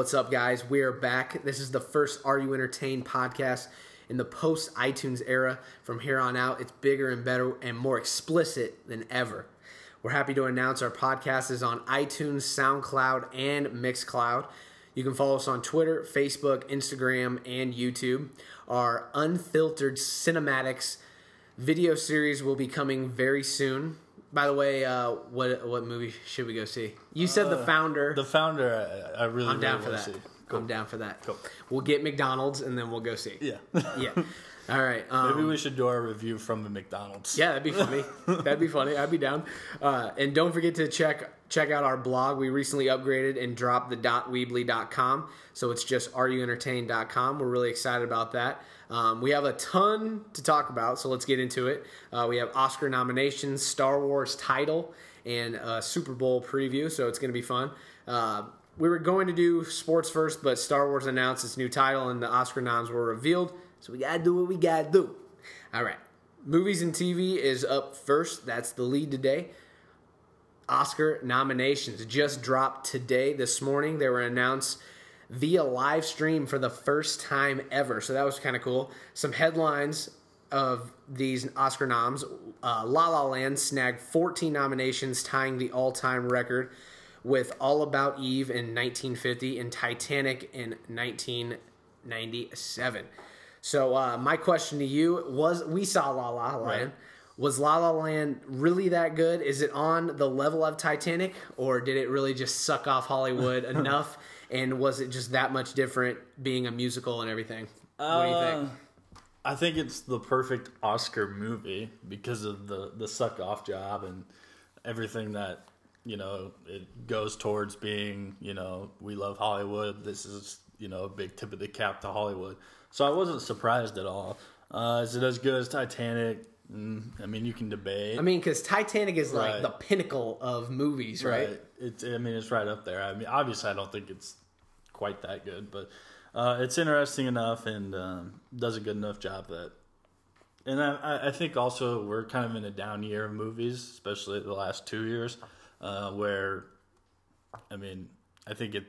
what's up, guys? We are back. This is the first Are You Entertained podcast in the post iTunes era. From here on out, it's bigger and better and more explicit than ever. We're happy to announce our podcast is on iTunes, SoundCloud, and Mixcloud. You can follow us on Twitter, Facebook, Instagram, and YouTube. Our unfiltered cinematics video series will be coming very soon. By the way, uh, what what movie should we go see? You said the founder. The founder, I, I really, I'm down for that. see. I'm down for that. Cool. We'll get McDonald's and then we'll go see. Yeah. Yeah. All right. Um, Maybe we should do our review from the McDonald's. yeah, that'd be funny. that'd be funny. I'd be down. Uh, and don't forget to check check out our blog. We recently upgraded and dropped the .weebly.com, so it's just areyouentertained.com. We're really excited about that. Um, we have a ton to talk about, so let's get into it. Uh, we have Oscar nominations, Star Wars title, and a Super Bowl preview, so it's going to be fun. Uh, we were going to do sports first, but Star Wars announced its new title, and the Oscar noms were revealed, so we got to do what we got to do. All right. Movies and TV is up first. That's the lead today. Oscar nominations just dropped today, this morning. They were announced via live stream for the first time ever. So that was kind of cool. Some headlines of these Oscar noms uh, La La Land snagged 14 nominations, tying the all time record with All About Eve in 1950 and Titanic in 1997. So uh, my question to you was: We saw La La Land. Right. Was La La Land really that good? Is it on the level of Titanic, or did it really just suck off Hollywood enough? And was it just that much different being a musical and everything? what do you think? Uh, I think it's the perfect Oscar movie because of the the suck off job and everything that you know it goes towards being. You know, we love Hollywood. This is you know a big tip of the cap to Hollywood. So I wasn't surprised at all. Uh, is it as good as Titanic? Mm, I mean, you can debate. I mean, because Titanic is like Right. the pinnacle of movies, right? It's. I mean, it's right up there. I mean, obviously, I don't think it's quite that good, but uh, it's interesting enough and um, does a good enough job that. And I, I- I think also we're kind of in a down year of movies, especially the last two years, uh, where, I mean, I think it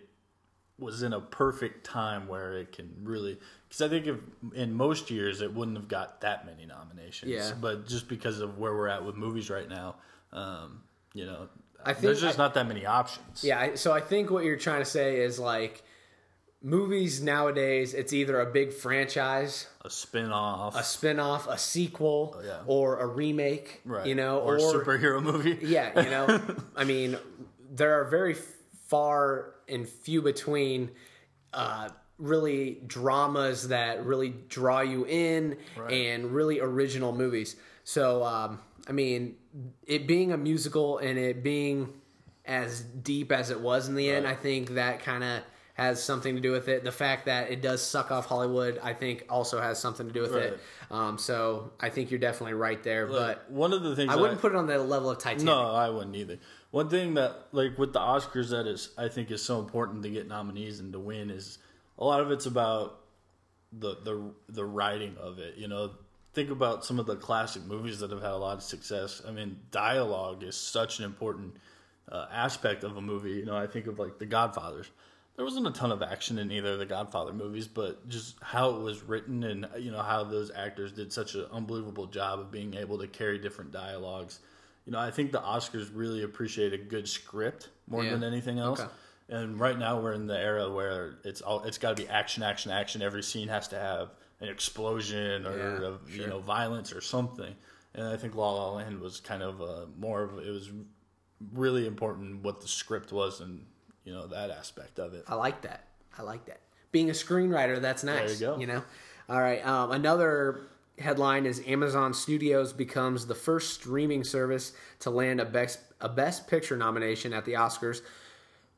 was in a perfect time where it can really because I think if in most years it wouldn't have got that many nominations. Yeah. But just because of where we're at with movies right now, um, you know, I think there's just I- not that many options. Yeah, so I think what you're trying to say is like movies nowadays, it's either a big franchise, A spin off, a spin-off, a sequel, Oh, yeah. or a remake, right. you know, or, a superhero movie. yeah, you know, I mean, there are very far and few between uh, really dramas that really draw you in and really original movies. So, um, I mean, it being a musical and it being as deep as it was in the end, I think that kind of has something to do with it. The fact that it does suck off Hollywood, I think, also has something to do with it. Um, so, I think you're definitely right there. but one of the things I wouldn't put it on the level of Titanic. No, I wouldn't either. One thing that, like with the Oscars, that is I think is so important to get nominees and to win is a lot of it's about the the the writing of it. You know, think about some of the classic movies that have had a lot of success. I mean, dialogue is such an important uh, aspect of a movie. You know, I think of like The Godfathers. There wasn't a ton of action in either of the Godfather movies, but just how it was written and you know how those actors did such an unbelievable job of being able to carry different dialogues. You know, I think the Oscars really appreciate a good script more Yeah. than anything else. Okay. And right now we're in the era where it's all it's got to be action, action, action. Every scene has to have an explosion or Yeah, of, you know violence or something. And I think La La Land was kind of uh, more of it was really important what the script was and you know that aspect of it. I like that. I like that. Being a screenwriter, that's nice. There you go. You know. All right. Um, another headline is Amazon Studios becomes the first streaming service to land a best a Best Picture nomination at the Oscars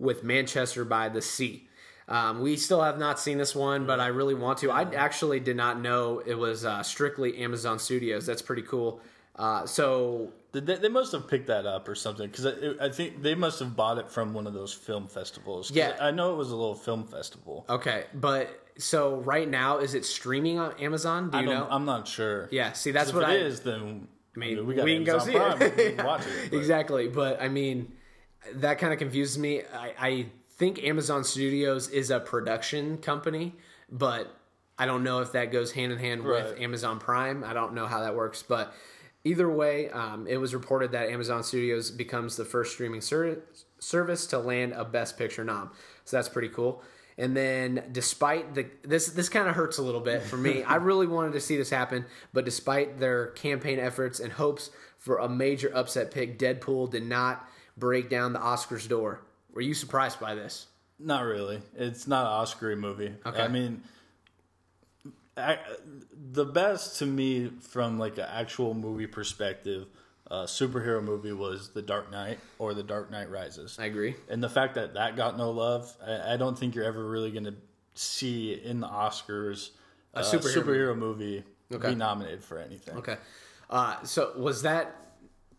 with Manchester by the Sea. Um, we still have not seen this one, but I really want to. I actually did not know it was uh, strictly Amazon Studios. That's pretty cool. Uh, so They, they must have picked that up or something because I, I think they must have bought it from one of those film festivals. Yeah. I know it was a little film festival. Okay, but so right now is it streaming on Amazon? Do you I don't, know? I'm not sure. yeah, see that's what if I it is, then I mean, we, got we can go see Prime, it. watch it. but- exactly. But I mean, that kind of confuses me. I, I think Amazon Studios is a production company, but I don't know if that goes hand in hand with Right. Amazon Prime. I don't know how that works, but either way, um, it was reported that Amazon Studios becomes the first streaming ser- service to land a Best Picture nom. So that's pretty cool. And then, despite the this, this kind of hurts a little bit for me. I really wanted to see this happen, but despite their campaign efforts and hopes for a major upset pick, Deadpool did not break down the Oscars door. Were you surprised by this? Not really. It's not an Oscar movie. Okay. I mean, I, the best to me from like an actual movie perspective, uh, superhero movie was The Dark Knight or The Dark Knight Rises. I agree. And the fact that that got no love, I, I don't think you're ever really going to see in the Oscars a superhero superhero, movie Okay. be nominated for anything. Okay. Uh, so was that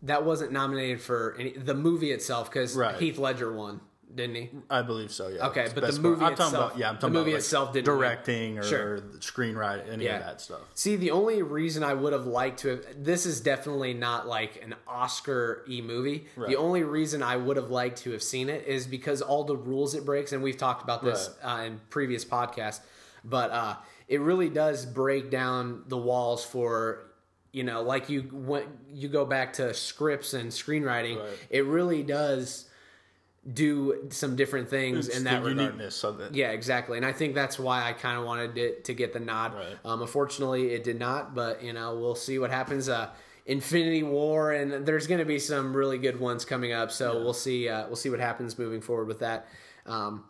that wasn't nominated for any, the movie itself because Right. Heath Ledger won, didn't he? I believe so. Yeah. Okay, but the movie part- I'm talking itself- about yeah. I'm the talking movie about, like, itself didn't directing or, Sure. screenwriting, any Yeah. of that stuff. See, the only reason I would have liked to have this is definitely not like an Oscar e movie. The only reason I would have liked to have seen it is because all the rules it breaks, and we've talked about this uh, in previous podcasts. But uh, it really does break down the walls for you know, like you when you go back to scripts and screenwriting. Right. It really does do some different things It's in the that regard. uniqueness of it. Yeah, exactly. And I think that's why I kind of wanted it to get the nod. Right. Um, unfortunately, it did not, but you know, we'll see what happens. Uh, Infinity War, and there's going to be some really good ones coming up. So we'll see. Uh, we'll see what happens moving forward with that. Um,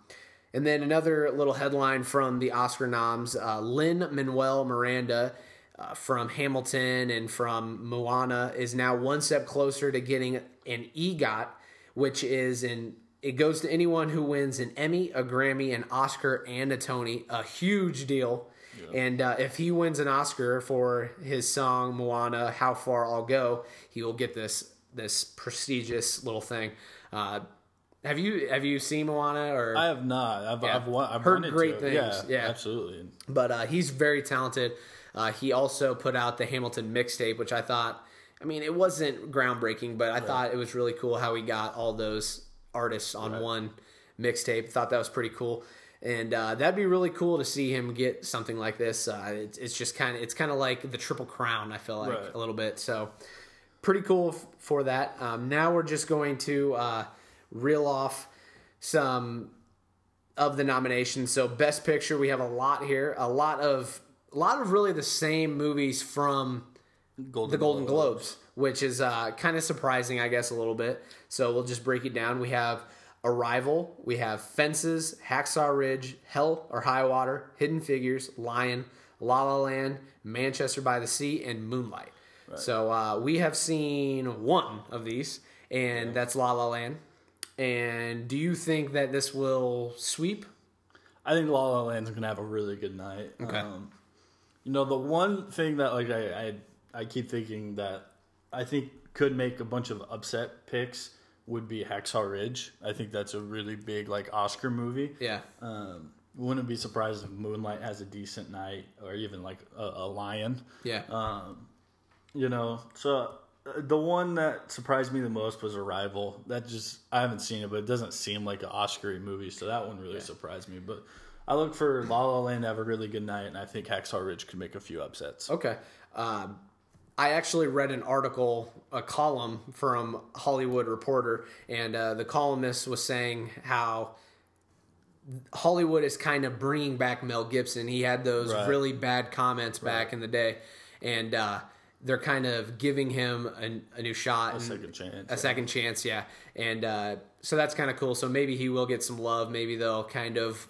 and then another little headline from the Oscar noms: uh, Lin-Manuel Miranda. Uh, from Hamilton and from Moana is now one step closer to getting an EGOT, which is an it goes to anyone who wins an Emmy, a Grammy, an Oscar, and a Tony. A huge deal. And uh, if he wins an Oscar for his song Moana, "How Far I'll Go," he will get this this prestigious little thing. Uh, have you have you seen Moana or? I have not. I've Yeah. I've, wa- I've Heard great things. Yeah, Yeah. absolutely. but uh, he's very talented. Uh, he also put out the Hamilton mixtape, which I thought, I mean, it wasn't groundbreaking, but I thought it was really cool how he got all those artists on one mixtape. Thought that was pretty cool, and uh, that'd be really cool to see him get something like this. Uh, it's, it's just kind of it's kind of like the Triple Crown. I feel like Right. a little bit so. Pretty cool f- for that. Um, now we're just going to uh, reel off some of the nominations. So best picture, we have a lot here. A lot of a lot of really the same movies from Golden the Golden Globe. Globes, which is uh, kind of surprising, I guess, a little bit. So we'll just break it down. We have Arrival, we have Fences, Hacksaw Ridge, Hell or High Water, Hidden Figures, Lion, La La Land, Manchester by the Sea, and Moonlight. So uh, we have seen one of these, and that's La La Land. And do you think that this will sweep? I think La La Land's gonna have a really good night. Okay. Um, you know, the one thing that like I, I I keep thinking that I think could make a bunch of upset picks would be Hacksaw Ridge. I think that's a really big like Oscar movie. Yeah. Um, wouldn't be surprised if Moonlight has a decent night, or even like a, a Lion. Yeah. You know, so uh, the one that surprised me the most was Arrival. That just I haven't seen it, but it doesn't seem like an Oscar movie, so that one really surprised me. But I look for La La Land to have a really good night, and I think Hacksaw Ridge could make a few upsets. Okay. Um, I actually read an article, a column from Hollywood Reporter, and uh, the columnist was saying how Hollywood is kind of bringing back Mel Gibson. He had those Right. really bad comments back in the day, and uh, they're kind of giving him a, a new shot, A second chance. a second chance, yeah. And uh, so that's kind of cool. So maybe he will get some love. Maybe they'll kind of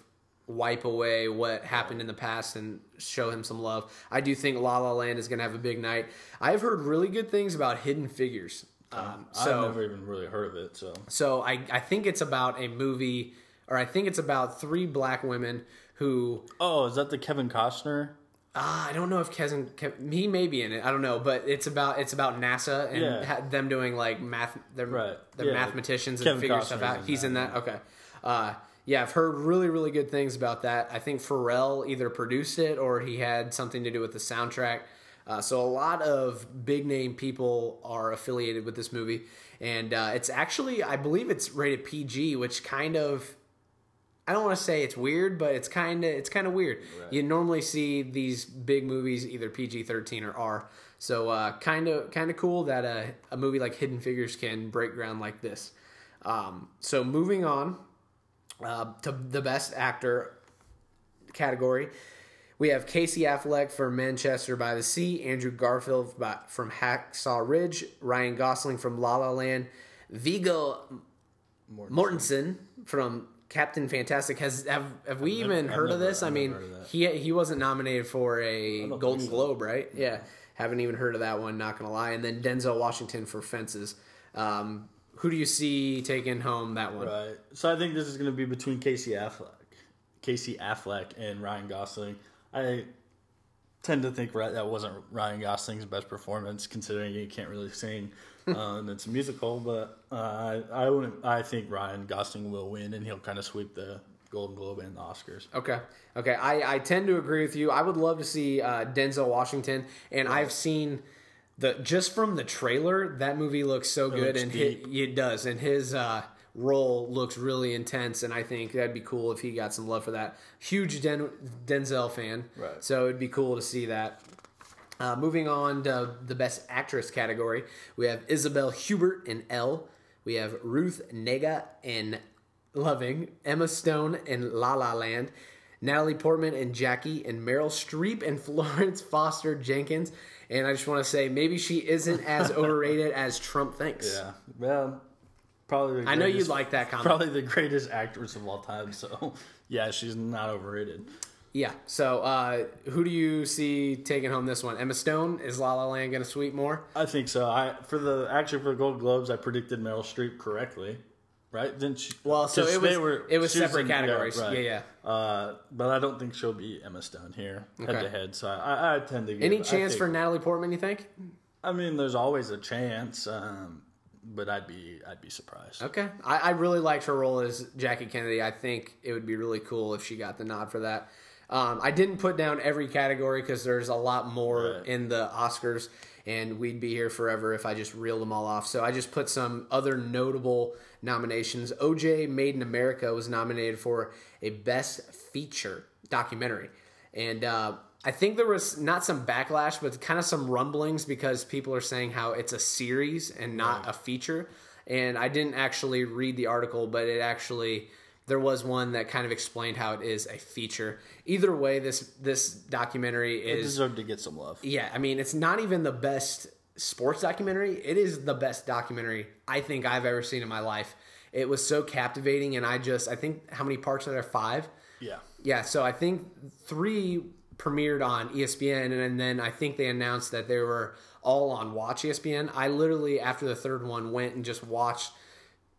wipe away what happened in the past and show him some love. I do think La La Land is going to have a big night. I've heard really good things about Hidden Figures. Um, so I've never even really heard of it, so so I, I think it's about a movie, or I think it's about three black women who Oh, is that the Kevin Costner? Uh, I don't know if Kevin, Kev he may be in it. I don't know, but it's about it's about NASA and Yeah. ha- them doing like math. They're, Right. they're Yeah. mathematicians and Kevin figuring stuff out. in He's that, in that. Okay. Uh, yeah, I've heard really really good things about that. I think Pharrell either produced it or he had something to do with the soundtrack. Uh, so a lot of big name people are affiliated with this movie, and uh, it's actually I believe it's rated PG, which kind of I don't want to say it's weird, but it's kind of it's kind of weird. You normally see these big movies either PG thirteen or R. So kind of kind of cool that a, a movie like Hidden Figures can break ground like this. Um, so moving on uh, to the best actor category, we have Casey Affleck for Manchester by the Sea, Andrew Garfield by, from Hacksaw Ridge, Ryan Gosling from La La Land, Viggo Mortensen from Captain Fantastic. Has have have we never- even I've heard of never- this? I mean, heard of that. he he wasn't nominated for a Golden so. Globe, right? Yeah, haven't even heard of that one. Not gonna lie. And then Denzel Washington for Fences. Um, who do you see taking home that one? Right. So I think this is going to be between Casey Affleck, Casey Affleck, and Ryan Gosling. I tend to think that wasn't Ryan Gosling's best performance, considering he can't really sing, uh, and it's a musical. But uh, I I wouldn't. I think Ryan Gosling will win, and he'll kind of sweep the Golden Globe and the Oscars. Okay. Okay. I, I tend to agree with you. I would love to see uh, Denzel Washington, and I've seen the just from the trailer that movie looks so good, looks and hi- it does, and his uh, role looks really intense, and I think that'd be cool if he got some love for that. Huge Den- Denzel fan, Right. So it'd be cool to see that. Uh, moving on to the best actress category, we have Isabelle Huppert in Elle. We have Ruth Negga in Loving, Emma Stone in La La Land, Natalie Portman and Jackie, and Meryl Streep and Florence Foster Jenkins. And I just want to say, maybe she isn't as overrated as Trump thinks. Yeah. Well, probably. The I know you'd like that comment. Probably the greatest actress of all time. So yeah, she's not overrated. Yeah. So, uh, who do you see taking home this one? Emma Stone is La La Land going to sweep more? I think so. I for the actually for the Gold Globes, I predicted Meryl Streep correctly, right? Didn't she? Well, so it was were- it was separate in- categories. right. Yeah, yeah. Uh, but I don't think she'll beat Emma Stone here head Okay. to head. So I, I tend to give, Any chance think- for Natalie Portman? You think? I mean, there's always a chance, um, but I'd be I'd be surprised. Okay. I, I really liked her role as Jackie Kennedy. I think it would be really cool if she got the nod for that. Um, I didn't put down every category because there's a lot more Right. in the Oscars, and we'd be here forever if I just reeled them all off. So I just put some other notable nominations. OJ Made in America was nominated for a Best Feature documentary. And uh, I think there was not some backlash, but kind of some rumblings because people are saying how it's a series and not a feature. And I didn't actually read the article, but it actually there was one that kind of explained how it is a feature. Either way, this this documentary It is deserved to get some love. yeah. I mean, it's not even the best sports documentary. It is the best documentary I think I've ever seen in my life. It was so captivating, and I just I think how many parts are there? Five. Yeah. Yeah, so I think three premiered on ESPN, and then I think they announced that they were all on Watch ESPN. I literally, after the third one, went and just watched.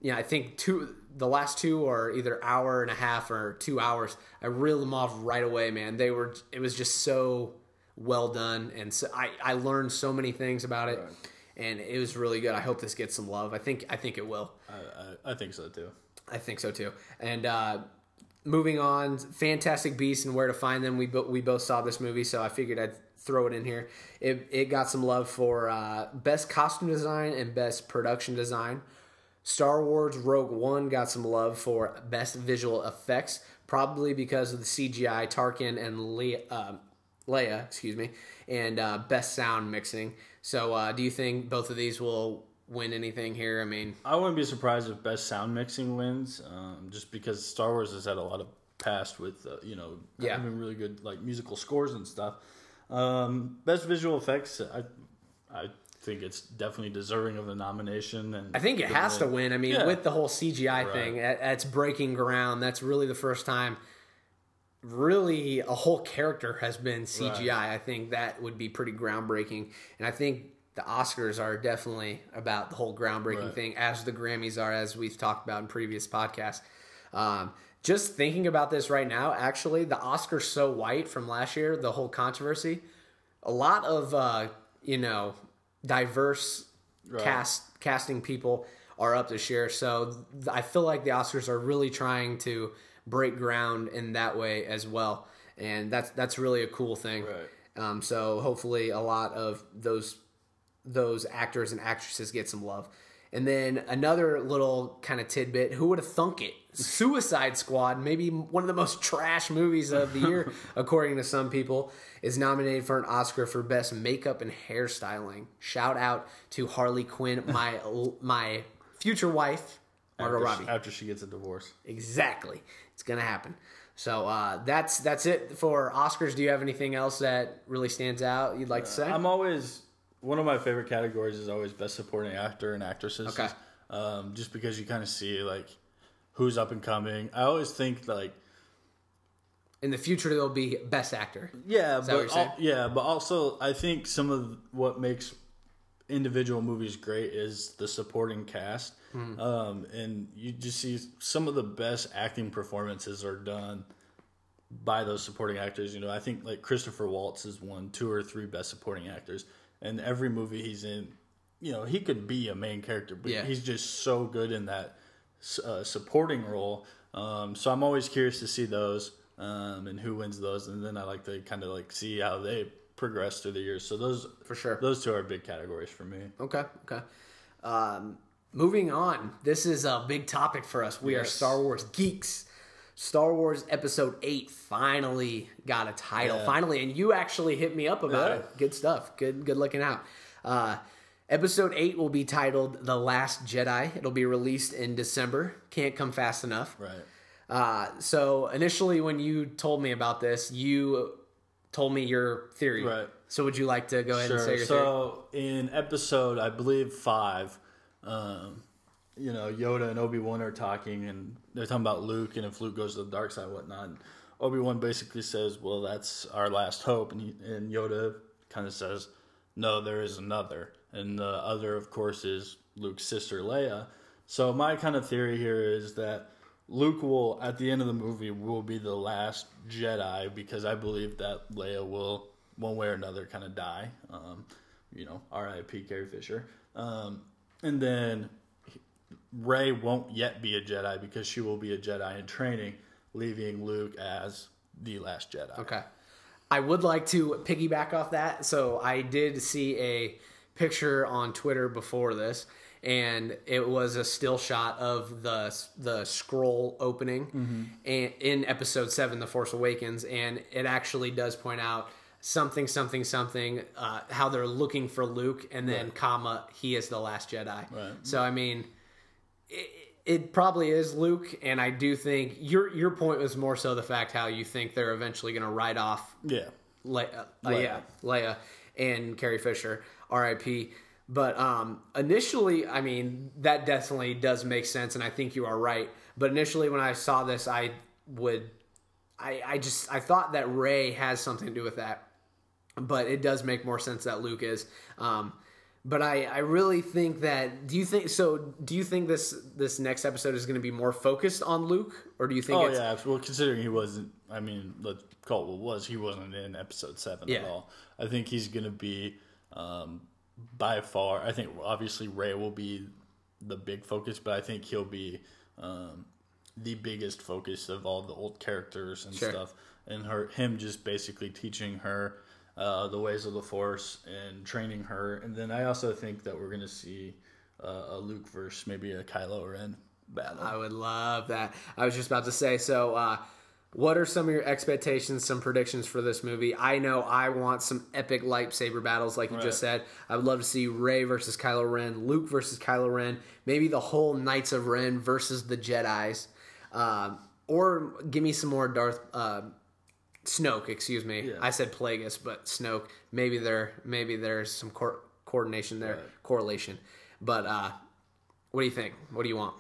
Yeah, I think two. The last two are either hour and a half or two hours. I reeled them off right away, man. They were. It was just so well done, and so I I learned so many things about it, and it was really good. I hope this gets some love. I think I think it will. I, I, I think so too. I think so too. And uh, moving on, Fantastic Beasts and Where to Find Them. We bo- we both saw this movie, so I figured I'd throw it in here. It it got some love for uh, best costume design and best production design. Star Wars Rogue One got some love for best visual effects, probably because of the CGI Tarkin and Le- uh, Leia, excuse me, and uh, best sound mixing. So, uh, do you think both of these will win anything here? I mean, I wouldn't be surprised if best sound mixing wins, um, just because Star Wars has had a lot of past with uh, you know Yeah. having really good like musical scores and stuff. Um, best visual effects, I I think it's definitely deserving of the nomination, and I think it has to win. I mean, Yeah. with the whole CGI Right. thing, that- that's breaking ground. That's really the first time, really, a whole character has been CGI. I think that would be pretty groundbreaking. And I think the Oscars are definitely about the whole groundbreaking Right. thing, as the Grammys are, as we've talked about in previous podcasts. Um, just thinking about this right now, actually, the Oscars so white from last year, the whole controversy, a lot of uh, you know diverse cast casting people are up this year. So th- I feel like the Oscars are really trying to break ground in that way as well, and that's that's really a cool thing. Right. Um, so hopefully, a lot of those those actors and actresses get some love. And then another little kind of tidbit: Who would have thunk it? Suicide Squad, maybe one of the most trash movies of the year, according to some people, is nominated for an Oscar for best makeup and hairstyling. Shout out to Harley Quinn, my my future wife, Margot after, Robbie. after she gets a divorce. Exactly, it's gonna happen. So uh, that's that's it for Oscars. Do you have anything else that really stands out you'd like to say? I'm always one of my favorite categories is always best supporting actor and actresses. Okay. Um, just because you kind of see like who's up and coming. I always think like In the future, there'll be best actor. yeah, you're but al- yeah, but also I think some of what makes individual movies great is the supporting cast. Hmm. Um, and you just see some of the best acting performances are done by those supporting actors. You know, I think like Christopher Waltz has won two or three best supporting actors, and every movie he's in, you know, he could be a main character, but Yeah. he's just so good in that uh, supporting role. Um, so I'm always curious to see those um, and who wins those, and then I like to kind of like see how they progress through the years. So those For sure. those two are big categories for me. Okay, okay. Um, moving on. This is a big topic for us. We are Star Wars geeks. Star Wars Episode 8 finally got a title. Yeah. Finally, and you actually hit me up about Yeah. it. Good stuff. Good good looking out. Uh, episode 8 will be titled The Last Jedi. It'll be released in December. Can't come fast enough. Right. Uh, so initially, when you told me about this, you told me your theory. Right. So would you like to go ahead and say Sure. your theory? So in episode, I believe five, um, you know, Yoda and Obi Wan are talking, and they're talking about Luke, and if Luke goes to the dark side, whatnot. Obi Wan basically says, "Well, that's our last hope," and, he, and Yoda kind of says, "No, there is another," and the other, of course, is Luke's sister Leia. So my kind of theory here is that Luke will, at the end of the movie, will be the last Jedi because I believe that Leia will, one way or another, kind of die. Um, you know, R.I.P. Carrie Fisher. Um, and then Rey won't yet be a Jedi because she will be a Jedi in training, leaving Luke as the last Jedi. Okay. I would like to piggyback off that. So I did see a picture on Twitter before this, and it was a still shot of the the scroll opening mm-hmm. and in episode seven, The Force Awakens, and it actually does point out something, something, something, uh, how they're looking for Luke, and then comma he is the last Jedi. Right. So I mean, it, it probably is Luke, and I do think your your point was more so the fact how you think they're eventually going to write off Yeah. Le- uh, uh, Leia. yeah, Leia and Carrie Fisher, R.I.P. But um, initially, I mean, that definitely does make sense, and I think you are right. But initially, when I saw this, I would, I, I just, I thought that Rey has something to do with that. But it does make more sense that Luke is. Um, but I, I really think that. Do you think so? Do you think this this next episode is going to be more focused on Luke, or do you think Oh it's yeah, well considering he wasn't, I mean, let's call it what was. He wasn't in episode seven Yeah. at all. I think he's going to be um, by far. I think obviously Rey will be the big focus, but I think he'll be um, the biggest focus of all the old characters and Sure. stuff, and her him just basically teaching her. Uh, the ways of the Force and training her, and then I also think that we're gonna see uh, a Luke versus maybe a Kylo Ren battle. I would love that. I was just about to say. So, uh, what are some of your expectations, some predictions for this movie? I know I want some epic lightsaber battles, like you just said. I would love to see Rey versus Kylo Ren, Luke versus Kylo Ren, maybe the whole Knights of Ren versus the Jedi's, um, or give me some more Darth. Uh, Snoke, excuse me. I said Plagueis, but Snoke. Maybe there, maybe there's some cor- coordination there, correlation. But uh, what do you think? What do you want?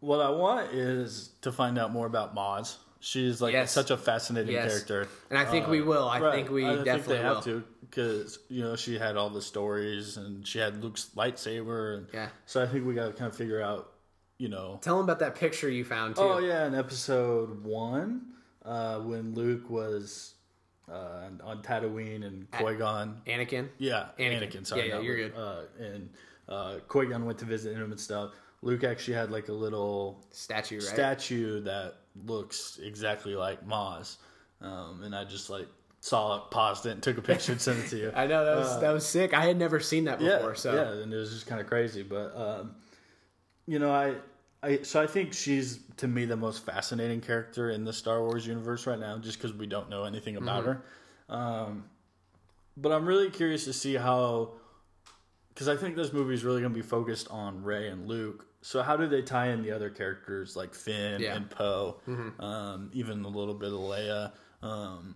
What I want is to find out more about Maz. She's like Yes. such a fascinating Yes. character. And I think we will. I Right. think we I definitely think have to because you know she had all the stories and she had Luke's lightsaber. And Yeah. So I think we got to kind of figure out you know. Tell them about that picture you found too. Oh yeah, in episode one, uh, when Luke was uh, on Tatooine and Qui Gon. Anakin. Yeah, Anakin. Anakin. sorry, Yeah, yeah, you're Luke. good. Uh, and uh, Qui Gon went to visit him and stuff. Luke actually had like a little Statue, right? statue that looks exactly like Maz, um, and I just like saw it, paused it, and took a picture and sent it to you. I know that was that was sick. I had never seen that Uh, yeah, before. so yeah, and it was just kind of crazy. But um, you know, I, I, so I think she's to me the most fascinating character in the Star Wars universe right now, just because we don't know anything about Mm-hmm. her. Um, but I'm really curious to see how, because I think this movie is really going to be focused on Rey and Luke. So how do they tie in the other characters like Finn Yeah. and Poe, um, even a little bit of Leia? Um,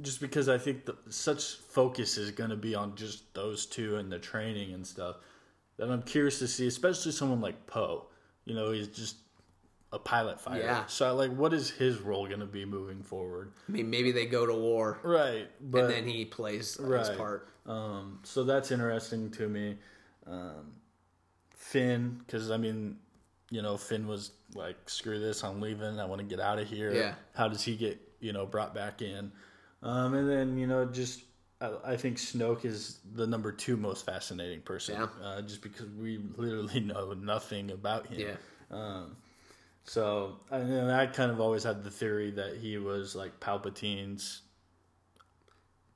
just because I think the, such focus is going to be on just those two and the training and stuff that I'm curious to see, especially someone like Poe. You know, he's just a pilot fighter. Yeah. So, like, what is his role going to be moving forward? I mean, maybe they go to war Right. But and then he plays his Right. part. um, so that's interesting to me. Um, Finn, because I mean, you know, Finn was like, "Screw this, I'm leaving. I want to get out of here." Yeah. How does he get you know brought back in? Um, and then you know, just I, I think Snoke is the number two most fascinating person, Yeah. uh, just because we literally know nothing about him. Yeah. So I, and I kind of always had the theory that he was like Palpatine's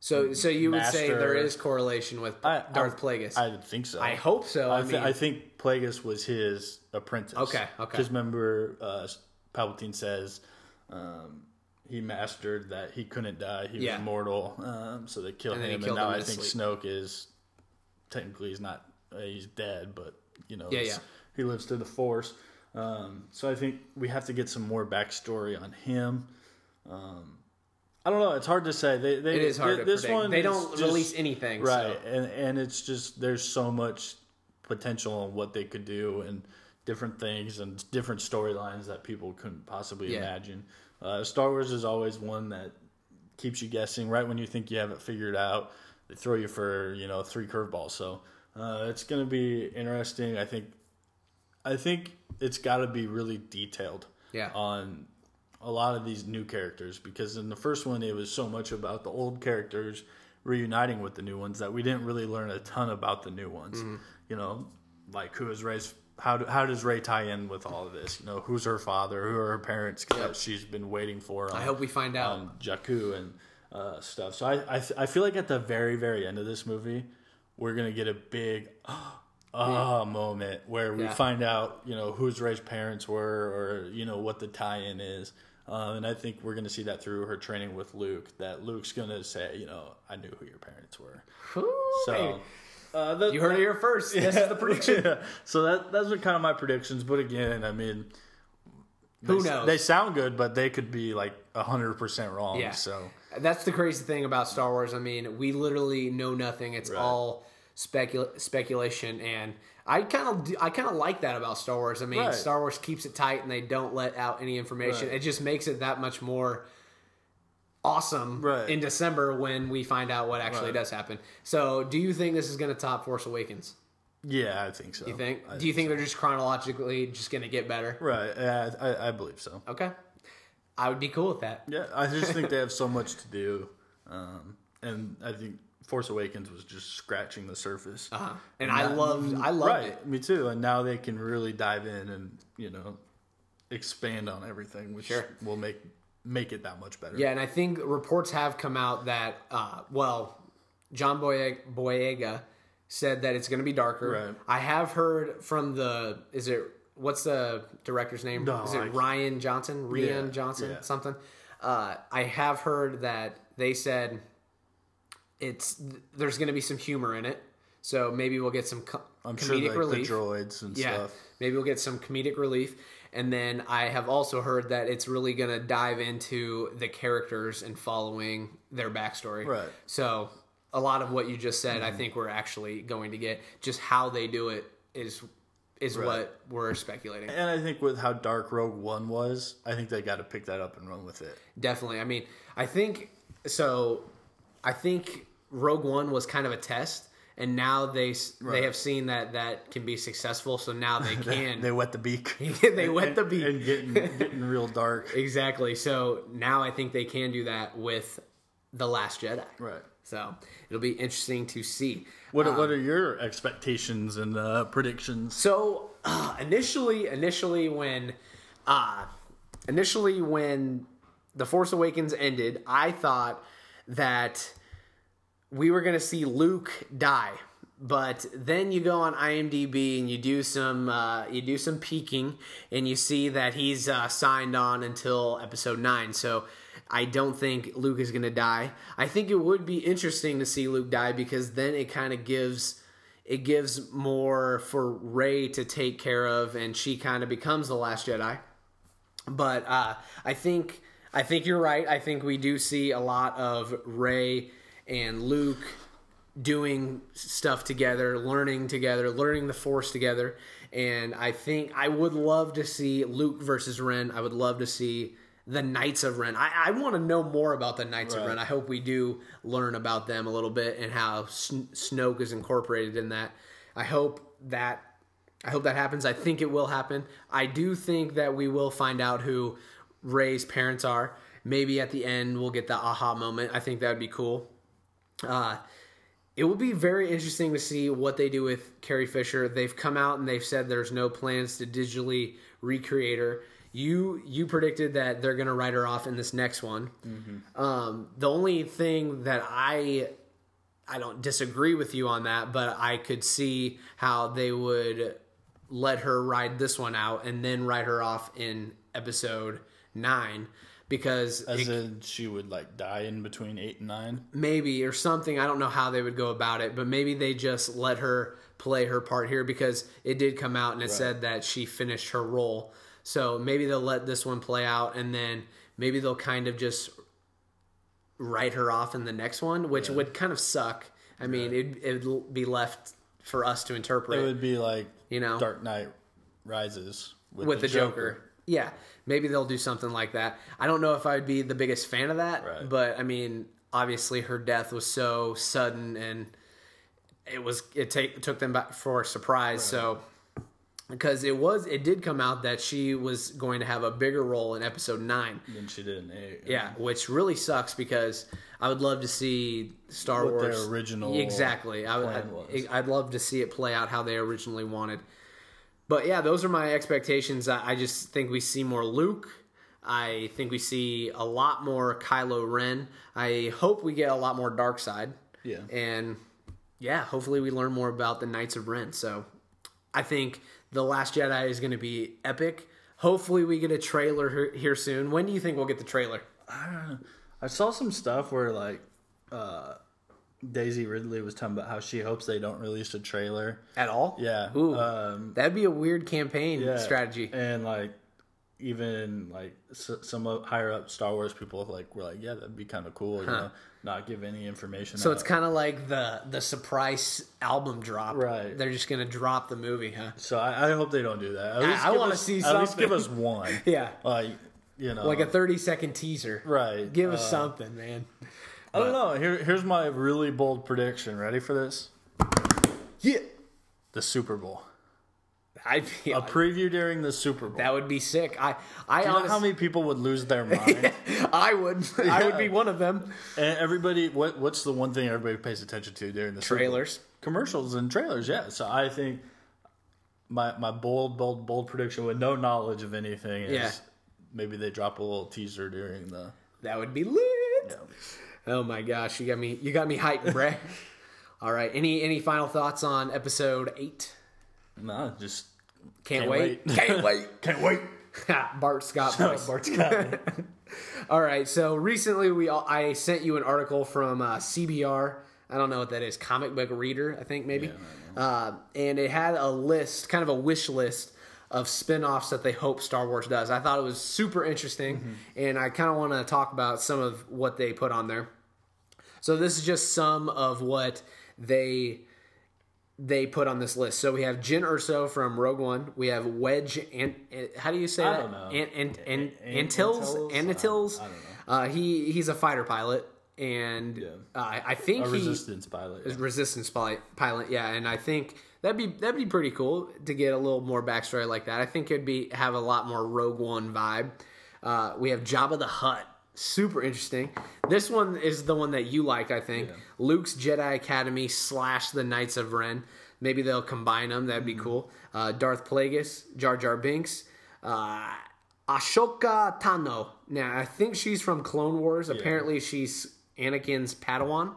So, so you would say there is correlation with I- Darth I- Plagueis. I think so. I hope so. I, I, th- mean, I think Plagueis was his apprentice. Okay, okay. Because remember, uh, Palpatine says um, he mastered that he couldn't die; he Yeah. was immortal. Um, so they killed And him, killed and now him I think sleep. Snoke is technically he's not uh, he's dead, but you know, Yeah, yeah. he lives through the Force. Um, so I think we have to get some more backstory on him. Um, I don't know. It's hard to say. They, they, it is hard they- this predict. one they don't just- release anything, right So. and and it's just there's so much potential on what they could do and different things and different storylines that people couldn't possibly Yeah. imagine uh, star wars is always one that keeps you guessing right when you think you have it figured out they throw you for you know three curveballs so uh, it's going to be interesting i think i think it's got to be really detailed Yeah. on a lot of these new characters because in the first one it was so much about the old characters reuniting with the new ones that we didn't really learn a ton about the new ones. Mm-hmm. You know, like who is Rey's how do, how does Rey tie in with all of this? You know, who's her father? Who are her parents that she's been waiting for? On, I hope we find out. on Jakku and uh, stuff. So I, I I feel like at the very very end of this movie, we're gonna get a big ah moment where we Yeah. find out you know whose Rey's parents were or you know what the tie-in is. Uh, and I think we're going to see that through her training with Luke. That Luke's going to say, you know, I knew who your parents were. Ooh, So, uh, the, you heard it here first. This is the prediction. yeah. So that those are kind of my predictions. But again, I mean, Who they, knows? They sound good, but they could be like hundred percent wrong. Yeah. So That's the crazy thing about Star Wars. I mean, we literally know nothing. It's all specul- speculation, and I kind of I kind of like that about Star Wars. I mean, Right. Star Wars keeps it tight, and they don't let out any information. Right. It just makes it that much more awesome Right. in December when we find out what actually Right. does happen. So, do you think this is going to top Force Awakens? yeah, I think so. You think? I do you think they're just chronologically just going to get better? Right. Yeah, I, I believe so. Okay, I would be cool with that. Yeah, I just think they have so much to do, um, and I think Force Awakens was just scratching the surface. Uh-huh. And I loved I loved right, it. me too. And now they can really dive in and you know expand on everything, which Sure. will make make it that much better. Yeah, and I think reports have come out that, uh, well, John Boyega, Boyega said that it's going to be darker. Right. I have heard from the, is it, what's the director's name? No, is it I- Rian Johnson? Rian Yeah, Johnson? yeah. Something? Uh, I have heard that they said it's, there's going to be some humor in it. So maybe we'll get some co- I'm comedic sure like relief. the droids and Yeah, stuff. maybe we'll get some comedic relief. And then I have also heard that it's really going to dive into the characters and following their backstory. Right. Mm-hmm. So a lot of what you just said, I think we're actually going to get. Just how they do it is is Right. what we're speculating. And I think with how dark Rogue One was, I think they got to pick that up and run with it. Definitely. I mean, I think so. I think Rogue One was kind of a test, and now they s they have seen that that can be successful. So now they can. They wet the beak. they wet the beak. and getting getting real dark. Exactly. So now I think they can do that with the Last Jedi. Right. So it'll be interesting to see. What What are your expectations and uh, predictions? So uh, initially, initially when, uh, initially when the Force Awakens ended, I thought that we were going to see Luke die. But then you go on IMDb and you do some uh, you do some peeking and you see that he's uh, signed on until episode nine. So I don't think Luke is going to die. I think it would be interesting to see Luke die because then it kind of gives it gives more for Rey to take care of, and she kind of becomes the Last Jedi. But uh, I think I think you're right. I think we do see a lot of Rey and Luke doing stuff together, learning together, learning the Force together. And I think I would love to see Luke versus Ren. I would love to see the Knights of Ren. I, I want to know more about the Knights of Ren. I hope we do learn about them a little bit and how Sn- Snoke is incorporated in that. I hope that I hope that happens. I think it will happen. I do think that we will find out who Rey's parents are. Maybe at the end we'll get the aha moment. I think that would be cool. Uh, it will be very interesting to see what they do with Carrie Fisher. They've come out and they've said there's no plans to digitally recreate her. You you predicted that they're going to write her off in this next one. Um, the only thing that I I don't disagree with you on that, but I could see how they would let her ride this one out and then write her off in episode nine because As in, she would like die in between eight and nine. maybe or something. I don't know how they would go about it, but maybe they just let her play her part here because it did come out and it said that she finished her role. So maybe they'll let this one play out and then maybe they'll kind of just write her off in the next one, which would kind of suck. I mean, it it'd be left for us to interpret It would be like You know? Dark Knight Rises with the Joker. Yeah, maybe they'll do something like that. I don't know if I'd be the biggest fan of that, Right. but I mean, obviously her death was so sudden and it was it take took them back for a surprise. So because it was it did come out that she was going to have a bigger role in episode 9. Than she did in eight. Yeah, which really sucks because I would love to see Star What their Wars original exactly. I would. I'd, I'd love to see it play out how they originally wanted. But yeah, those are my expectations. I, I just think we see more Luke. I think we see a lot more Kylo Ren. I hope we get a lot more Dark Side. Yeah. And yeah, hopefully we learn more about the Knights of Ren. So I think the Last Jedi is going to be epic. Hopefully we get a trailer here- here soon. When do you think we'll get the trailer? I saw some stuff where like uh, Daisy Ridley was talking about how she hopes they don't release a trailer. At all? Yeah. Ooh, Um, that'd be a weird campaign yeah. strategy. And like even like s- some higher up Star Wars people like were like, yeah, that'd be kind of cool. You know, not give any information. So out. it's kind of like the the surprise album drop. Right. They're just gonna drop the movie, huh? So I, I hope they don't do that. At I- least I give wanna see At least give us one. Yeah. Like you know, Like a thirty second teaser. right. Give us Uh, something, man. I don't know. Here, here's my really bold prediction. Ready for this? Yeah. The Super Bowl. I feel A preview during the Super Bowl. that would be sick. I I Do you know how many people would lose their mind? I would I would be one of them. and everybody, what what's the one thing everybody pays attention to during the Super Bowl? Trailers. commercials and trailers? Yeah. So I think my my bold, bold, bold prediction with no knowledge of anything is Yeah. maybe they drop a little teaser during the. That would be lit. Oh my gosh, you got me you got me hyped, Bray. All right. Any any final thoughts on episode eight? No, just Can't, Can't wait. wait. Can't wait. can't wait. Bart Scott. Bart Scott. All right. So recently, we all, I sent you an article from uh, CBR. I don't know what that is. Comic book reader, I think maybe. uh, and it had a list, kind of a wish list of spin-offs that they hope Star Wars does. I thought it was super interesting, and I kind of want to talk about some of what they put on there. So this is just some of what they they put on this list. So we have Jyn Erso from Rogue One. We have Wedge and how do you say it? I that? don't know. And and and An- Antilles Antilles? Antilles. I don't know. Uh, he he's a fighter pilot and Yeah. uh, I think A he resistance pilot. yeah. resistance pilot, pilot. Yeah, and I think that'd be that'd be pretty cool to get a little more backstory like that. I think it'd be have a lot more Rogue One vibe. Uh, we have Jabba the Hutt. Super interesting. This one is the one that you like, I think. Yeah. Luke's Jedi Academy slash the Knights of Ren. Maybe they'll combine them. That'd be Mm-hmm. cool. Uh, Darth Plagueis, Jar Jar Binks, uh, Ahsoka Tano. Now, I think she's from Clone Wars. Apparently, she's Anakin's Padawan.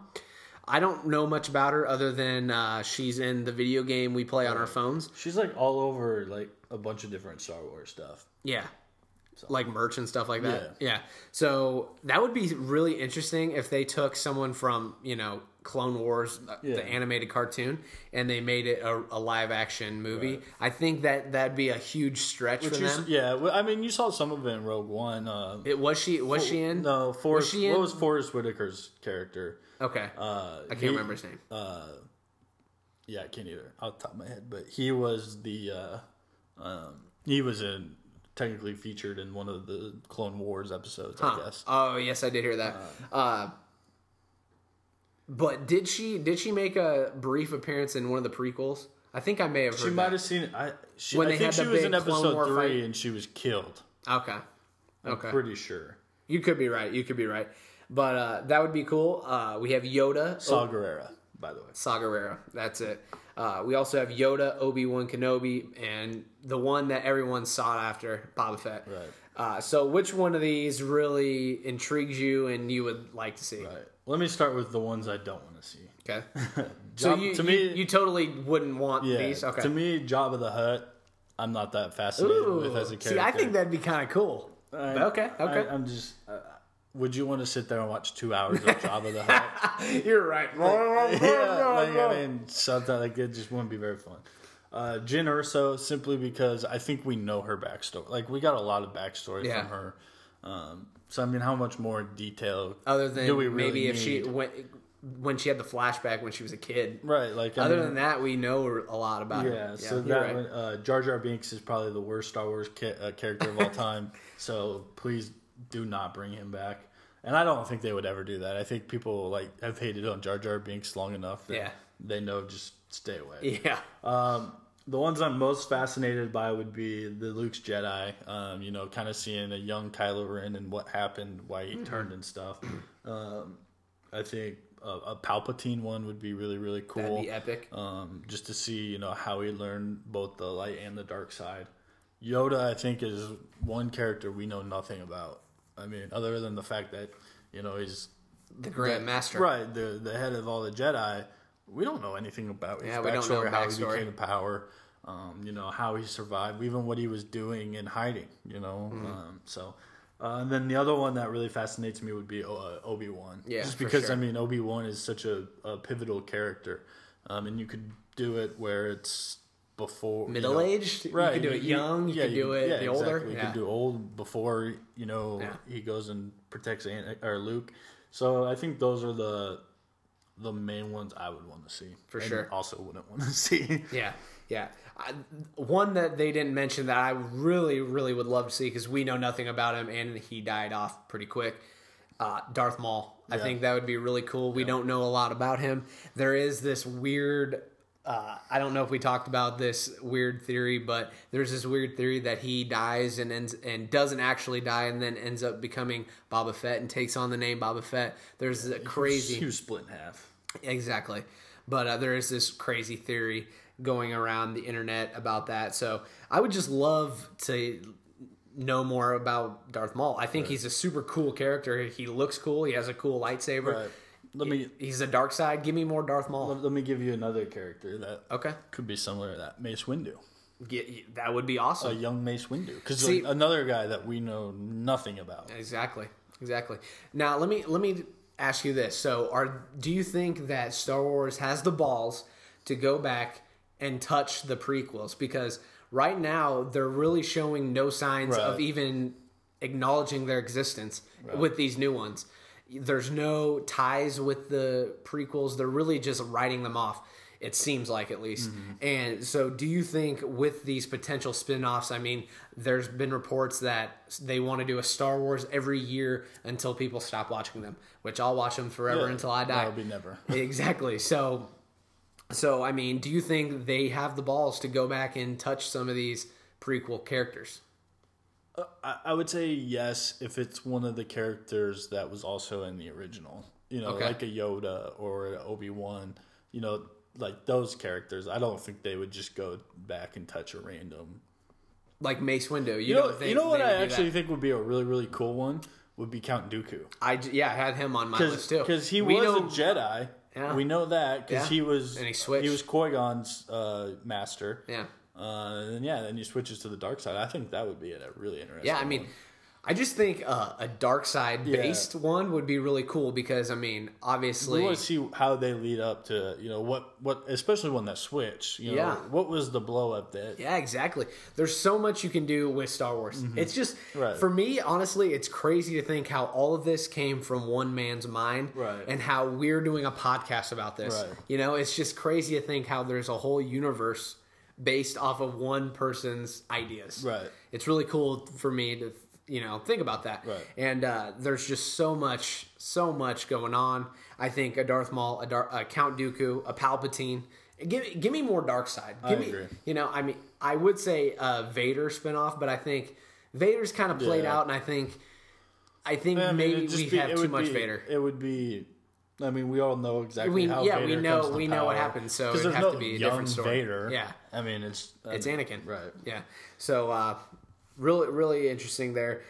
I don't know much about her other than uh, she's in the video game we play on our phones. She's like all over like a bunch of different Star Wars stuff. Yeah. Like merch and stuff like that. Yeah. So that would be really interesting if they took someone from, you know, Clone Wars, uh, Yeah. the animated cartoon, and they made it a, a live action movie. I think that that'd be a huge stretch Which for is, them. yeah, well, I mean, you saw some of it in Rogue One. Uh, It was she was she in? No, Forest. she what was Forest Whitaker's character? Okay. Uh, I can't he- remember his name. Yeah, I can't either off the top of my head, but he was the uh, um, he was in technically featured in one of the Clone Wars episodes, I guess. Oh yes, I did hear that. Uh, but did she did she make a brief appearance in one of the prequels? I think I may have heard She might that. have seen it. I, she, When I think she was in episode three fight. and she was killed. Okay. Okay. Pretty sure. You could be right. You could be right. But uh, that would be cool. Uh, we have Yoda. Saw Gerrera, by the way. Saw Gerrera. That's it. Uh, we also have Yoda, Obi Wan Kenobi, and the one that everyone sought after, Boba Fett. Right. Uh, so, which one of these really intrigues you and you would like to see? Right. Let me start with the ones I don't want to see. Okay. So Job- you, to me, you totally wouldn't want yeah. these. Okay. To me, Jabba the Hutt, I'm not that fascinated with as a character. See, I think that'd be kind of cool. I- okay. Okay. I, am just. Would you want to sit there and watch two hours of Jabba the Hutt? You're right. yeah, like, I mean, something like it just wouldn't be very fun. Uh, Jyn Erso, simply because I think we know her backstory. Like, we got a lot of backstory Yeah. from her. Um, so, I mean, how much more detail Other than do we really maybe if she need? when, she had the flashback when she was a kid. Right, like, I Other mean, than that, we know a lot about her. Yeah, so that right. one, uh, Jar Jar Binks is probably the worst Star Wars ca- uh, character of all time. so please do not bring him back. And I don't think they would ever do that. I think people like have hated on Jar Jar Binks long enough that Yeah. they know just stay away. Yeah. The ones I'm most fascinated by would be the Luke's Jedi. Um, you know, kind of seeing a young Kylo Ren and what happened, why Mm-hmm. he turned and stuff. Um, I think a, a Palpatine one would be really really cool That'd be epic. um, just to see you know how he learned both the light and the dark side. Yoda, I think, is one character we know nothing about. I mean, other than the fact that you know he's the Grand Master. right, the the head of all the Jedi. We don't know anything about his Yeah, we don't know backstory, how he backstory. became power. Um, you know how he survived, even what he was doing in hiding. You know, Mm-hmm. um, so. Uh, and then the other one that really fascinates me would be uh, Obi Wan. Yeah, just because sure. I mean Obi Wan is such a, a pivotal character, um, and you could do it where it's before you Middle know- aged. You can do it young. You yeah, could do it yeah, the older. exactly. You Yeah. could do old before you know Yeah. he goes and protects Ant- or Luke. So I think those are the the main ones I would want to see. For And sure. Also wouldn't want to see. Yeah, yeah. I, one that they didn't mention that I really, really would love to see because we know nothing about him and he died off pretty quick. Uh, Darth Maul. I Yeah. think that would be really cool. We don't know a lot about him. There is this weird. Uh, I don't know if we talked about this weird theory, but there's this weird theory that he dies and ends and doesn't actually die, and then ends up becoming Boba Fett and takes on the name Boba Fett. There's a crazy. He was split in half. Exactly. But uh, there is this crazy theory going around the internet about that. So I would just love to know more about Darth Maul. I think he's a super cool character. He looks cool. He has a cool lightsaber. Right. Let me He's a dark side. Give me more Darth Maul. let, let me give you another character that Okay. could be similar to that. Mace Windu. Get, that would be awesome. A young Mace Windu. Because another guy that we know nothing about. Exactly. Exactly. Now let me let me ask you this. So are do you think that Star Wars has the balls to go back and touch the prequels because right now they're really showing no signs of even acknowledging their existence with these new ones. There's no ties with the prequels. They're really just writing them off. It seems like at least. Mm-hmm. And so, do you think with these potential spin offs, I mean, there's been reports that they want to do a Star Wars every year until people stop watching them, which I'll watch them forever Yeah, until I die. that'll be never. exactly. So, so I mean, do you think they have the balls to go back and touch some of these prequel characters? I, I would say yes if it's one of the characters that was also in the original. You know, Okay. like a Yoda or an Obi Wan. You know, like those characters. I don't think they would just go back and touch a random. Like Mace Windu. You, You know, think you know what I actually think would be a really really cool one would be Count Dooku. I yeah, I had him on my list too Because he We was know- a Jedi. Yeah. We know that because Yeah. he was And he switched. was Qui Gon's uh, master. Yeah. Uh, and yeah, then he switches to the dark side. I think that would be a really interesting. Yeah, I mean, one. I just think uh, a dark side based one would be really cool because I mean, obviously, we want to see how they lead up to you know what what especially when that switch. You know, Yeah. what was the blow up that? yeah, exactly. There's so much you can do with Star Wars. It's just Mm-hmm. Right. for me, honestly, it's crazy to think how all of this came from one man's mind, Right. And how we're doing a podcast about this. Right. You know, it's just crazy to think how there's a whole universe based off of one person's ideas. Right. It's really cool for me to you know think about that. Right. And uh, there's just so much, so much going on. I think a Darth Maul, a, Dar- a Count Dooku, a Palpatine. Give give me more dark side. I Give me, agree. You know, I mean, I would say uh, Vader spinoff, but I think Vader's kind of played Yeah. out, and I think, I think I mean, maybe we be- have too much be- Vader. It would be. I mean, we all know exactly We- how. yeah, we know- comes to we know what power. happens, so it'd have no to be a different story. Vader. Yeah. I mean, it's It's Anakin, right? Yeah. So uh, really, really interesting there.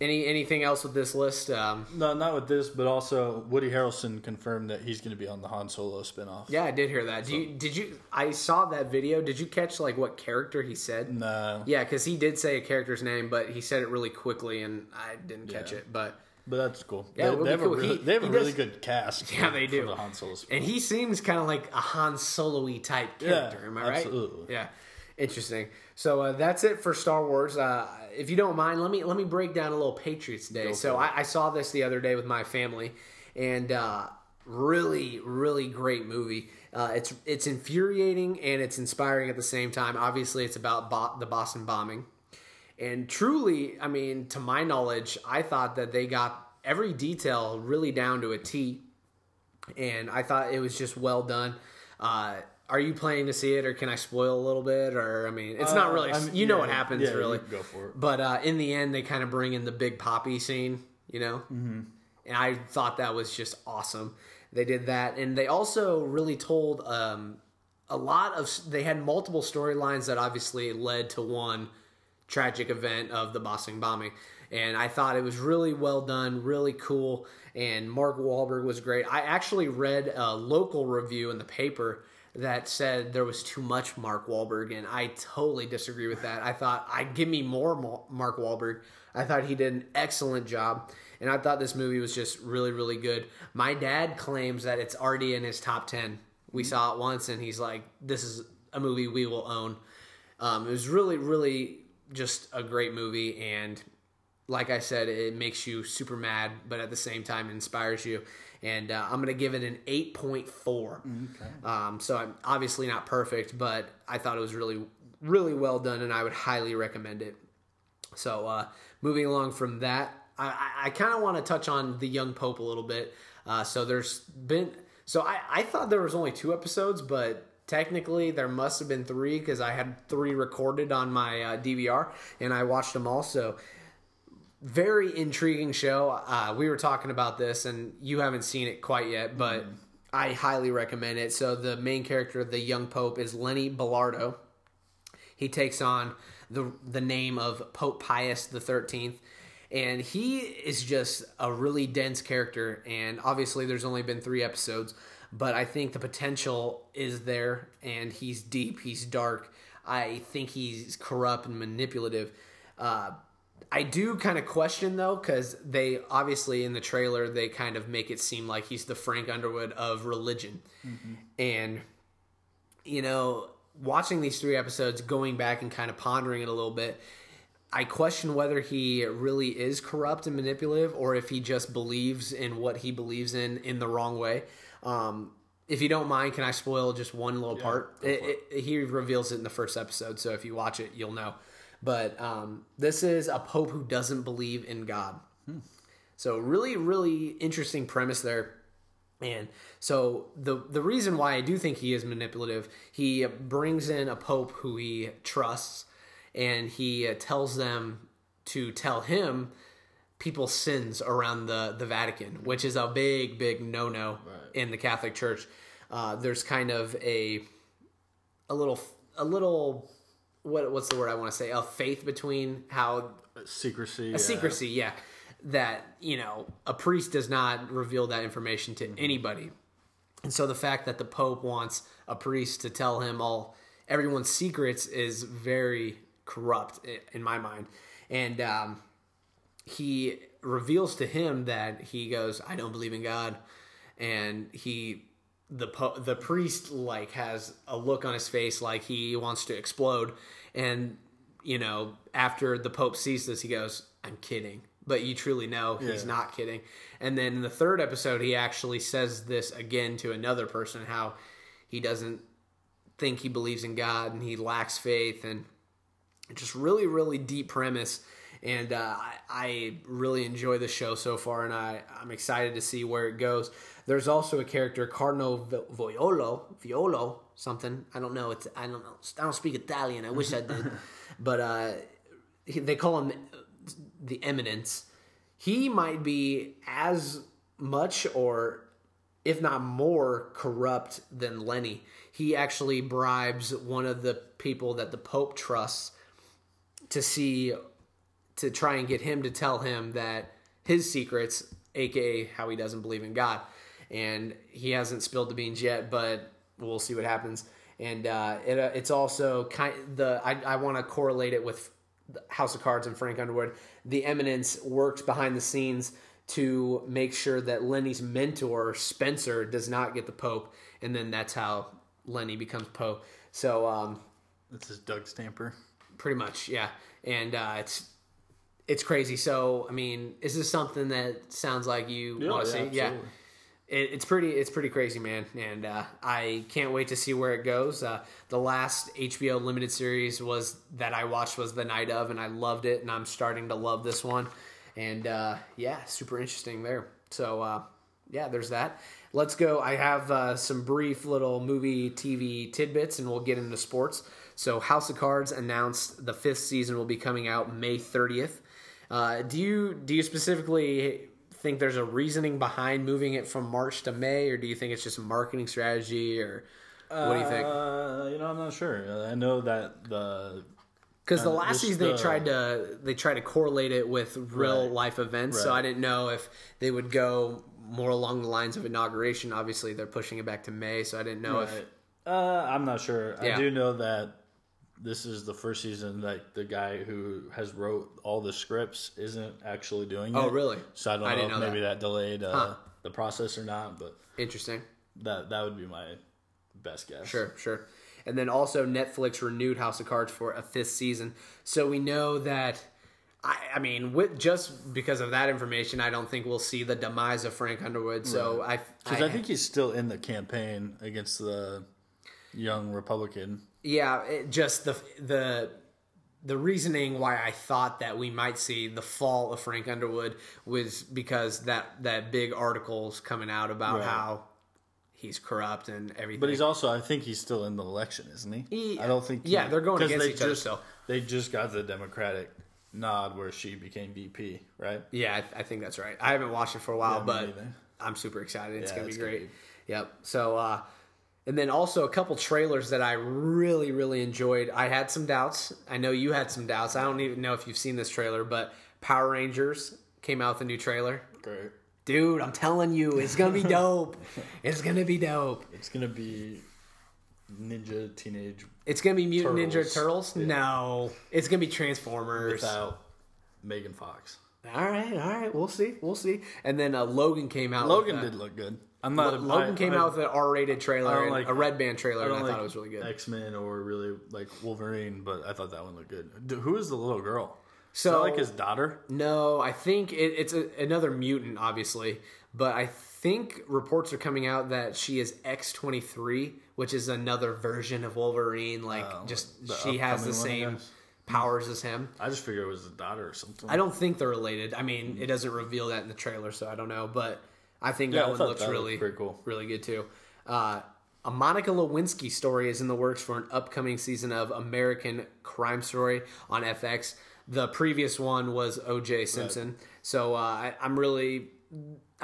Any anything else with this list? Um, No, not with this, but also Woody Harrelson confirmed that he's going to be on the Han Solo spinoff. yeah, I did hear that. Do you, did you? I saw that video. Did you catch like what character he said? No. Yeah, because he did say a character's name, but he said it really quickly, and I didn't catch Yeah. it. But but that's cool. Yeah, they, they have cool. a really, He- they have a really does- good cast. Yeah, for- they do. the Han Solo and he seems kind of like a Han Solo-y type character. Yeah, am I right? absolutely. Yeah, interesting. So uh, that's it for Star Wars. Uh, if you don't mind, let me let me break down a little Patriots Day. So I, I saw this the other day with my family, and uh, really, really great movie. Uh, it's it's infuriating and it's inspiring at the same time. Obviously, it's about bo- the Boston bombing. And truly, I mean, to my knowledge, I thought that they got every detail really down to a T. And I thought it was just well done. Uh, are you planning to see it, or can I spoil a little bit? Or I mean, it's not Uh, really. I mean, you know yeah, what happens, yeah, really. go for it. But uh, in the end, they kind of bring in the big poppy scene. You know, mm-hmm. and I thought that was just awesome. They did that, and they also really told um, a lot of. They had multiple storylines that obviously led to one tragic event of the Boston bombing. And I thought it was really well done, really cool. And Mark Wahlberg was great. I actually read a local review in the paper that said there was too much Mark Wahlberg, and I totally disagree with that. I thought I'd give me more Mark Wahlberg. I thought he did an excellent job, and I thought this movie was just really, really good. My dad claims that it's already in his top ten. We saw it once, and he's like, "This is a movie we will own." Um, it was really, really just a great movie, and like I said, it makes you super mad, but at the same time inspires you. And uh, I'm gonna give it an 8.4. Um, so I'm obviously not perfect, but I thought it was really, really well done, and I would highly recommend it. So uh, moving along from that, I, I, I kind of want to touch on the young Pope a little bit. Uh, so there's been so I, I thought there was only two episodes, but technically there must have been three because I had three recorded on my uh, DVR and I watched them all. So very intriguing show. Uh, we were talking about this, and you haven't seen it quite yet, but I highly recommend it. So the main character, the young Pope, is Lenny Bellardo he takes on the the name of Pope Pius the Thirteenth, and he is just a really dense character. And obviously, there's only been three episodes, but I think the potential is there, and he's deep, he's dark. I think he's corrupt and manipulative. Uh, I do kind of question though, because they obviously in the trailer they kind of make it seem like he's the Frank Underwood of religion, and you know, watching these three episodes, going back and kind of pondering it a little bit, I question whether he really is corrupt and manipulative or if he just believes in what he believes in in the wrong way. Um, if you don't mind, can I spoil just one little part? It, it, he reveals it in the first episode, so if you watch it, you'll know. But um, this is a pope who doesn't believe in God. So really, really interesting premise there. And so the the reason why I do think he is manipulative, he brings in a pope who he trusts, and he tells them to tell him people's sins around the the Vatican, which is a big, big no no in the Catholic Church. Uh, there's kind of a a little a little what what's the word I want to say a faith between how Secrecy. a secrecy, yeah. That, you know, a priest does not reveal that information to anybody. And so the fact that the Pope wants a priest to tell him all everyone's secrets is very corrupt in my mind. And um, he reveals to him that he goes, I don't believe in God. And he the po- the priest like has a look on his face like he wants to explode. And you know after the pope sees this he goes i'm kidding. But you truly know he's Yeah. not kidding. And then in the third episode he actually says this again to another person how he doesn't think he believes in god and he lacks faith. And just really really deep premise and uh, I, I really enjoy the show so far and I, i'm excited to see where it goes. There's also a character cardinal Vi- violo violo something. I don't know. It's i don't know. I don't speak italian. I wish i did. But uh, they call him the eminence. He might be as much or if not more corrupt than lenny. He actually bribes one of the people that the pope trusts to see to try and get him to tell him that his secrets aka how he doesn't believe in god. And he hasn't spilled the beans yet but we'll see what happens. And uh, it, uh, it's also kind of the i, I want to correlate it with house of cards and frank underwood. The eminence works behind the scenes to make sure that lenny's mentor spencer does not get the pope and then that's how lenny becomes pope. So um, This is Doug Stamper. pretty much yeah. And uh, it's it's crazy. So i mean is this something that sounds like you want to see? yeah it, it's pretty it's pretty crazy man. And uh, i can't wait to see where it goes. Uh, the last hbo limited series was that i watched was the night of and i loved it and i'm starting to love this one. And uh, yeah super interesting there. So uh, yeah there's that. Let's go. I have uh, some brief little movie tv tidbits and we'll get into sports. So house of cards announced the fifth season will be coming out may 30th uh, do you do you specifically think there's a reasoning behind moving it from March to May, or do you think it's just a marketing strategy, or what do you think? Uh, you know, I'm not sure. I know that the Because the uh, last season they the- tried to they tried to correlate it with real Right. life events, so I didn't know if they would go more along the lines of inauguration. Obviously, they're pushing it back to May, so I didn't know if Uh, I'm not sure. Yeah. I do know that this is the first season that the guy who has wrote all the scripts isn't actually doing it. Oh, really? So I don't I know didn't if know maybe that, delayed uh, Huh. the process or not, but interesting. that that would be my best guess. Sure, sure. And then also Netflix renewed House of Cards for a fifth season. So we know that I, I mean, with just because of that information, I don't think we'll see the demise of Frank Underwood. So I, Because I, think he's still in the campaign against the young Republican. Yeah, it just the the the reasoning why I thought that we might see the fall of Frank Underwood was because that that big articles coming out about Right. how he's corrupt and everything. But he's also, I think he's still in the election, isn't he? He- I don't think. yeah, he- they're going against they each other just- still. They just got the Democratic nod where she became VP, right? Yeah, I, I think that's right. I haven't watched it for a while, Yeah, but. I'm super excited. It's Yeah, gonna be great. be- Yep. So, uh, and then also a couple trailers that I really, really enjoyed. I had some doubts. I know you had some doubts. I don't even know if you've seen this trailer, but Power Rangers came out with a new trailer. Great. Dude, I'm telling you, it's gonna be dope. it's gonna be dope. It's gonna be Ninja Teenage It's gonna be Mutant Ninja Turtles. Turtles. Yeah. No, it's gonna be Transformers. without Megan Fox. All right, all right. We'll see. We'll see. And then uh, Logan came out. Logan uh, did look good. I'm not. a, Logan I- came I- out with an R-rated trailer, and like- a red band trailer, I and I thought like it was really good. X Men or really like Wolverine, but I thought that one looked good. Who is the little girl? So- like his daughter. No, I think it, it's a, another mutant, obviously, But I think reports are coming out that she is X twenty three, which is another version of Wolverine. Like Oh, just she has the upcoming one, I same? Powers as him. I just figured it was a daughter or something. I don't think they're related. I mean, it doesn't reveal that in the trailer, so I don't know. But I think Yeah, that I one looks that really pretty cool. really good too. Uh, a Monica Lewinsky story is in the works for an upcoming season of American Crime Story on FX. The previous one was O.J. Simpson, so uh, I, I'm really.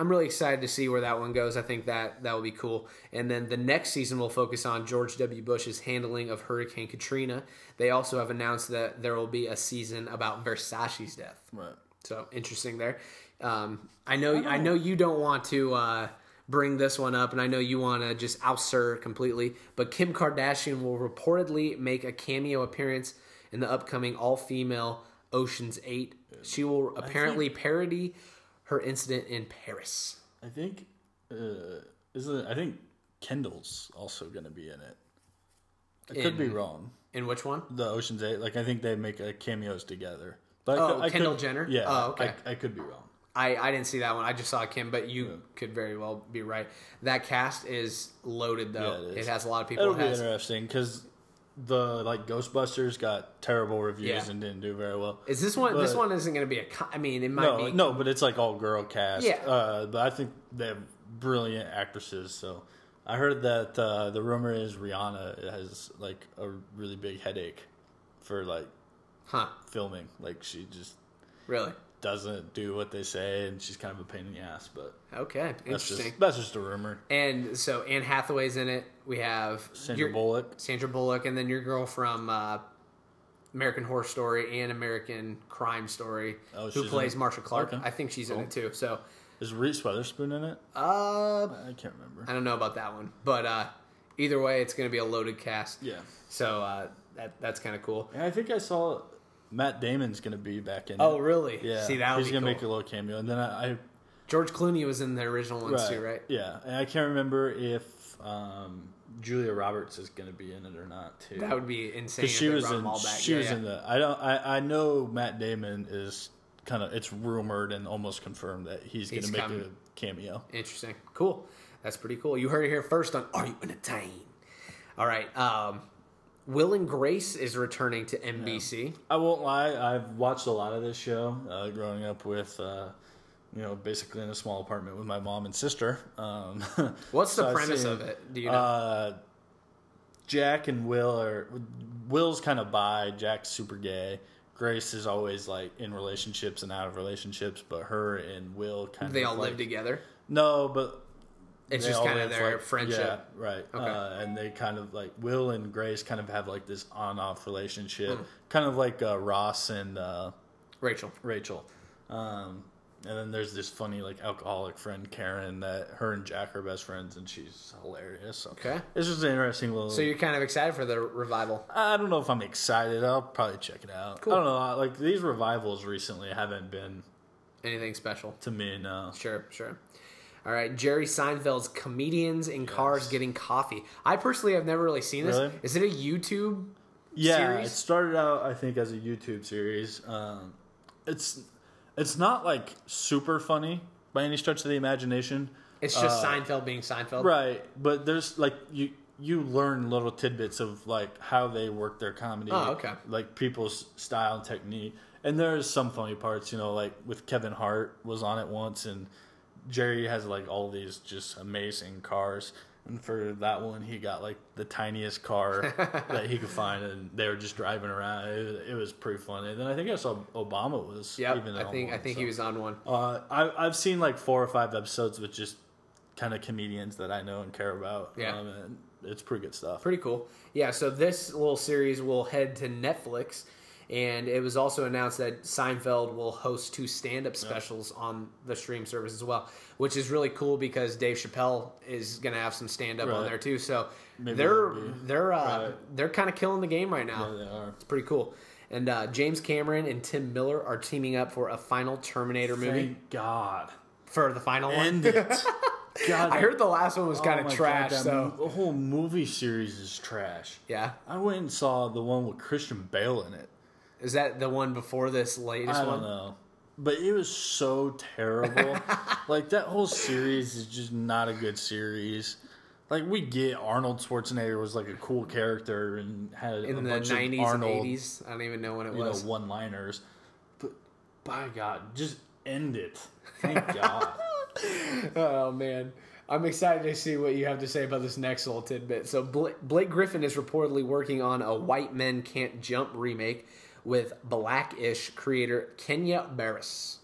I'm really excited to see where that one goes. I think that that will be cool. And then the next season will focus on George W. Bush's handling of Hurricane Katrina. They also have announced that there will be a season about Versace's death. Right. So interesting there. Um, I know I know you don't want to uh, bring this one up, and I know you want to just oust her completely. But Kim Kardashian will reportedly make a cameo appearance in the upcoming all-female Ocean's Eight. She will apparently parody her incident in Paris. I think uh, isn't it, I think Kendall's also going to be in it. I could be wrong. In which one? The Ocean's Eight, like I think they make uh, cameos together. But I Oh, could- I Kendall could- Jenner? Yeah. Oh, okay. I, I could be wrong. I, I didn't see that one. I just saw Kim, but you could very well be right. That cast is loaded though. Yeah, it it, is. has a lot of people. It'll It be has, interesting because the like Ghostbusters got terrible reviews Yeah. and didn't do very well. is this one? this one isn't going to be a. I mean, it might No, be. no, but it's like all girl cast. Yeah. Uh, but I think they have brilliant actresses. So I heard that uh, the rumor is Rihanna has like a really big headache for like Huh? filming. Like she just Really? Doesn't do what they say, and she's kind of a pain in the ass. But Okay, that's interesting. just that's just a rumor. and so Anne Hathaway's in it. We have Sandra your- Bullock. Sandra Bullock, and then your girl from uh, American Horror Story and American Crime Story, Oh, who plays? Marcia Clark. Okay. I think she's in it too. So, Is Reese Witherspoon in it? uh, I can't remember. I don't know about that one, but uh, either way, it's going to be a loaded cast. Yeah. So uh, that that's kind of cool. And I think I saw Matt Damon's going to be back in. Oh, it. really? Yeah. See, that would he's gonna cool. make a little cameo, and then I, I George Clooney was in the original ones too, right? Yeah, and I can't remember if um, Julia Roberts is going to be in it or not too. That would be insane. Because she was in. them all back. She Yeah, was yeah. in the. I don't. I, I know Matt Damon is kind of. It's rumored and almost confirmed that he's going to make coming. a cameo. Interesting. Cool. That's pretty cool. You heard it here first on Are You Entertained? All right. Um, Will and Grace is returning to NBC. I won't lie. I've watched a lot of this show uh, growing up with. Uh, you know, basically in a small apartment with my mom and sister. Um, What's the so I've premise seen- of it? Do you know? Uh, Jack and Will are Will's kind of bi. Jack's super gay. Grace is always like in relationships and out of relationships, but her and Will kind they of they all like, live together. No, but It's just kind of their like- friendship. Yeah, right. Okay. Uh, and they kind of like Will and Grace kind of have like this on-off relationship, Hmm. kind of like uh, Ross and uh, Rachel. Rachel. Um, and then there's this funny like alcoholic friend Karen that her and Jack are best friends, and she's hilarious. So Okay. it's just an interesting little. So you're kind of excited for the revival. I don't know if I'm excited. I'll probably check it out. Cool. I don't know. Like these revivals recently haven't been Anything special? to me. No. Sure, sure. All right, Jerry Seinfeld's comedians in cars getting coffee. I personally have never really seen this. Really? Is it a YouTube? Series? Yeah, series? it started out I think as a YouTube series. Um, it's it's not like super funny by any stretch of the imagination. It's just Seinfeld being Seinfeld. Uh, Right, but there's like you you learn little tidbits of like how they work their comedy. Oh, okay. Like people's style and technique. And there's some funny parts, you know, like with Kevin Hart was on it once and Jerry has like all these just amazing cars. And for that one, he got like the tiniest car that he could find, and they were just driving around. It, was- it was pretty funny. And then I think I saw Obama was Yep. even I on think I think so. he was on one. Uh, I, I've seen like four or five episodes with just kind of comedians that I know and care about. Yeah. um, and it's pretty good stuff. Pretty cool. Yeah, so this little series will head to Netflix, and it was also announced that Seinfeld will host two stand-up specials on the stream service as well, which is really cool because Dave Chappelle is going to have some stand-up on there too. So Maybe they're they're uh, Right. they're kind of killing the game right now. Yeah, they are. It's pretty cool. And uh, James Cameron and Tim Miller are teaming up for a final Terminator movie God. for the final one. It. God, I heard the last one was oh kind of trash. God, so the whole movie series is trash. yeah, I went and saw the one with Christian Bale in it. Is that the one before this latest I one? don't know, but it was so terrible. like that whole series is just not a good series. Like we get Arnold Schwarzenegger was like a cool character and had a In the bunch nineties of and eighties, I don't even know when it you know, was. one-liners. But by God, just end it. Thank God. Oh man, I'm excited to see what you have to say about this next little tidbit. So Blake Griffin is reportedly working on a White Men Can't Jump remake with Blackish creator Kenya Barris.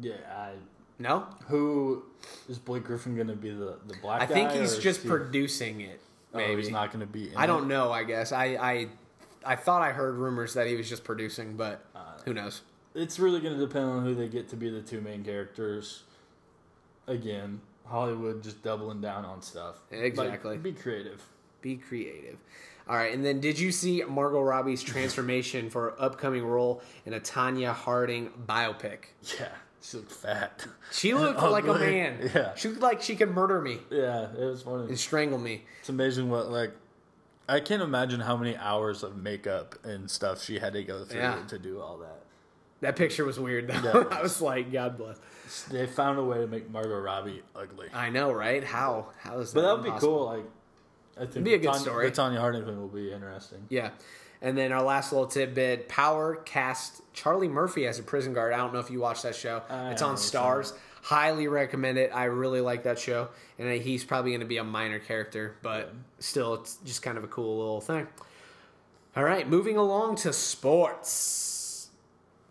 Yeah, I, No, who is Blake Griffin going to be the the black I think or he's just he- producing it. oh, Maybe he's not going to be. In I don't it? know. I guess I I I thought I heard rumors that he was just producing, but Uh, who knows? It's really going to depend on who they get to be the two main characters. Again, Hollywood just doubling down on stuff. Like, Exactly. be creative. Be creative. All right, and then did you see Margot Robbie's transformation for her upcoming role in a Tonya Harding biopic? Yeah, she looked fat. She looked oh, like a man. Yeah. She looked like she could murder me yeah, it was funny. and strangle me. It's amazing what like. I can't imagine how many hours of makeup and stuff she had to go through Yeah. to do all that. That picture was weird though. Yeah, it I was like, God bless. They found a way to make Margot Robbie ugly. I know, right? How? How is that? But that would be cool. Like, I think be a good Tanya, story. The Tonya Harding thing will be interesting. Yeah. And then our last little tidbit: Power cast Charlie Murphy as a prison guard. I don't know if you watched that show. I it's on Starz. Highly recommend it. I really like that show, and he's probably going to be a minor character, but still, it's just kind of a cool little thing. All right, moving along to sports.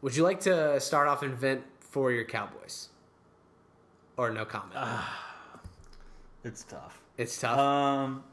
Would you like to start off and vent for your Cowboys, or no comment? It's tough. it's tough. Um,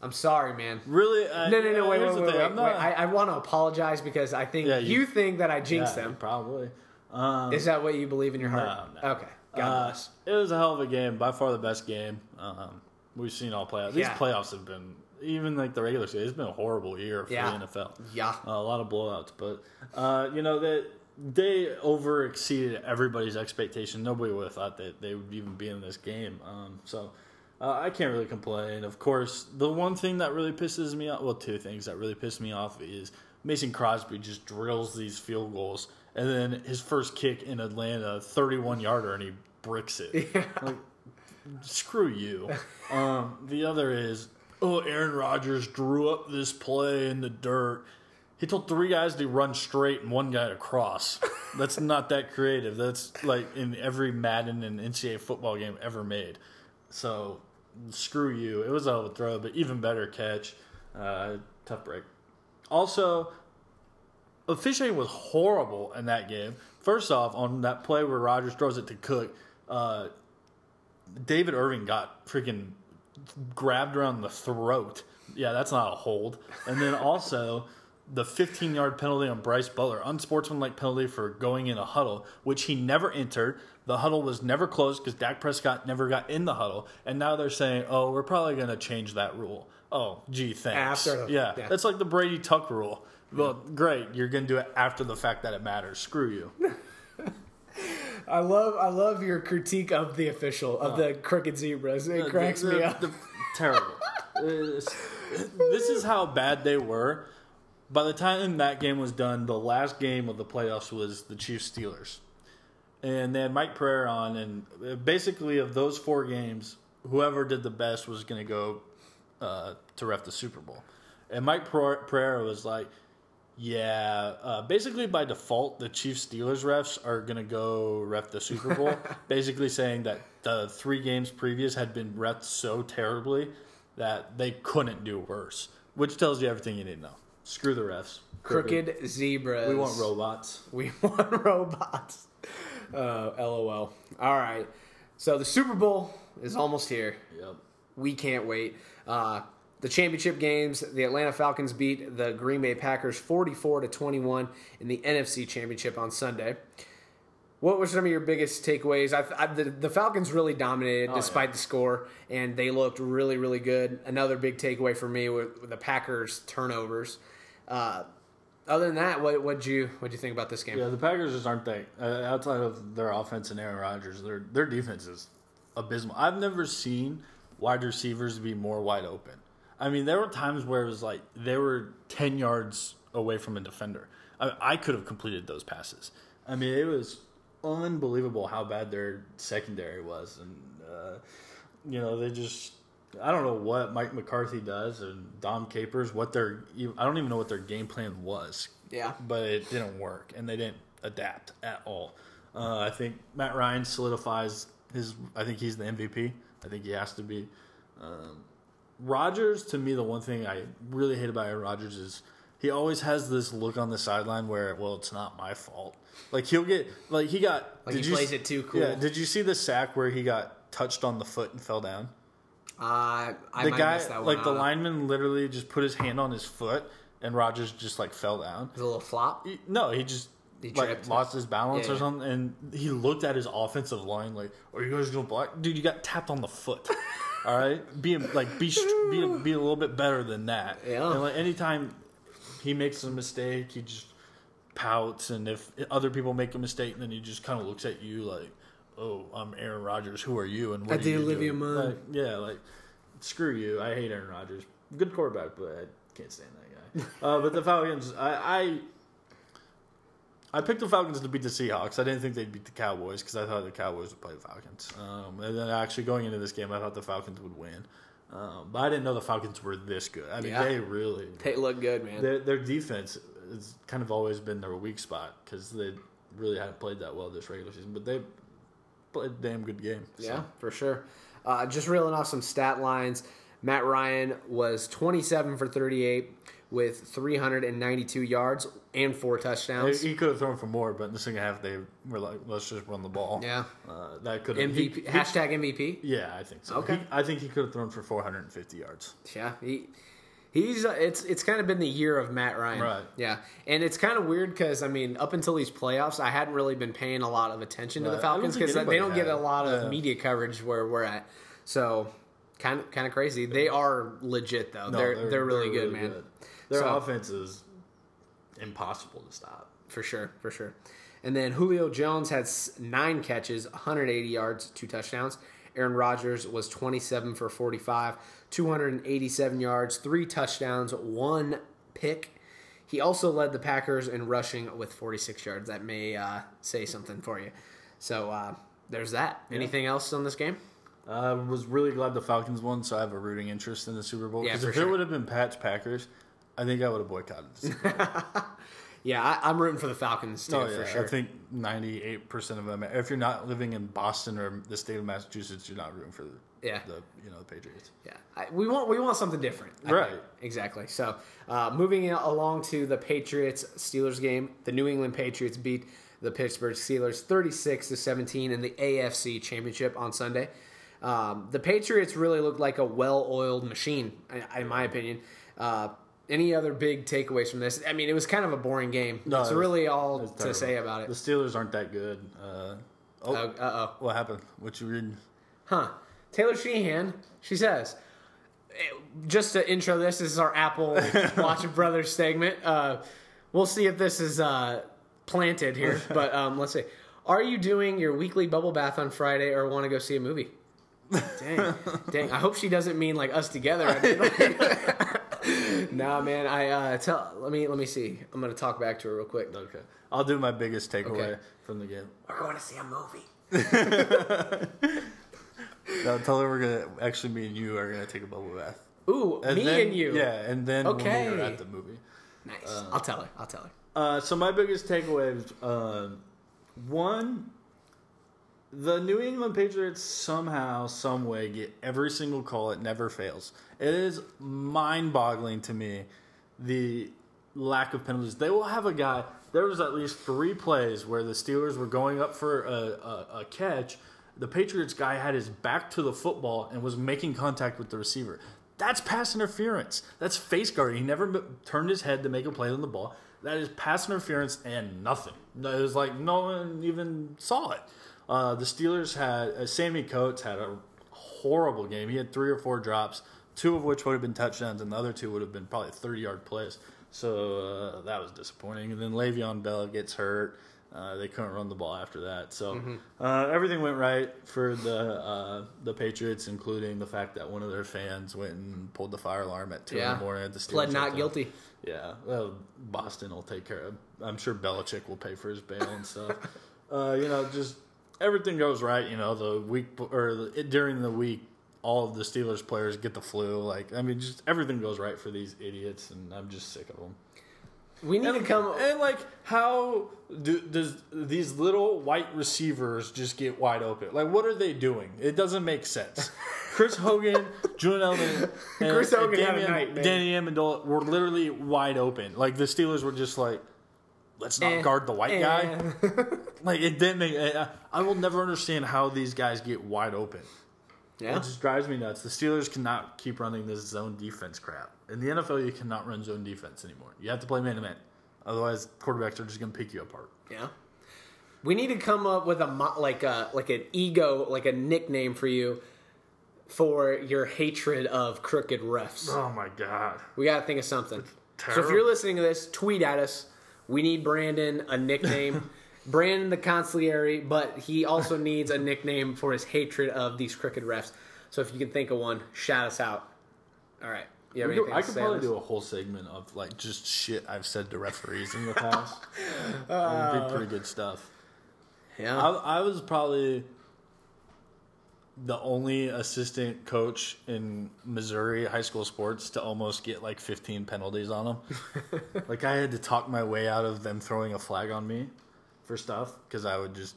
I'm sorry, man. really? I, No, no, no. Wait, wait, wait. wait, I'm not- wait. I, I want to apologize because I think Yeah, you, you- think that I jinxed yeah, them. Probably. Um, Is that what you believe in your heart? No, no. Okay. God uh, bless. it was a hell of a game. By far the best game. Um, we've seen all playoffs. These playoffs have been even like the regular season. It's been a horrible year for the NFL. Yeah. Uh, a lot of blowouts, but uh, you know that they over exceeded everybody's expectation. Nobody would have thought that they would even be in this game. Um, so uh, I can't really complain. Of course, the one thing that really pisses me off, well, two things that really piss me off is Mason Crosby just drills these field goals, and then his first kick in Atlanta, thirty-one yarder, and he bricks it. Like, screw you. Um, the other is, oh, Aaron Rodgers drew up this play in the dirt. He told three guys to run straight and one guy to cross. That's not that creative. That's like in every Madden and NCAA football game ever made. So screw you. It was a hell of a throw, but even better catch. Uh, tough break. Also, officiating was horrible in that game. First off, on that play where Rodgers throws it to Cook, uh, David Irving got freaking grabbed around the throat. Yeah, that's not a hold. And then also the 15 yard penalty on Brice Butler, unsportsmanlike penalty for going in a huddle, which he never entered. The huddle was never closed because Dak Prescott never got in the huddle. And now they're saying, oh, we're probably going to change that rule. Oh, gee, thanks. After the- yeah, yeah. that's like the Brady Tuck rule. Well, great. You're going to do it after the fact that it matters. Screw you. I love I love your critique of the official of the oh. crooked zebras. It cracks The- me up. the- terrible. This is how bad they were. By the time that game was done, the last game of the playoffs was the Chiefs Steelers, and they had Mike Pereira on, and uh, basically of those four games, whoever did the best was going to go uh, to ref the Super Bowl, and Mike Pereira Pereira was like. Yeah, uh, basically by default, the Chiefs Steelers refs are going to go ref the Super Bowl. basically saying that the three games previous had been refed so terribly that they couldn't do worse, which tells you everything you need to know. Screw the refs. crooked zebras. We want robots. We want robots. Uh, LOL. All right. So the Super Bowl is almost here. Yep. We can't wait. Uh, the championship games, the Atlanta Falcons beat the Green Bay Packers 44 to 21 in the NFC Championship on Sunday. What were some of your biggest takeaways? I, I, the, the Falcons really dominated despite the score, and they looked really, really good. Another big takeaway for me were the Packers' turnovers. Uh, other than that, what would you what you think about this game? Yeah, the Packers just aren't that uh, outside of their offense and Aaron Rodgers. Their their defense is abysmal. I've never seen wide receivers be more wide open. I mean, there were times where it was like they were ten yards away from a defender. I, I could have completed those passes. I mean, it was unbelievable how bad their secondary was, and uh, you know they just. I don't know what Mike McCarthy does and Dom Capers. What their I don't even know what their game plan was. Yeah. but it didn't work, and they didn't adapt at all. Uh, I think Matt Ryan solidifies his. I think he's the MVP. I think he has to be. Um, Rodgers, to me, the one thing I really hate about Aaron Rodgers is he always has this look on the sideline where, well, it's not my fault. Like he'll get like he got. Like did he you plays it too cool. Yeah. Did you see the sack where he got touched on the foot and fell down? Uh, I The guy, that one. like the out. lineman, literally just put his hand on his foot, and Rodgers just like fell down. It was a little flop. He- No, he just He like lost his balance Yeah, or yeah. something, and he looked at his offensive line like, "Are you guys gonna block, dude? You got tapped on the foot. All right, be like be be be a little bit better than that. Yeah. And like anytime he makes a mistake, he just pouts, and if other people make a mistake, then he just kind of looks at you like, "Oh, I'm Aaron Rodgers. Who are you?" And what I did you Olivia doing?" Munn. Like, yeah, like screw you. I hate Aaron Rodgers. Good quarterback, but I can't stand that guy. uh, but the Falcons, I, I I picked the Falcons to beat the Seahawks. I didn't think they'd beat the Cowboys because I thought the Cowboys would play the Falcons. Um, and then actually going into this game, I thought the Falcons would win. Um, but I didn't know the Falcons were this good. I mean, Yeah. they really They look good, man. their, their defense has kind of always been their weak spot because they really haven't played that well this regular season. But they played a damn good game. so. Yeah, for sure. Uh, just reeling off some stat lines. Matt Ryan was 27 for 38 with 392 yards and four touchdowns. he could have thrown for more, but in the second half they were like, "Let's just run the ball." Yeah. uh, that could have MVP hashtag MVP. Yeah, I think so. Okay. He- I think he could have thrown for 450 yards. Yeah, he he's uh, it's it's kind of been the year of Matt Ryan. Right. Yeah, and it's kind of weird because I mean, up until these playoffs, I hadn't really been paying a lot of attention to the Right. I don't Falcons because they don't get a lot of Yeah. media coverage where we're at. So. Kind of, kind of crazy. They are legit though. No, they're, they're really good, man. Their So- offense is impossible to stop. for sure, for sure. And then Julio Jones had nine catches, 180 yards, two touchdowns. Aaron Rodgers was 27 for 45, 287 yards, three touchdowns, one pick. He also led the Packers in rushing with 46 yards. That may uh, say something for you. So uh, there's that. Anything else on this game? I was really glad the Falcons won, so I have a rooting interest in the Super Bowl. Yeah, Because for if sure. it would have been Pats Packers, I think I would have boycotted the Super Bowl. Yeah, I, I'm rooting for the Falcons too, oh, for sure. I think 98% of them, if you're not living in Boston or the state of Massachusetts, you're not rooting for the, Yeah. the you know, the Patriots. Yeah, I, we want we want something different, I Right. think. Exactly. So, uh, moving along to the Patriots Steelers game, the New England Patriots beat the Pittsburgh Steelers thirty six to seventeen in the AFC Championship on Sunday. Um, the Patriots really looked like a well oiled machine, in, in my opinion. Uh, any other big takeaways from this? I mean, it was kind of a boring game. No, it's it was- really all It's to say about it. The. Steelers aren't that good. Uh, oh, Uh oh. what happened? What you reading? Huh. Taylor Sheehan, she says, eh, just to intro this, this is our Apple Watch Brothers segment. Uh, we'll see if this is uh, planted here, but um, let's see. Are you doing your weekly bubble bath on Friday or want to go see a movie? Dang, dang. I hope she doesn't mean like us together. I mean, nah, man. I uh, tell. Let me let me see. I'm gonna talk back to her real quick. Okay. I'll do my biggest takeaway Okay. from the game. We're going to see a movie. No, tell her we're gonna actually me and you are gonna take a bubble bath. Ooh, me then- and you. Yeah, and then when Okay. we are at the movie. Nice. I'll tell her. I'll tell her. Uh, so my biggest takeaway is um, one: the New England Patriots somehow, some way, get every single call. It never fails. It is mind-boggling to me the lack of penalties. They will have a guy. There was at least three plays where the Steelers were going up for a, a, a catch. The Patriots guy had his back to the football and was making contact with the receiver. That's pass interference. That's face guarding. He never turned his head to make a play on the ball. That is pass interference and nothing. It was like no one even saw it. Uh, the Steelers had uh, Sammy Coates had a horrible game. He had three or four drops, two of which would have been touchdowns, and the other two would have been probably thirty yard plays. So uh, that was disappointing. And then Le'Veon Bell gets hurt. Uh, they couldn't run the ball after that. So uh, everything went right for the uh, the Patriots, including the fact that one of their fans went and pulled the fire alarm at two in the morning at the Steelers Pled not guilty. Yeah, well, Boston will take care of. I'm sure Belichick will pay for his bail and stuff. Uh, you know, just everything goes right. You know, the week or the, during the week, all of the Steelers players get the flu. Like, I mean, just everything goes right for these idiots, and I'm just sick of them. We need And, to come. and like, how do does these little white receivers just get wide open? Like, what are they doing? It doesn't make sense. Chris Hogan, Julian Edelman, and, Chris Hogan had a night, man. Danny Amendola were literally wide open. Like the Steelers were just like, let's not Eh, guard the white eh. guy. Like it didn't make. I, I will never understand how these guys get wide open. Yeah. It just drives me nuts. The Steelers cannot keep running this zone defense crap. In the NFL, you cannot run zone defense anymore. You have to play man to man. Otherwise, quarterbacks are just going to pick you apart. Yeah. We need to come up with a mo- like a like an ego like a nickname for you for your hatred of crooked refs. Oh my god. We got to think of something. So if you're listening to this, tweet at us. We need Brandon a nickname. Brandon the consigliere, but he also needs a nickname for his hatred of these crooked refs. So if you can think of one, shout us out. All right. You have anything I to could say probably this? do a whole segment of like just shit I've said to referees in the past. It'd be oh. pretty good stuff. Yeah. I, I was probably the only assistant coach in Missouri high school sports to almost get like 15 penalties on them. like I had to talk my way out of them throwing a flag on me for stuff because I would just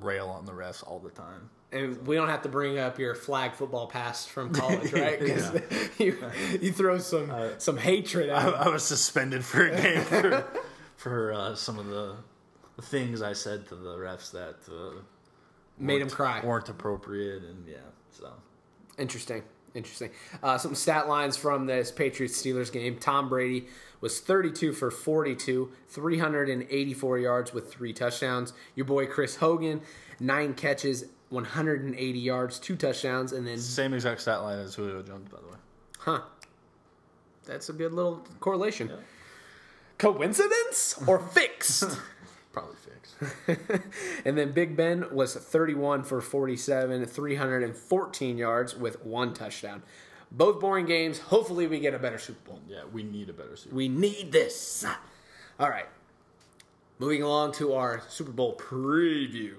rail on the refs all the time. And we don't have to bring up your flag football past from college, right? 'Cause you you throw some some hatred I. I was suspended for a game for, for uh, some of the things I said to the refs that uh, made him cry. weren't appropriate, and yeah, so. Interesting. Interesting. Uh, some stat lines from this Patriots Steelers game. Tom Brady was 32 for 42, 384 yards with three touchdowns. Your boy Chris Hogan, nine catches, 180 yards, two touchdowns, and then, Same exact stat line as Julio Jones, by the way. huh. That's a good little correlation. Coincidence or fixed? Probably fixed. and then Big Ben was 31 for 47, 314 yards with one touchdown. Both boring games. Hopefully, we get a better Super Bowl. Yeah, we need a better Super We need this. All right. Moving along to our Super Bowl preview.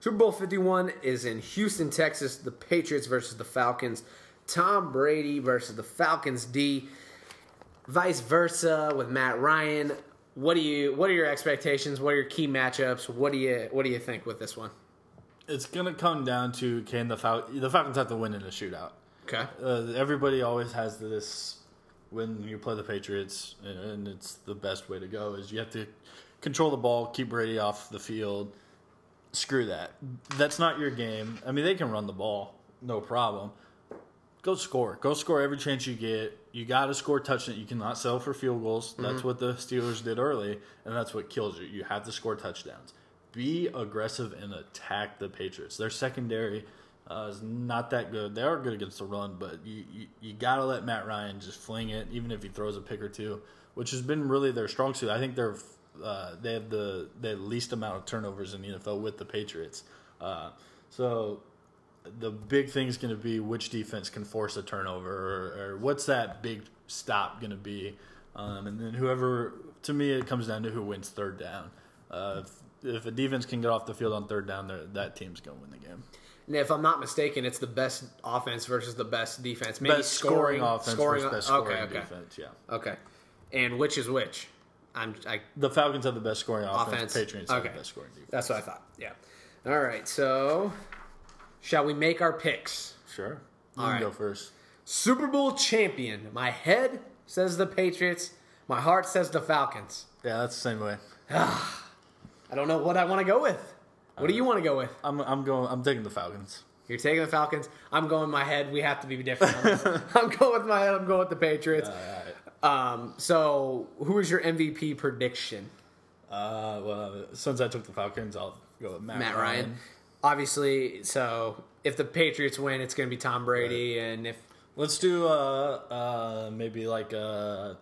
Super Bowl 51 is in Houston, Texas. The Patriots versus the Falcons. Tom Brady versus the Falcons D. Vice versa with Matt Ryan. What do you what are your expectations? What are your key matchups? What do you what do you think with this one? It's gonna come down to can the Fal- the Falcons have to win in a shootout. Okay. Uh, everybody always has this when you play the Patriots, and, and it's the best way to go. Is you have to control the ball, keep Brady off the field. Screw that. That's not your game. I mean, they can run the ball, no problem. Go score. Go score every chance you get. You got to score touchdown. You cannot settle for field goals. That's what the Steelers did early, and that's what kills you. You have to score touchdowns. Be aggressive and attack the Patriots. Their secondary uh, is not that good. They are good against the run, but you, you, you got to let Matt Ryan just fling it, even if he throws a pick or two, which has been really their strong suit. I think they're uh, they have the the least amount of turnovers in the NFL with the Patriots. Uh, so the big thing is going to be which defense can force a turnover, or, or what's that big stop going to be, um, and then whoever. To me, it comes down to who wins third down. Uh, if, if a defense can get off the field on third down, that team's going to win the game. And if I'm not mistaken, it's the best offense versus the best defense. Maybe Best scoring, offense scoring versus best okay, scoring okay. defense. Yeah, Okay. And which is which? I'm I the Falcons have the best scoring offense. Offense. Patriots have the best scoring defense. that's what I thought. Yeah. All right. So, shall we make our picks? Sure, you All can go first. Super Bowl champion. My head says the Patriots. My heart says the Falcons. Yeah, that's the same way. I don't know what I want to go with. What do you want to go with? I'm I'm going. I'm taking the Falcons. You're taking the Falcons. I'm going my head. We have to be different. I'm going with my head. I'm going with the Patriots. Um, so, who is your MVP prediction? Uh, well, since I took the Falcons, I'll go with Matt, Matt Ryan. Obviously, so if the Patriots win, it's going to be Tom Brady, and if Let's do uh uh maybe like uh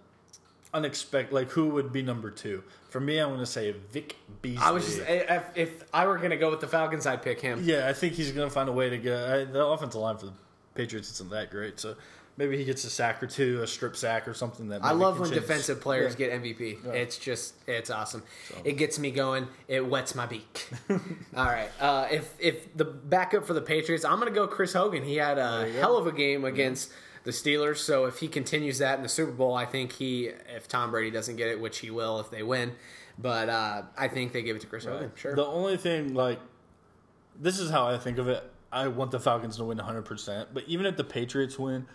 unexpected like who would be number two? For me, I'm gonna say Vic Beasley. I was just if, if I were going to go with the Falcons, I'd pick him. yeah, I think he's gonna find a way to get I, the offensive line for the Patriots isn't that great, so maybe he gets a sack or two, a strip sack or something. That I love when change- defensive players get MVP. It's just it's awesome. It gets me going. It wets my beak. All right. Uh, if if the backup for the Patriots, I'm gonna go Chris Hogan. He had a hell of a game against the Steelers. So if he continues that in the Super Bowl, I think he if Tom Brady doesn't get it, which he will if they win. But uh, I think they give it to Chris Hogan. Sure. The only thing, like, this is how I think of it. I want the Falcons to win 100%. But even if the Patriots win,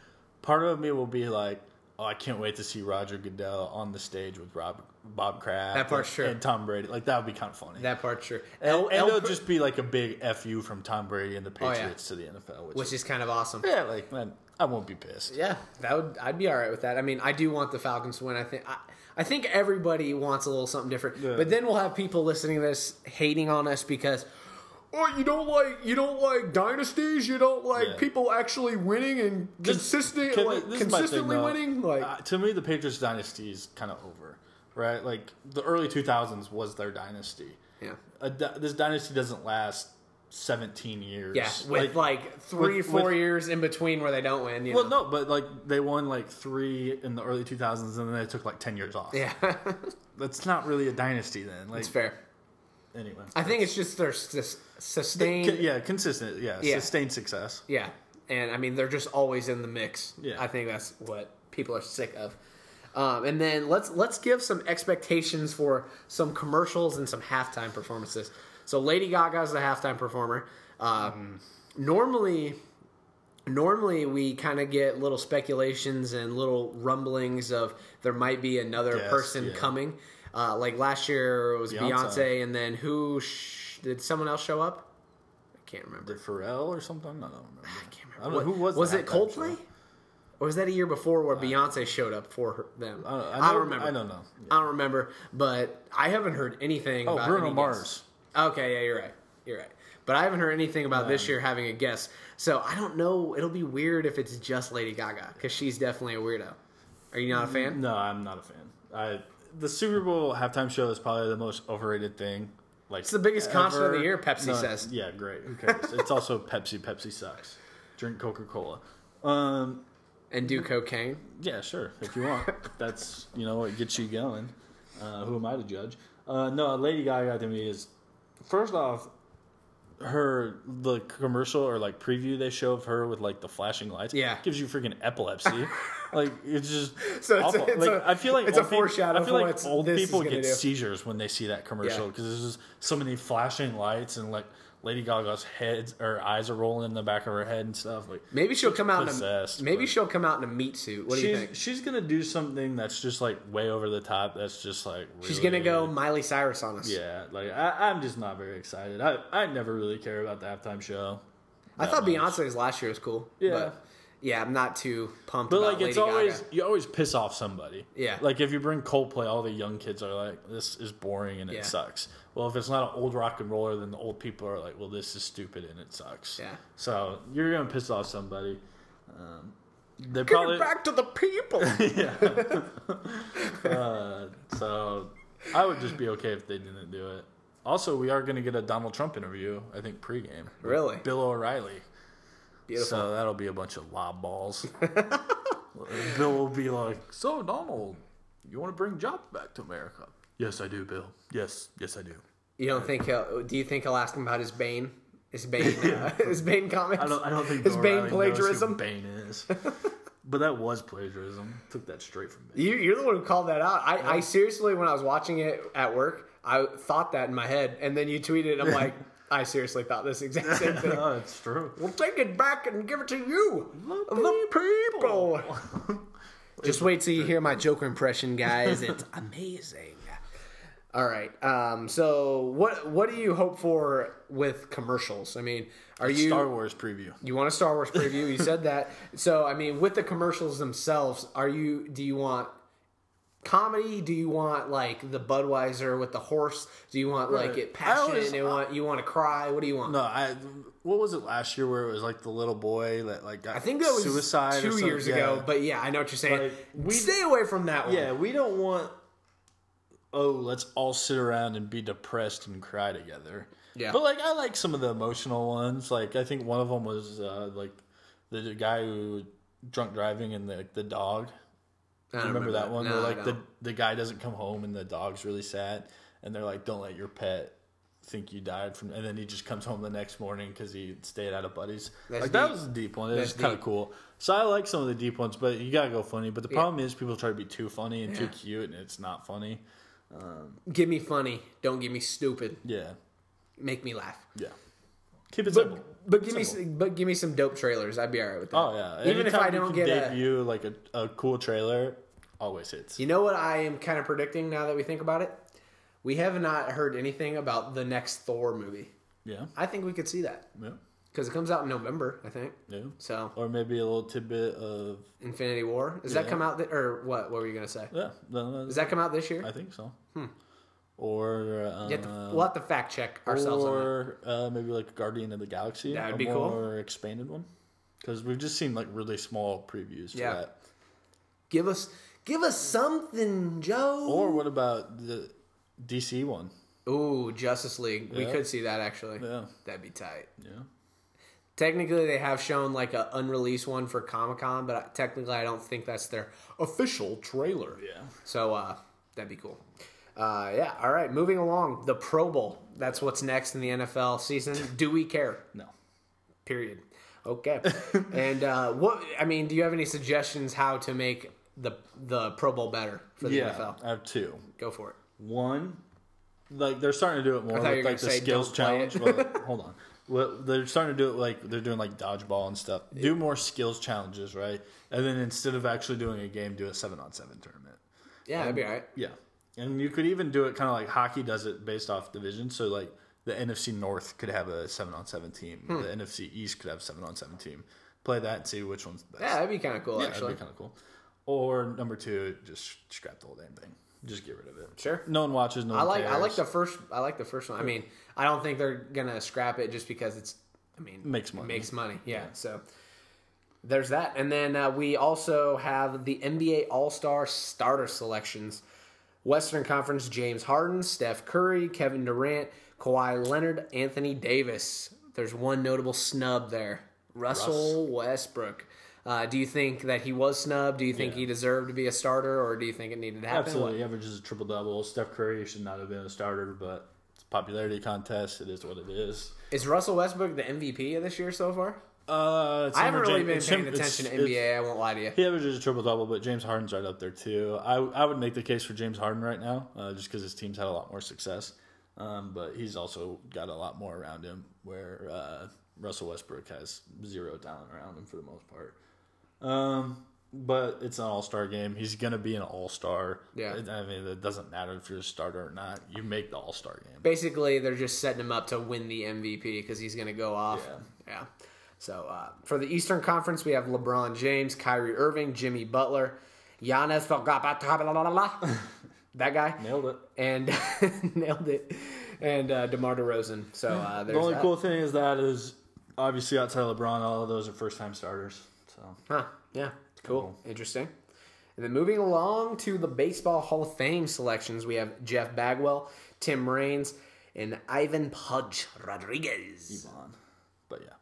part of me will be like, oh, I can't wait to see Roger Goodell on the stage with Rob, Bob Kraft That part's and, true. and Tom Brady. Like, that would be kind of funny. that part's true. and, El- and it'll just be like a big FU from Tom Brady and the Oh, yeah. Patriots to the NFL. Which, which is, is kind of awesome. yeah, like, man, I won't be pissed. Yeah, that would I'd be all right with that. I mean, I do want the Falcons to win. I think I, I think everybody wants a little something different. Yeah. But then we'll have people listening to this hating on us because oh, you don't like you don't like dynasties. You don't like Yeah. people actually winning and This- consistent can- like my thing, consistently winning. Like Uh, to me, the Patriots dynasty is kind of over, right? Like the early 2000s was their dynasty. yeah, dy- this dynasty doesn't last 17 years. yeah, with like, three with- four with- years in between where they don't win. You Well, know? no, but like they won like three in the early 2000s, and then they took like 10 years off. yeah, that's not really a dynasty then. Like it's fair. Anyway, I think it's just their sus- sustained. Yeah, consistent, yeah, Yeah. sustained success. Yeah, and I mean they're just always in the mix. Yeah. I think that's what people are sick of. Um, and then let's let's give some expectations for some commercials and some halftime performances. So Lady Gaga is the halftime performer. Uh, Normally, normally we kind of get little speculations and little rumblings of there might be another Yes, person yeah. coming. Uh, like last year it was Beyonce, Beyonce. and then who sh- did someone else show up? I can't remember. Did Pharrell or something? I don't remember. I can't I don't remember. know who was. Was it Coldplay? show? Or was that a year before where Beyonce showed up for her, them? I don't, I, I don't remember. I don't know. I don't remember, but I haven't heard anything Oh, about Bruno any Mars. guests. Okay, yeah, you're right. You're right. But I haven't heard anything about this year having a guest. So I don't know. It'll be weird if it's just Lady Gaga because she's definitely a weirdo. Are you not a fan? No, I'm not a fan. I the Super Bowl halftime show is probably the most overrated thing. Like It's the biggest concert of the year, Pepsi says. Yeah, great. Who cares? it's also Pepsi. Pepsi sucks. Drink Coca Cola. Um, And do cocaine? yeah, sure. If you want, that's you know what gets you going. Uh, who am I to judge? Uh, no, Lady Gaga to me is first off her the commercial or like preview they show of her with like the flashing lights. Yeah. gives you freaking epilepsy. like it's just So it's a- it's like, a- I feel like it's a old people- foreshadow I feel like old people get do. seizures when they see that commercial Yeah. because there's just so many flashing lights and like Lady Gaga's head or eyes are rolling in the back of her head and stuff. Like Maybe she'll come out in a maybe she'll come out in a meat suit. What do you she's think? she's gonna do something that's just like way over the top. That's just like She's gonna go Miley Cyrus on us. Yeah, like I, I'm just not very excited. I I never really care about the halftime show. I thought much. Beyonce's last year was cool. Yeah. But yeah, I'm not too pumped. But about like it's Lady always Gaga. you always piss off somebody. Yeah. Like if you bring Coldplay, all the young kids are like, "This is boring and it sucks." Well, if it's not an old rock and roller, then the old people are like, "Well, this is stupid and it sucks." Yeah. So you're gonna piss off somebody. Um, they Give probably it back to the people. uh, so I would just be okay if they didn't do it. Also, we are gonna get a Donald Trump interview. I think pregame. Really? Bill O'Reilly. Beautiful. So that'll be a bunch of lob balls. Bill will be like, "So Donald, you want to bring jobs back to America?" Yes, I do, Bill. Yes, yes, I do. You don't think he'll? Do you think he'll ask him about his Bane? His Bane? uh, his Bane comics? I don't. I don't think his Bane O'Reilly knows who plagiarism. Bane is. but that was plagiarism. Took that straight from Bane. You, you're the one who called that out. I, I seriously, when I was watching it at work, I thought that in my head, and then you tweeted, it, I'm like, I seriously thought this exact same thing. no, it's true. We'll take it back and give it to you, The the people. Just wait till you hear my Joker impression, guys. It's amazing. All right. Um, so, what what do you hope for with commercials? I mean, are you Star Wars preview. you want a Star Wars preview? You said that. So, I mean, with the commercials themselves, are you do you want comedy? Do you want like the Budweiser with the horse? Do you want like Right. it passionate? always- you want you want to cry? What do you want? No, I. What was it last year where it was like the little boy that like got I think that was suicide two years Yeah. ago. But yeah, I know what you're saying. Like, we- Stay away from that one. Yeah, we don't want. Oh, let's all sit around and be depressed and cry together. Yeah. but like I like some of the emotional ones. Like I think one of them was uh, like the guy who drunk driving and the the dog. I don't Remember that one No, where like the the guy doesn't come home and the dog's really sad, and they're like, "Don't let your pet think you died from," and then he just comes home the next morning because he stayed out of buddies. That's like that was a deep one. It That's was kind of cool. So I like some of the deep ones, but you gotta go funny. But the problem is people try to be too funny and too cute, and it's not funny. Um, give me funny. Don't give me stupid. Yeah, Make me laugh. yeah. Keep it simple. But but give me Simple. some, but give me some dope trailers. I'd be alright with that. Oh yeah. Even if I you don't can get a, debut like a, a cool trailer, always hits. you know what I am kind of predicting now that we think about it. We have not heard anything about the next Thor movie. Yeah, I think we could see that yeah, because it comes out in November. I think yeah. so. Or maybe a little tidbit of Infinity War does that Yeah. come out th- or what? What were you gonna say? yeah. no, no, Does that come out this year? I think so. Hmm. Or uh, You have to- we'll have to fact check ourselves on that. or uh, maybe like Guardian of the Galaxy. That would a be cool. more expanded one. Because we've just seen like really small previews for Yeah. that. Give us give us something, Joe. Or what about the DC one? Ooh, Justice League. We Yeah. could see that actually. Yeah, That'd be tight. yeah. Technically, they have shown like a unreleased one for Comic Con, but technically, I don't think that's their official trailer. Yeah. So uh, that'd be cool. Uh, yeah. All right. Moving along. The Pro Bowl. That's what's next in the NFL season. Do we care? No. Period. Okay. and uh, what? I mean, do you have any suggestions how to make the the Pro Bowl better for the Yeah, NFL? I have two. Go for it. One, like they're starting to do it more with like the skills challenge. well, hold on. Well, they're starting to do it like they're doing like dodgeball and stuff. Do more skills challenges, right? And then instead of actually doing a game, do a seven on seven tournament. Yeah, that'd be all right. Yeah, and you could even do it kind of like hockey does it based off division. So like the NFC North could have a seven on seven team. Hmm. The NFC East could have a seven on seven team. Play that and see which one's the best. Yeah, that'd be kind of cool. Yeah, actually, that'd be kind of cool. Or number two, just scrap the whole damn thing. Just get rid of it. Sure. No one watches. No one I like I like the first I like the first one. I mean, I don't think they're gonna scrap it just because it's. I mean, Makes money. Makes money. Yeah. So there's that, and then uh, we also have the NBA All Star starter selections. Western Conference: James Harden, Steph Curry, Kevin Durant, Kawhi Leonard, Anthony Davis. There's one notable snub there: Russell Westbrook. Uh, do you think that he was snubbed? Do you think Yeah. he deserved to be a starter, or do you think it needed to happen? Absolutely, he averages a triple double. Steph Curry should not have been a starter, but popularity contest. It is what it is. Is Russell Westbrook the MVP of this year so far? Uh, I haven't really James- been paying him- attention to NBA. I won't lie to you. He averages a triple double, but James Harden's right up there too. I I would make the case for James Harden right now, uh, just because his team's had a lot more success. Um, but he's also got a lot more around him, where uh, Russell Westbrook has zero talent around him for the most part. Um, but it's an All Star game. He's gonna be an All Star. Yeah. I mean, it doesn't matter if you're a starter or not. You make the All Star game. Basically, they're just setting him up to win the MVP because he's going to go off. Yeah. Yeah. So uh, for the Eastern Conference, we have LeBron James, Kyrie Irving, Jimmy Butler, Giannis, that guy, Nailed it. and nailed it, and uh, DeMar DeRozan. So uh, The only that. cool thing is that is obviously outside of LeBron, all of those are first time starters. So Huh. Yeah. Cool. Interesting. And then moving along to the Baseball Hall of Fame selections, we have Jeff Bagwell, Tim Raines, and Ivan Pudge Rodriguez. on. But yeah.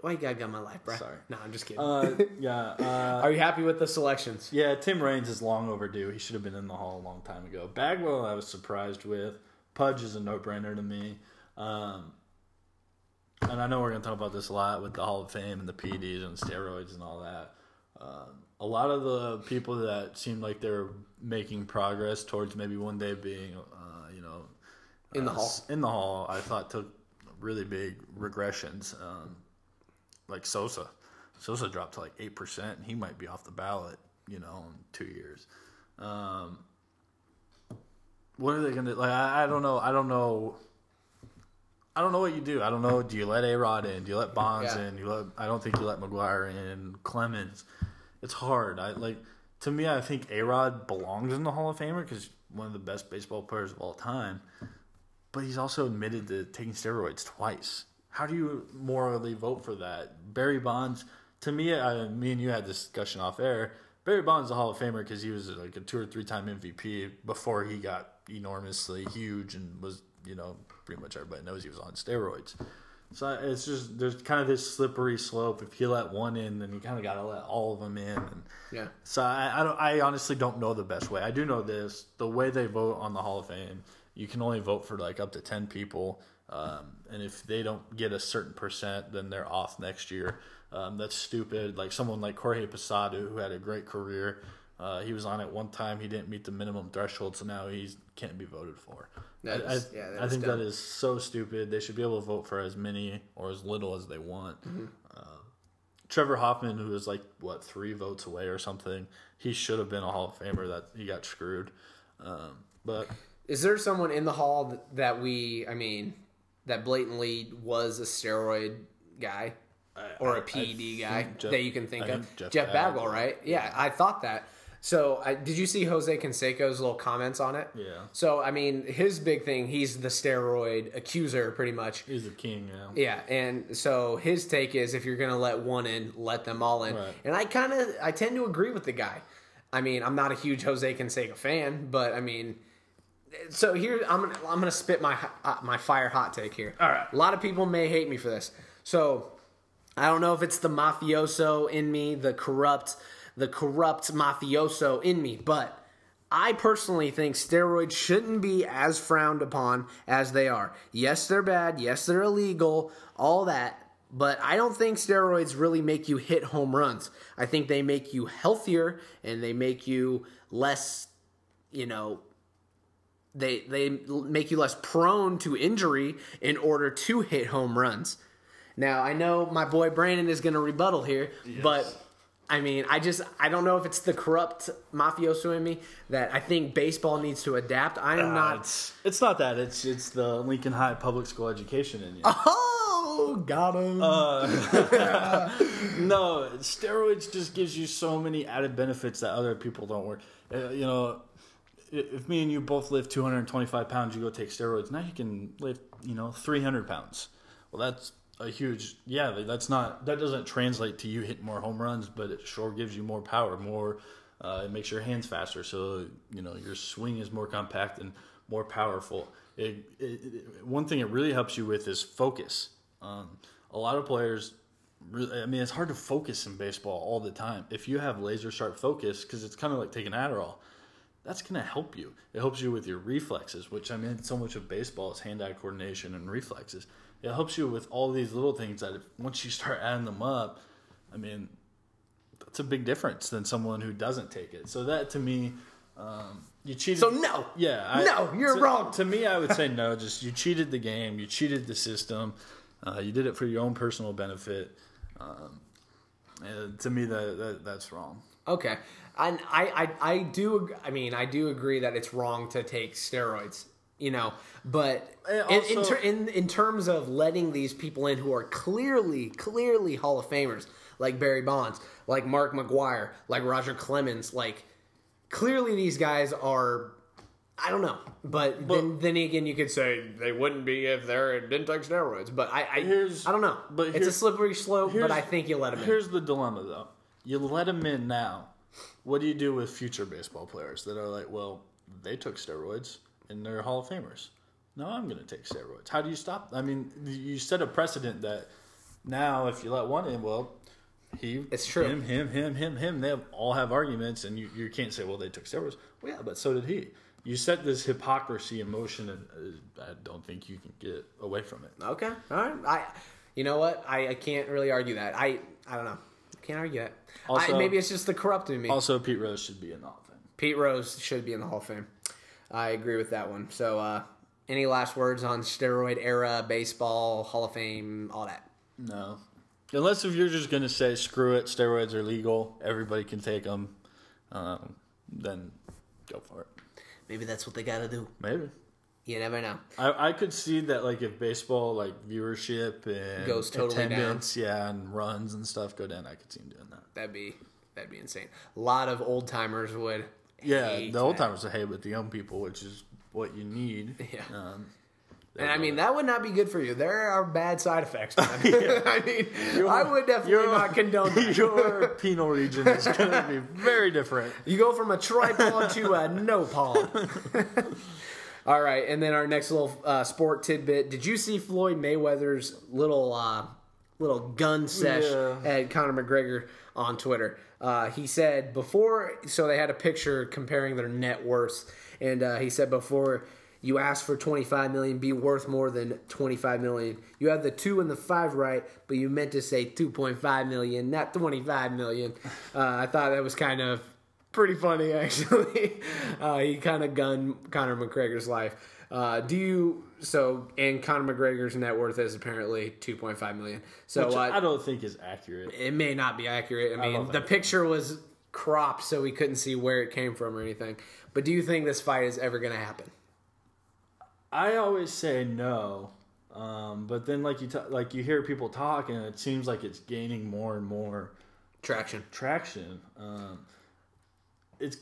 Why you gotta get my life, bro? Sorry. No, I'm just kidding. Uh, yeah. Uh, Are you happy with the selections? yeah, Tim Raines is long overdue. He should have been in the Hall a long time ago. Bagwell, I was surprised with. Pudge is a no brainer to me. Um, and I know we're going to talk about this a lot with the Hall of Fame and the PEDs and steroids and all that. Um, a lot of the people that seemed like they're making progress towards maybe one day being, uh, you know, In the uh, Hall. In the hall, I thought took really big regressions. Um, like Sosa, Sosa dropped to like eight percent, and he might be off the ballot. You know, in two years. Um, what are they gonna like? I, I don't know. I don't know. I don't know what you do. I don't know. Do you let A Rod in? Do you let Bonds Yeah. in? You let. I don't think you let McGwire in. Clemens. It's hard. I like. To me, I think A Rod belongs in the Hall of Famer because one of the best baseball players of all time. But he's also admitted to taking steroids twice. How do you morally vote for that? Barry Bonds. To me, I, me and you had this discussion off air. Barry Bonds a Hall of Famer because he was like a two or three time MVP before he got enormously huge and was, you know, pretty much everybody knows he was on steroids. So it's just there's kind of this slippery slope. If you let one in, then you kind of got to let all of them in. And Yeah. so I, I don't. I honestly don't know the best way. I do know this: the way they vote on the Hall of Fame, you can only vote for like up to ten people, um, and if they don't get a certain percent, then they're off next year. Um, that's stupid. Like someone like Jorge Posada, who had a great career, uh, he was on it one time. He didn't meet the minimum threshold, so now he can't be voted for. That I, yeah, I think dumb. that is so stupid. They should be able to vote for as many or as little as they want. Mm-hmm. Uh, Trevor Hoffman, who was like what three votes away or something, he should have been a Hall of Famer. That he got screwed. Um, but Is there someone in the hall that, we, I mean, that blatantly was a steroid guy or a PED guy Jeff- that you can think of? Jeff Jeff Bagwell, Bagwell. right? Yeah, I thought that. So, I, did you see Jose Canseco's little comments on it? Yeah. So, I mean, his big thing, he's the steroid accuser, pretty much. he's the king now. Yeah, and so his take is if you're gonna let one in, let them all in. Right. And I kind of I tend to agree with the guy. I mean, I'm not a huge Jose Canseco fan, but I mean, so here I'm gonna I'm gonna spit my uh, my fire hot take here. All right. a lot of people may hate me for this. So I don't know if it's the mafioso in me, the corrupt, the corrupt mafioso in me, but I personally think steroids shouldn't be as frowned upon as they are. Yes, they're bad. Yes, they're illegal. All that. But I don't think steroids really make you hit home runs. I think they make you healthier and they make you less, you know, they they make you less prone to injury in order to hit home runs. Now I know my boy Brandon is going to rebuttal here, but I mean I just I don't know if it's the corrupt mafioso in me that I think baseball needs to adapt. I am Uh, not. It's it's not that. It's it's the Lincoln High public school education in you. Oh, got him. no, steroids just gives you so many added benefits that other people don't work. Uh, you know, if me and you both lift 225 pounds, you go take steroids. Now you can lift, you know, 300 pounds. Well, that's a huge, yeah. That's not that doesn't translate to you hitting more home runs, but it sure gives you more power, more. Uh, it makes your hands faster, so you know your swing is more compact and more powerful. It, it, it, one thing it really helps you with is focus. Um, a lot of players really, I mean, it's hard to focus in baseball all the time. If you have laser sharp focus, because it's kind of like taking Adderall, that's going to help you. It helps you with your reflexes, which I mean, so much of baseball is hand eye coordination and reflexes. It helps you with all these little things that if, once you start adding them up, I mean, that's a big difference than someone who doesn't take it. So that to me, um, you cheated. So no. yeah, I, No, you're to- wrong. To me, I would say no. Just you cheated the game. You cheated the system. Uh, you did it for your own personal benefit. Um, to me, that, that that's wrong. Okay, and I, I I do I mean I do agree that it's wrong to take steroids, you know, but And in in, in terms of letting these people in who are clearly clearly Hall of Famers like Barry Bonds, like Mark McGwire, like Roger Clemens, like clearly these guys are. I don't know, but, then then again, you could say they wouldn't be if they didn't take steroids. But I I, I don't know. but it's a slippery slope. But I think you let them in. Here's the dilemma, though. You let them in now. What do you do with future baseball players that are like, well, they took steroids and they're Hall of Famers. No, I'm going to take steroids. How do you stop? I mean, you set a precedent that now if you let one in, well, he, It's true. Him, him, him, him, him. They have, all have arguments, and you, you can't say, well, they took steroids. Well, yeah, but so did he. You set this hypocrisy in motion, and uh, I don't think you can get away from it. Okay. All right. I, you know what? I, I can't really argue that. I, I don't know. Can't argue that. Also- I, maybe it's just the corrupting me. Also, Pete Rose should be in the Hall of Fame. Pete Rose should be in the Hall of Fame. I agree with that one. So, uh, any last words on steroid era baseball Hall of Fame, all that? No. Unless if you're just going to say, screw it, steroids are legal, everybody can take them, um, then go for it. Maybe that's what they got to do. Maybe. You never know. I, I could see that, like, if baseball, like, viewership and Goes totally down. attendance, yeah, and runs and stuff go down, I could see him doing that. That'd be that'd be insane. A lot of old timers would. Yeah, the old that. timers are hate, but the young people, which is what you need. Yeah. Um, And I mean, that would not be good for you. There are bad side effects. Man. I mean, I would definitely your- not condone that. your penal region is going to be very different. You go from a tripod to a no pod. All right, and then our next little uh, sport tidbit. Did you see Floyd Mayweather's little uh, little gun sesh Yeah. at Conor McGregor on Twitter? Uh, he said before, so they had a picture comparing their net worths, and uh, he said before you ask for 25 million, be worth more than 25 million. You have the two and the five right, but you meant to say 2.5 million, not 25 million. Uh, I thought that was kind of pretty funny actually. Uh, he kind of gunned Conor McGregor's life. Uh, do you so? And Conor McGregor's net worth is apparently two point five million. So uh, I don't think is accurate. it may not be accurate. I mean, don't the picture was cropped, so we couldn't see where it came from or anything. But do you think this fight is ever going to happen? I always say no, um, but then like you t- like you hear people talk, and it seems like it's gaining more and more Traction. traction. Um, it's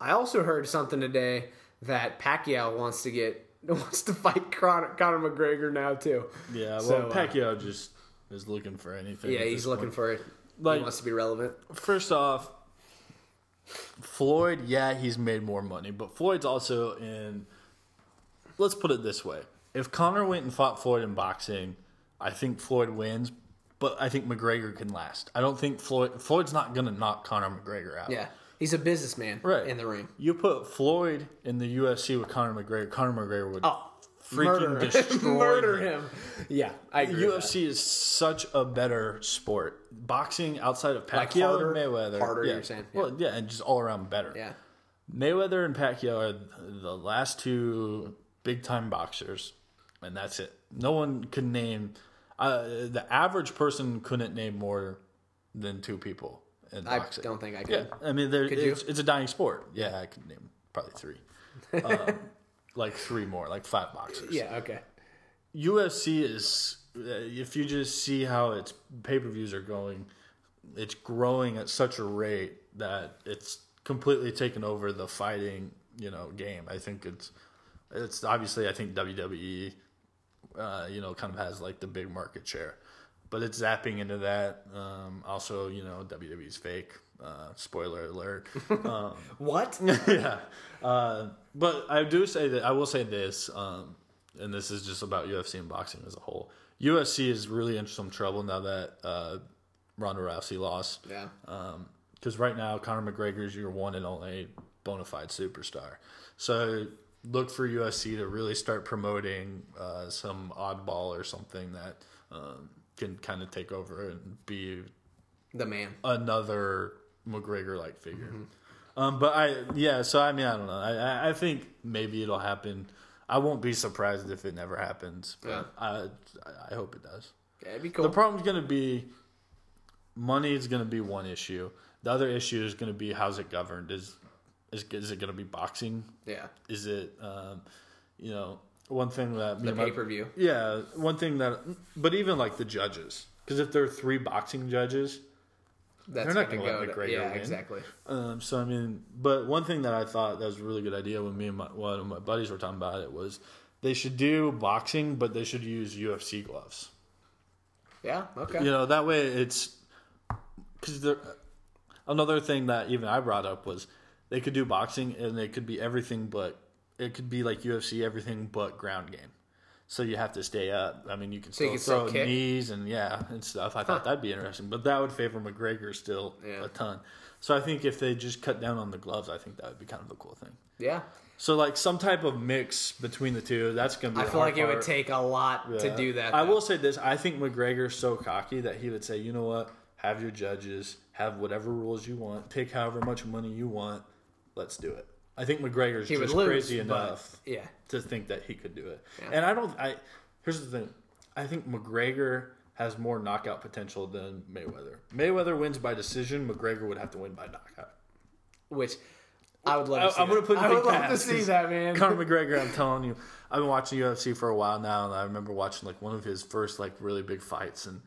I also heard something today that Pacquiao wants to get wants to fight Conor, Conor McGregor now too. yeah. Well, So, uh, Pacquiao just is looking for anything. Yeah, he's looking point. for it. Like- he wants to be relevant. First off, Floyd, yeah, he's made more money, but Floyd's also in. Let's put it this way: if Conor went and fought Floyd in boxing, I think Floyd wins, but I think McGregor can last. I don't think Floyd Floyd's not going to knock Conor McGregor out. Yeah, he's a businessman right in the ring. You put Floyd in the UFC with Conor McGregor, Conor McGregor would Oh, freaking murder, destroy murder him. him. Yeah, I agree. with that. UFC is such a better sport. Boxing outside of Like Pacquiao harder- and Mayweather, harder, yeah. you're saying, Well, yeah, and just all around better. Yeah, Mayweather and Pacquiao are the last two big time boxers, and that's it. No one can name. Uh, the average person couldn't name more than two people I boxing. don't think I Yeah, could. I mean, there, Could you? it's, it's a dying sport. Yeah, I could name probably three. um, like three more, like five boxers. Yeah, okay. UFC is uh, if you just see how its pay per views are going, it's growing at such a rate that it's completely taken over the fighting you know game. I think it's it's obviously I think WWE uh, you know kind of has like the big market share, but it's zapping into that. Um, also, you know WWE's fake. Uh, spoiler alert. Um, What? yeah. Uh, but I do say that I will say this, um, and this is just about UFC and boxing as a whole. UFC is really in some trouble now that uh, Ronda Rousey lost. yeah. Because right now, Conor McGregor is your one and only bona fide superstar. So look for UFC to really start promoting uh, some oddball or something that um, can kind of take over and be The man. another McGregor like figure. Um, but I yeah, so I mean I don't know. I I- think maybe it'll happen. I won't be surprised if it never happens. But Yeah. I I hope it does. Yeah, it'd be cool. The problem's gonna be money is gonna be one issue. The other issue is gonna be how's it governed. Is is is it gonna be boxing? yeah. Is it um, you know one thing that The pay per view. yeah, one thing that, but even like the judges, because if there are three boxing judges, That's They're not gonna gonna go. let to- McGregor yeah, win. exactly. Um, so I mean, but one thing that I thought that was a really good idea when me and my, one of my buddies were talking about it was they should do boxing, but they should use UFC gloves. Yeah. Okay. You know, that way it's because there. Another thing that even I brought up was they could do boxing and they could be everything but it could be like UFC everything but ground game. So you have to stay up. I mean, you can So you still can throw kick? knees and yeah and stuff. I thought that'd be interesting, but that would favor McGregor still Yeah. a ton. So I think if they just cut down on the gloves, I think that would be kind of a cool thing. Yeah. So like some type of mix between the two. That's gonna be. I feel like it would take a lot to do that. I will say this: I think McGregor's so cocky that he would say, "You know what? Have your judges have whatever rules you want. Take however much money you want. Let's do it." I think McGregor's He just lose, crazy enough Yeah. to think that he could do it. Yeah. And I don't. I here's the thing: I think McGregor has more knockout potential than Mayweather. Mayweather wins by decision. McGregor would have to win by knockout. Which I would love I- to see. I'm gonna put I would love to see that, man. Conor McGregor, I'm telling you, I've been watching UFC for a while now, and I remember watching like one of his first like really big fights, and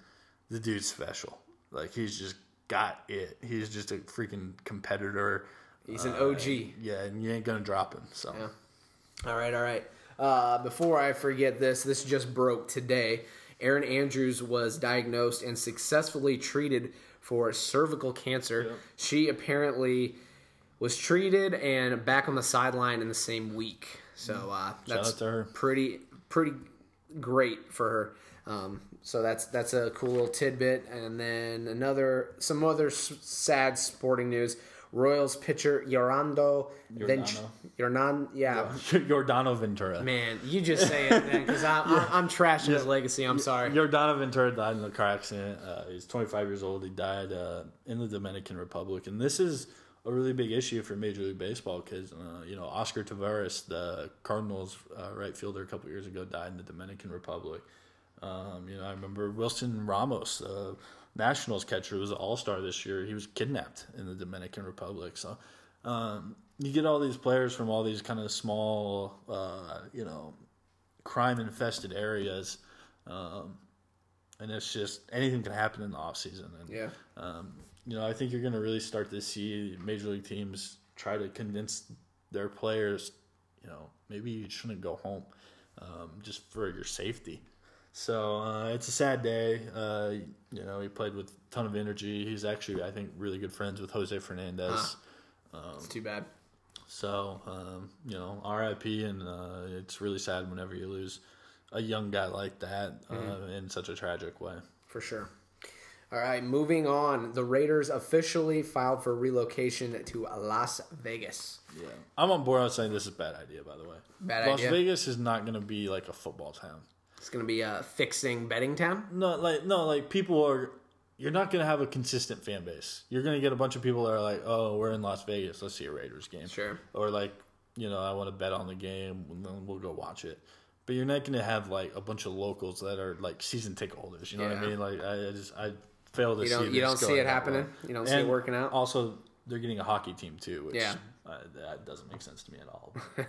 the dude's special. Like he's just got it. He's just a freaking competitor. He's an OG. Yeah, and you ain't gonna drop him. So Yeah. All right, all right. Uh, before I forget this, this just broke today. Erin Andrews was diagnosed and successfully treated for cervical cancer. She apparently was treated and back on the sideline in the same week. So uh, that's to her. pretty pretty great for her. Um, so that's that's a cool little tidbit. And then another some other s- sad sporting news. Royals pitcher Yorando Vench- Yornan, yeah. Jordano Ventura. Man, you just say it, man, because I'm, I'm, I'm trashing his legacy. I'm sorry. Jordano Ventura died in a car accident. Uh, he's 25 years old. He died uh, in the Dominican Republic, and this is a really big issue for Major League Baseball because uh, you know Oscar Taveras, the Cardinals uh, right fielder, a couple years ago, died in the Dominican Republic. Um, you know, I remember Wilson Ramos, uh, Nationals catcher, who was an All Star this year. He was kidnapped in the Dominican Republic. So um, you get all these players from all these kind of small, uh, you know, crime infested areas. Um, and it's just anything can happen in the off season. And, Yeah. um, you know, I think you're going to really start to see major league teams try to convince their players, you know, maybe you shouldn't go home, um, just for your safety. So uh, it's a sad day. Uh, you know, he played with a ton of energy. He's actually, I think, really good friends with Jose Fernandez. It's too bad. So, um, you know, RIP, and uh, it's really sad whenever you lose a young guy like that uh, in such a tragic way. For sure. All right, moving on. The Raiders officially filed for relocation to Las Vegas. Yeah, I'm on board on saying this is a bad idea. By the way, Bad Las idea? Vegas is not going to be like a football town. It's going to be a fixing betting town. No, like no, like people are. You're not going to have a consistent fan base. You're going to get a bunch of people that are like, "Oh, we're in Las Vegas. Let's see a Raiders game." Sure. Or like, you know, I want to bet on the game. and then We'll go watch it. But you're not going to have like a bunch of locals that are like season ticket holders. You know what I mean? Like, I, I just I fail to You see. don't you don't see it happening. way. You don't see it working out. Also, they're getting a hockey team too, which Yeah. uh, that doesn't make sense to me at all.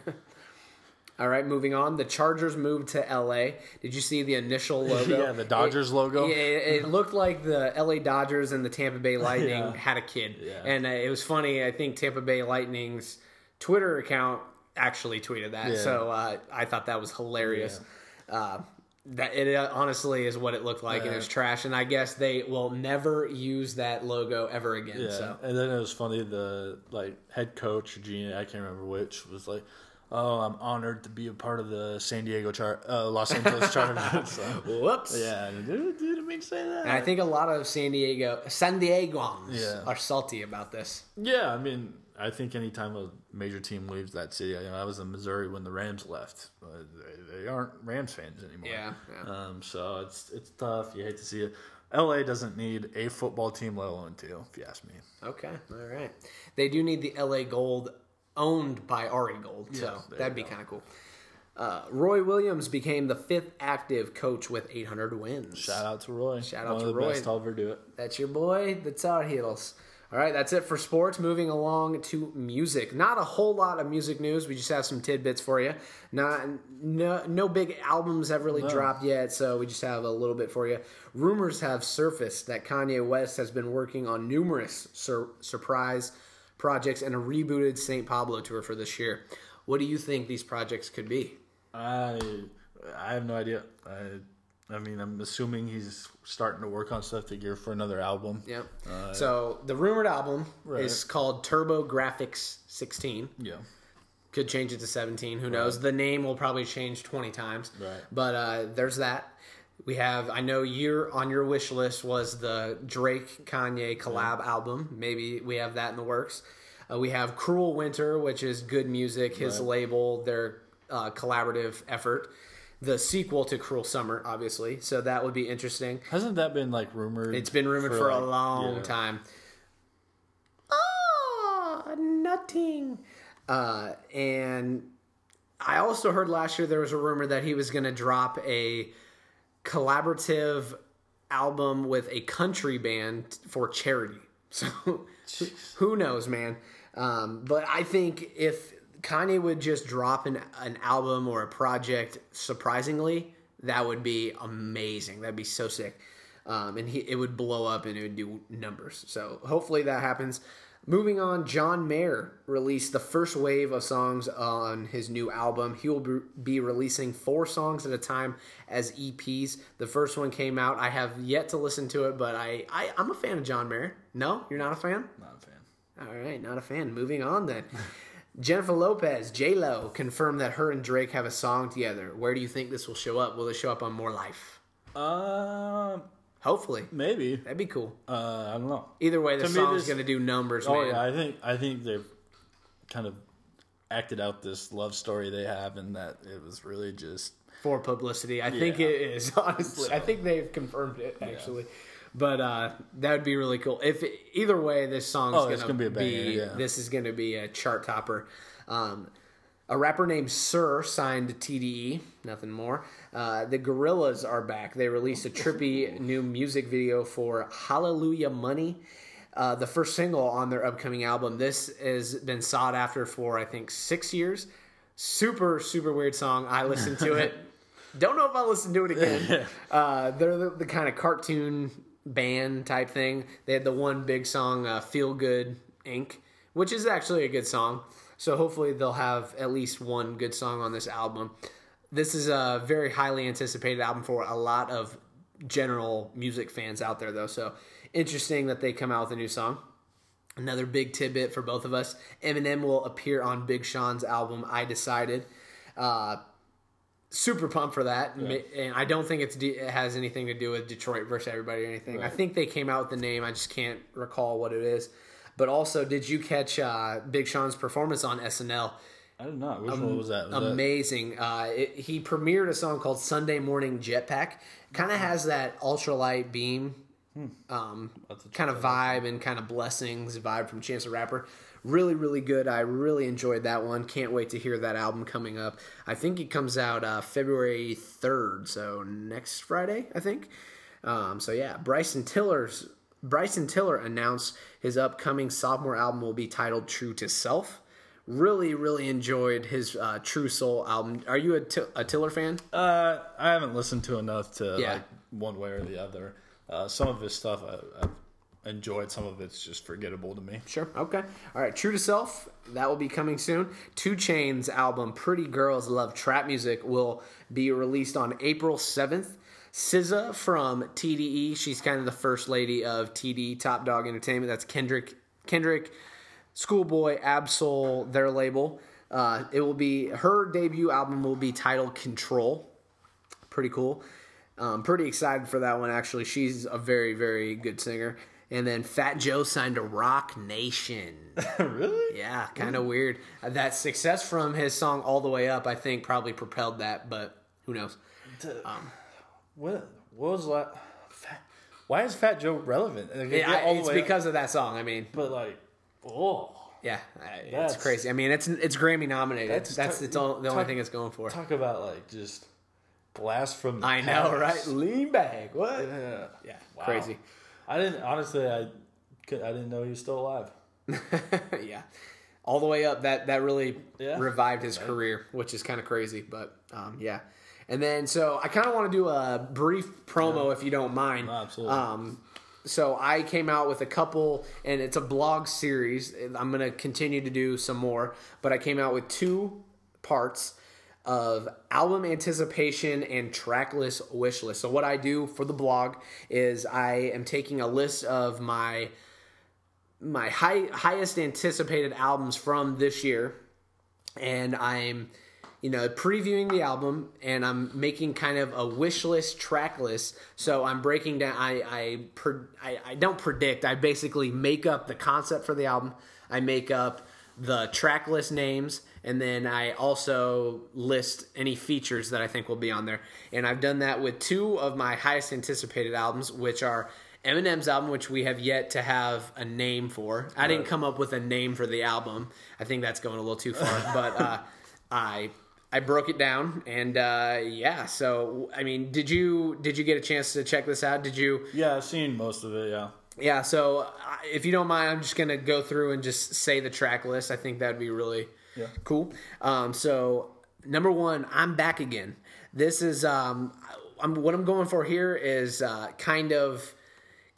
All right, moving on. The Chargers moved to LA. Did you see the initial logo? Yeah, the Dodgers It- logo. Yeah, it, it looked like the LA Dodgers and the Tampa Bay Lightning Yeah. had a kid. Yeah. And uh, it was funny. I think Tampa Bay Lightning's Twitter account actually tweeted that. Yeah. So uh, I thought that was hilarious. Uh, that it uh, honestly is what it looked like, and it was trash. And I guess they will never use that logo ever again. Yeah, So and then it was funny. The like head coach GM, I can't remember which, was like, "Oh, I'm honored to be a part of the San Diego Char, uh, Los Angeles Chargers." so, whoops. yeah, did, did it mean say that? And I think a lot of San Diego, San Diegoans Yeah. are salty about this. yeah, I mean, I think anytime a major team leaves that city, you know, I was in Missouri when the Rams left. They, they aren't Rams fans anymore. Yeah, yeah. Um, so it's it's tough. You hate to see it. LA doesn't need a football team, let alone two, if you ask me. Okay, all right. They do need the LA Gold owned by Ari Gold, so there that'd be kind of cool. Uh, Roy Williams became the fifth active coach with 800 wins. Shout out to Roy. Shout out One to Roy. best to ever do it. That's your boy, the Tar Heels. All right, that's it for sports. Moving along to music. Not a whole lot of music news. We just have some tidbits for you. Not no, no big albums have really dropped yet, so we just have a little bit for you. Rumors have surfaced that Kanye West has been working on numerous sur- surprise projects and a rebooted St. Pablo tour for this year. What do you think these projects could be? I I have no idea. I I mean, I'm assuming he's starting to work on stuff to gear for another album. Yep. so the rumored album Right. is called Turbo Grafx 16. Yeah. Could change it to 17. Who knows? The name will probably change 20 times. Right. But uh, there's that. We have, I know your on your wish list was the Drake Kanye collab album. Maybe we have that in the works. Uh, we have Cruel Winter, which is good music, his Right. label, their uh, collaborative effort. The sequel to Cruel Summer, obviously. So that would be interesting. Hasn't that been like rumored? It's been rumored for, a like- long yeah. time. Ah, nothing. Uh, and I also heard last year there was a rumor that he was going to drop a collaborative album with a country band for charity. So who knows, man? Um, but I think if Kanye would just drop an, an album or a project surprisingly, that would be amazing. That'd be so sick. Um, and he, it would blow up and it would do numbers. So hopefully that happens. Moving on, John Mayer released the first wave of songs on his new album. He will be- releasing four songs at a time as EPs. The first one came out. I have yet to listen to it, but I, I I'm a fan of John Mayer. No, you're not a fan. Not a fan. All right, not a fan. Moving on then. Jennifer Lopez, J Lo, confirmed that her and Drake have a song together. Where do you think this will show up? Will it show up on More Life? Uh, Hopefully, maybe. that'd be cool. Uh, I don't know. Either way, the To song's this- going to do numbers, Oh man. yeah, I think I think they've kind of acted out this love story they have, and that it was really just for publicity. I think it is honestly. I think they've confirmed it actually. But uh, that would be really cool. If either way, this song's Oh, gonna, gonna be a banger, yeah. This is gonna be a chart topper. Um, a rapper named Sir signed to TDE. Nothing more. Uh, the Gorillaz are back. They released a trippy new music video for Hallelujah Money. Uh, the first single on their upcoming album. This has been sought after for I think six years. Super super weird song. I listened to it. Don't know if I'll listen to it again. uh, they're the, the kind of cartoon band type thing. They had the one big song, uh, "Feel Good Inc., which is actually a good song. So hopefully they'll have at least one good song on this album. This is a very highly anticipated album for a lot of general music fans out there, though. So interesting that they come out with a new song. Another big tidbit for both of us: Eminem will appear on Big Sean's album. I decided. Uh, super pumped for that, and I don't think it's de- it has anything to do with Detroit versus everybody or anything. I think they came out with the name. I just can't recall what it is. But also, did you catch uh, Big Sean's performance on SNL? I did not. know which one was that. Was that Amazing. Uh, it, he premiered a song called Sunday Morning Jetpack. Kind of has that ultralight beam um, kind of vibe and kind of blessings vibe from Chance the Rapper. Really, really good. I really enjoyed that one. Can't wait to hear that album coming up. I think it comes out uh, February 3rd, so next Friday, I think. Um, so yeah, Bryson Tiller's Bryson Tiller announced his upcoming sophomore album will be titled True to Self. Really, really enjoyed his uh, True Soul album. Are you a, Tiller fan? Uh, I haven't listened to enough to Yeah. like one way or the other. Uh, some of his stuff I, I've enjoyed. Some of it's just forgettable to me. Sure. Okay. All right. True to Self. That will be coming soon. 2 Chainz album "Pretty Girls Love Trap Music" will be released on April seventh. SZA from TDE. She's kind of the first lady of TDE Top Dog Entertainment. That's Kendrick. Kendrick, Schoolboy, Ab-Soul, their label. Uh, it will be her debut album. Will be titled Control. Pretty cool. Um, pretty excited for that one. Actually, she's a very, very good singer. And then Fat Joe signed to Roc Nation. really? Yeah, kind of weird. Uh, That success from his song "All the Way Up," I think, probably propelled that. But who knows? What? What was that? Fat, why is Fat Joe relevant? Like, Yeah, yeah, all the it's way because of that song. I mean, but like, oh, yeah, it's That's- crazy. I mean, it's it's Grammy nominated. That's That's that's, t- the only talk- thing it's going for. talk about like just blast from. The I know, right? Lean back. What? Yeah. Yeah, Wow. crazy. I didn't honestly. I could, I didn't know he was still alive. yeah, all the way up. That that really Yeah. revived his career, which is kind of crazy. But um, yeah, and then so I kind of want to do a brief promo if you don't mind. No, absolutely. Um, so I came out with a couple, and it's a blog series. I'm gonna continue to do some more, but I came out with two parts of album anticipation and track list wish list. So what I do for the blog is I am taking a list of my my high, highest anticipated albums from this year and I'm you know previewing the album and I'm making kind of a wish list track list. So I'm breaking down I I, I I don't predict. I basically make up the concept for the album. I make up the track list names and then I also list any features that I think will be on there. And I've done that with two of my highest anticipated albums which are Eminem's album, which we have yet to have a name for. I didn't come up with a name for the album. I think that's going a little too far, but uh, I I broke it down, and uh, yeah. So I mean, did you did you get a chance to check this out? Did you? Yeah, I've seen most of it. Yeah. Yeah. So uh, if you don't mind, I'm just gonna go through and just say the track list. I think that'd be really Yeah. cool. Um, so number one, I'm back again. This is um, I'm what I'm going for here is uh, kind of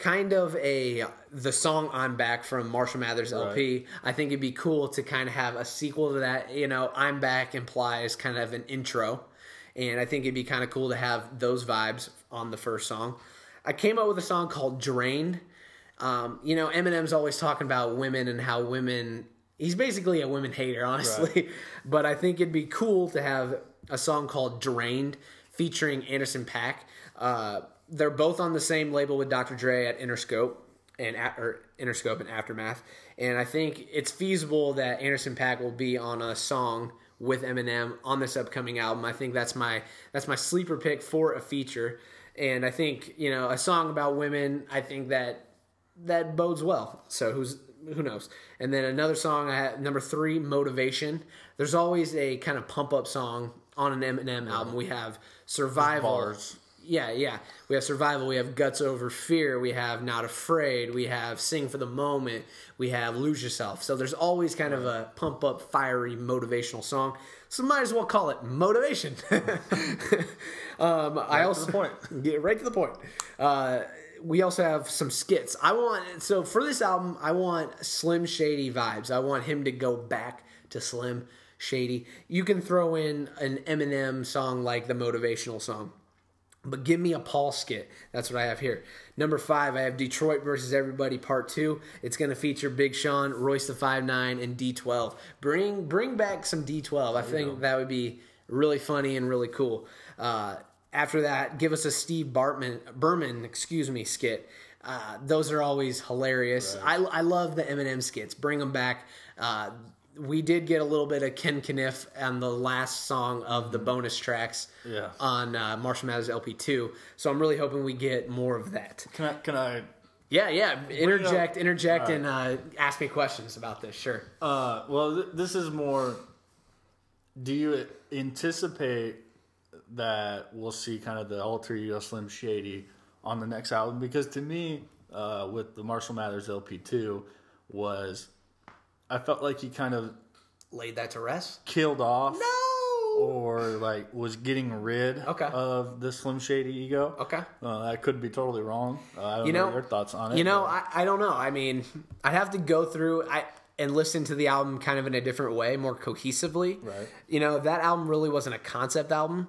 kind of a the song I'm back from Marshall Mathers LP. I think it'd be cool to kind of have a sequel to that. You know, I'm back implies kind of an intro, and I think it'd be kind of cool to have those vibes on the first song. I came up with a song called Drained. Um, you know, Eminem's always talking about women and how women, he's basically a women hater, honestly. But I think it'd be cool to have a song called "Drained" featuring Anderson .Paak. Uh, they're both on the same label with Dr. Dre at Interscope and at, or Interscope and Aftermath, and I think it's feasible that Anderson .Paak will be on a song with Eminem on this upcoming album. I think that's my that's my sleeper pick for a feature, and I think you know a song about women. I think that that bodes well. So who's who knows? And then another song I had number three, Motivation. There's always a kind of pump up song on an Eminem album. We have Survival. Yeah, yeah. We have Survival. We have Guts Over Fear. We have Not Afraid. We have Sing for the Moment. We have Lose Yourself. So there's always kind of a pump up, fiery, motivational song. So might as well call it Motivation. um, I also point. Get right to the point. Uh, we also have some skits. I want so for this album, I want Slim Shady vibes. I want him to go back to Slim Shady. You can throw in an Eminem song like the motivational song. But give me a Paul skit. That's what I have here. Number five, I have Detroit versus Everybody Part Two. It's going to feature Big Sean, Royce the Five Nine, and D12. Bring bring back some D12. I think that would be really funny and really cool. Uh, after that, give us a Steve Bartman, Berman, excuse me, skit. Uh, those are always hilarious. I, I love the Eminem skits. Bring them back. Uh, we did get a little bit of Ken Kaniff on the last song of the bonus tracks Yeah. on uh, Marshall Mathers LP2. So I'm really hoping we get more of that. Can I? Can I? Yeah, yeah. Interject, interject, and uh, ask me questions about this. Sure. Uh, well, th- this is more. Do you anticipate that we'll see kind of the alter ego Slim Shady on the next album? Because to me, uh, with the Marshall Mathers LP two, was I felt like he kind of Laid that to rest. killed off No. or like was getting rid Okay. of the Slim Shady ego. Okay. Uh, I could be totally wrong. Uh, I don't You know, know- your thoughts on it. You know, but- I, I don't know. I mean, I'd have to go through I and listen to the album kind of in a different way, more cohesively. Right. You know, that album really wasn't a concept album,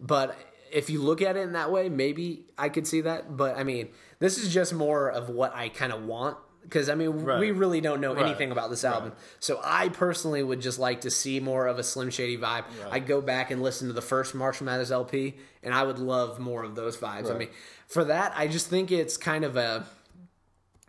but if you look at it in that way, maybe I could see that. But I mean, this is just more of what I kind of want. Because I mean, we really don't know Right. anything about this album, so I personally would just like to see more of a Slim Shady vibe. I'd go back and listen to the first Marshall Mathers LP, and I would love more of those vibes. I mean, for that, I just think it's kind of a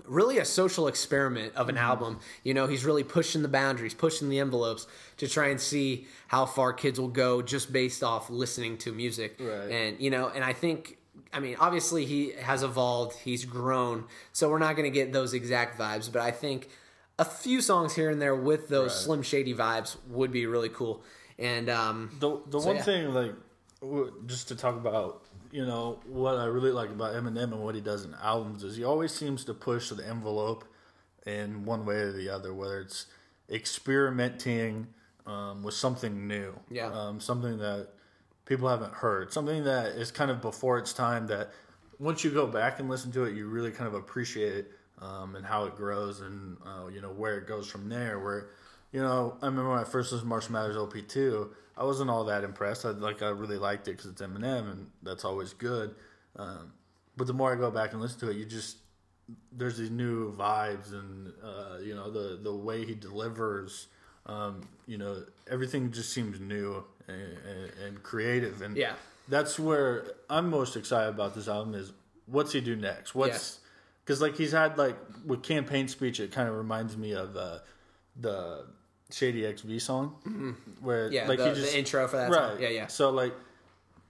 really a social experiment of an Mm-hmm. album. You know, he's really pushing the boundaries, pushing the envelopes to try and see how far kids will go just based off listening to music. Right. And you know, and I think I mean, obviously he has evolved, he's grown, so we're not going to get those exact vibes, but I think a few songs here and there with those Right. slim shady vibes would be really cool. And um The the So, one yeah. thing like just to talk about you know what I really like about Eminem and what he does in albums is he always seems to push the envelope in one way or the other, whether it's experimenting um, with something new, Yeah. um, something that people haven't heard, something that is kind of before its time. That once you go back and listen to it, you really kind of appreciate it um, and how it grows and uh, you know where it goes from there. Where you know, I remember when I first listened to Marshall Mathers LP two, I wasn't all that impressed. I like I really liked it because it's Eminem and that's always good. Um, but the more I go back and listen to it, you just there's these new vibes and uh, you know the the way he delivers. Um, you know everything just seems new and, and, and creative, and Yeah. that's where I'm most excited about this album. Is what's he do next? What's because like he's had like with campaign speech, it kind of reminds me of uh, the Shady XV song, where Mm-hmm. yeah, like the, he just the intro for that right, song. Yeah, yeah. So like,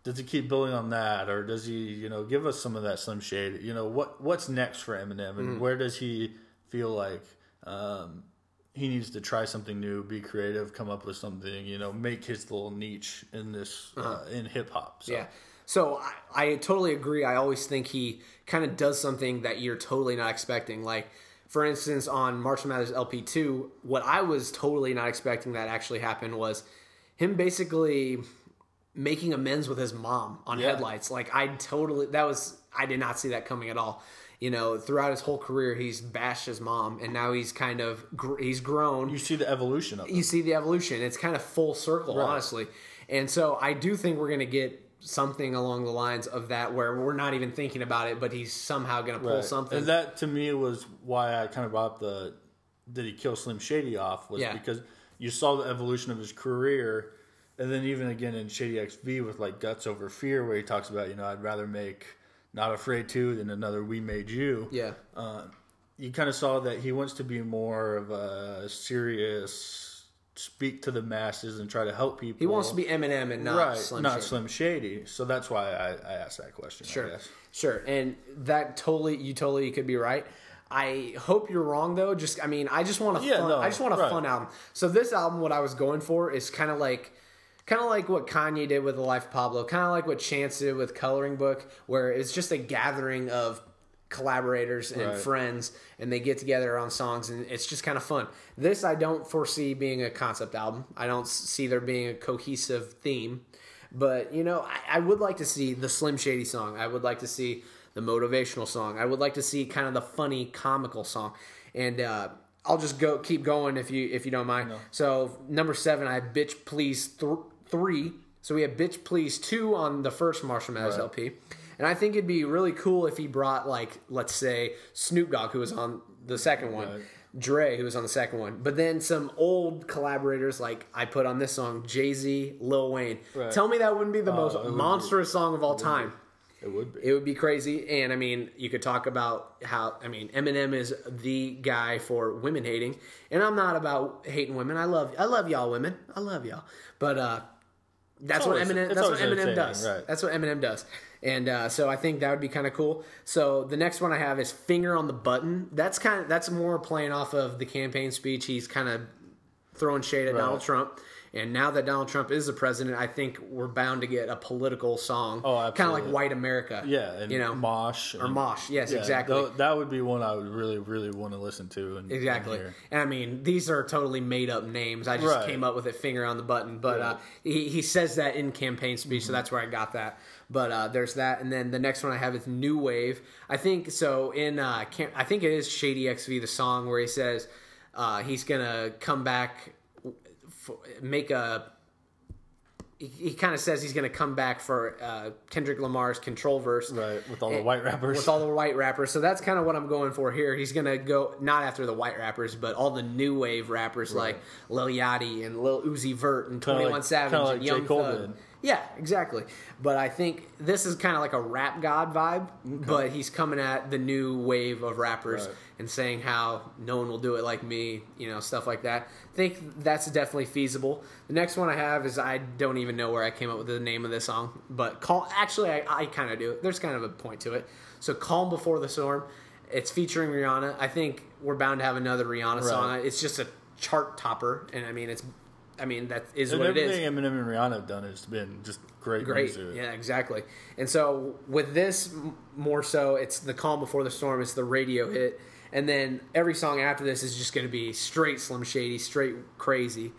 does he keep building on that, or does he, you know, give us some of that Slim Shady? You know, what what's next for Eminem, Mm-hmm. and where does he feel like um, he needs to try something new, be creative, come up with something, you know, make his little niche in this uh, in hip hop? So. Uh-huh. Yeah. So I, I totally agree. I always think he kind of does something that you're totally not expecting. Like, for instance, on Marshall Mathers LP2, what I was totally not expecting that actually happened was him basically making amends with his mom on Yeah. headlights. Like, I totally, that was, I did not see that coming at all. You know, throughout his whole career, he's bashed his mom, and now he's kind of, gr- he's grown You see the evolution of it. you see the evolution. It's kind of full circle, Right. honestly. And so I do think we're going to get something along the lines of that where we're not even thinking about it, but he's somehow going to pull Right. something. And that to me was why I kind of brought the did he kill Slim Shady off was Yeah. because you saw the evolution of his career, and then even again in Shady XV with like Guts Over Fear, where he talks about you know I'd rather make Not Afraid to than another We Made You. Yeah. Uh, you kind of saw that he wants to be more of a serious, speak to the masses and try to help people. He wants to be Eminem and not right, Slim not Shady. Slim Shady. So that's why I, I asked that question. Sure, sure, and that totally, you totally could be right. I hope you're wrong though. Just, I mean, I just want a Yeah, fun. no, I just want a right. fun album. So this album, what I was going for is kind of like, kind of like what Kanye did with The Life of Pablo, kind of like what Chance did with Coloring Book, where it's just a gathering of collaborators and Right. friends, and they get together on songs, and it's just kind of fun. This I don't foresee being a concept album. I don't see there being a cohesive theme. But you know, I, I would like to see the Slim Shady song. I would like to see the motivational song. I would like to see kind of the funny, comical song. And uh, I'll just go keep going if you if you don't mind. So number seven, I Bitch Please th- three. So we have Bitch Please two on the first Marshall Mathers Right. LP. And I think it'd be really cool if he brought like let's say Snoop Dogg, who was on the second one. Right. Dre, who was on the second one, but then some old collaborators like I put on this song, Jay Z, Lil Wayne. Right. Tell me that wouldn't be the most it would be. monstrous song of all time. It would be. It would be crazy, and I mean, you could talk about how I mean, Eminem is the guy for women hating, and I'm not about hating women. I love, I love y'all women. I love y'all, but uh, that's what Eminem. That's what Eminem does. right. That's what Eminem does, and uh, so I think that would be kind of cool. So the next one I have is "Finger on the Button." That's kind of that's more playing off of the campaign speech. He's kind of throwing shade at Right. Donald Trump. And now that Donald Trump is the president, I think we're bound to get a political song, Oh, kind of like "White America." yeah, and you know, Mosh or and- Mosh. Yes, yeah, exactly. tho- That would be one I would really, really want to listen to. And, Exactly. and. And I mean, these are totally made up names. I just Right. came up with it finger on the button. But uh, he, he says that in campaign speech, Mm-hmm. so that's where I got that. But uh, there's that. And then the next one I have is New Wave. I think so. In uh, I think it is Shady XV, the song where he says uh, he's going to come back, f- make a. He, he kind of says he's going to come back for uh, Kendrick Lamar's Control verse. Right, with all the white rappers. With all the white rappers. So that's kind of what I'm going for here. He's going to go not after the white rappers, but all the new wave rappers like Lil Yachty and Lil Uzi Vert and Kinda 21 like- Savage kinda and Young Thug. did. Yeah, exactly. But I think this is kind of like a rap god vibe, but he's coming at the new wave of rappers Right. and saying how no one will do it like me, you know, stuff like that. I think that's definitely feasible. The next one I have is I don't even know where I came up with the name of this song, but call actually I, I kind of do. There's kind of a point to it. So Calm Before the Storm, it's featuring Rihanna. I think we're bound to have another Rihanna song. It's just a chart topper, and I mean it's. I mean that is And what it is everything Eminem and Rihanna have done has been just great. great. music. Yeah, exactly. And so with this, more so, it's the calm before the storm. It's the radio hit, and then every song after this is just going to be straight Slim Shady, straight crazy.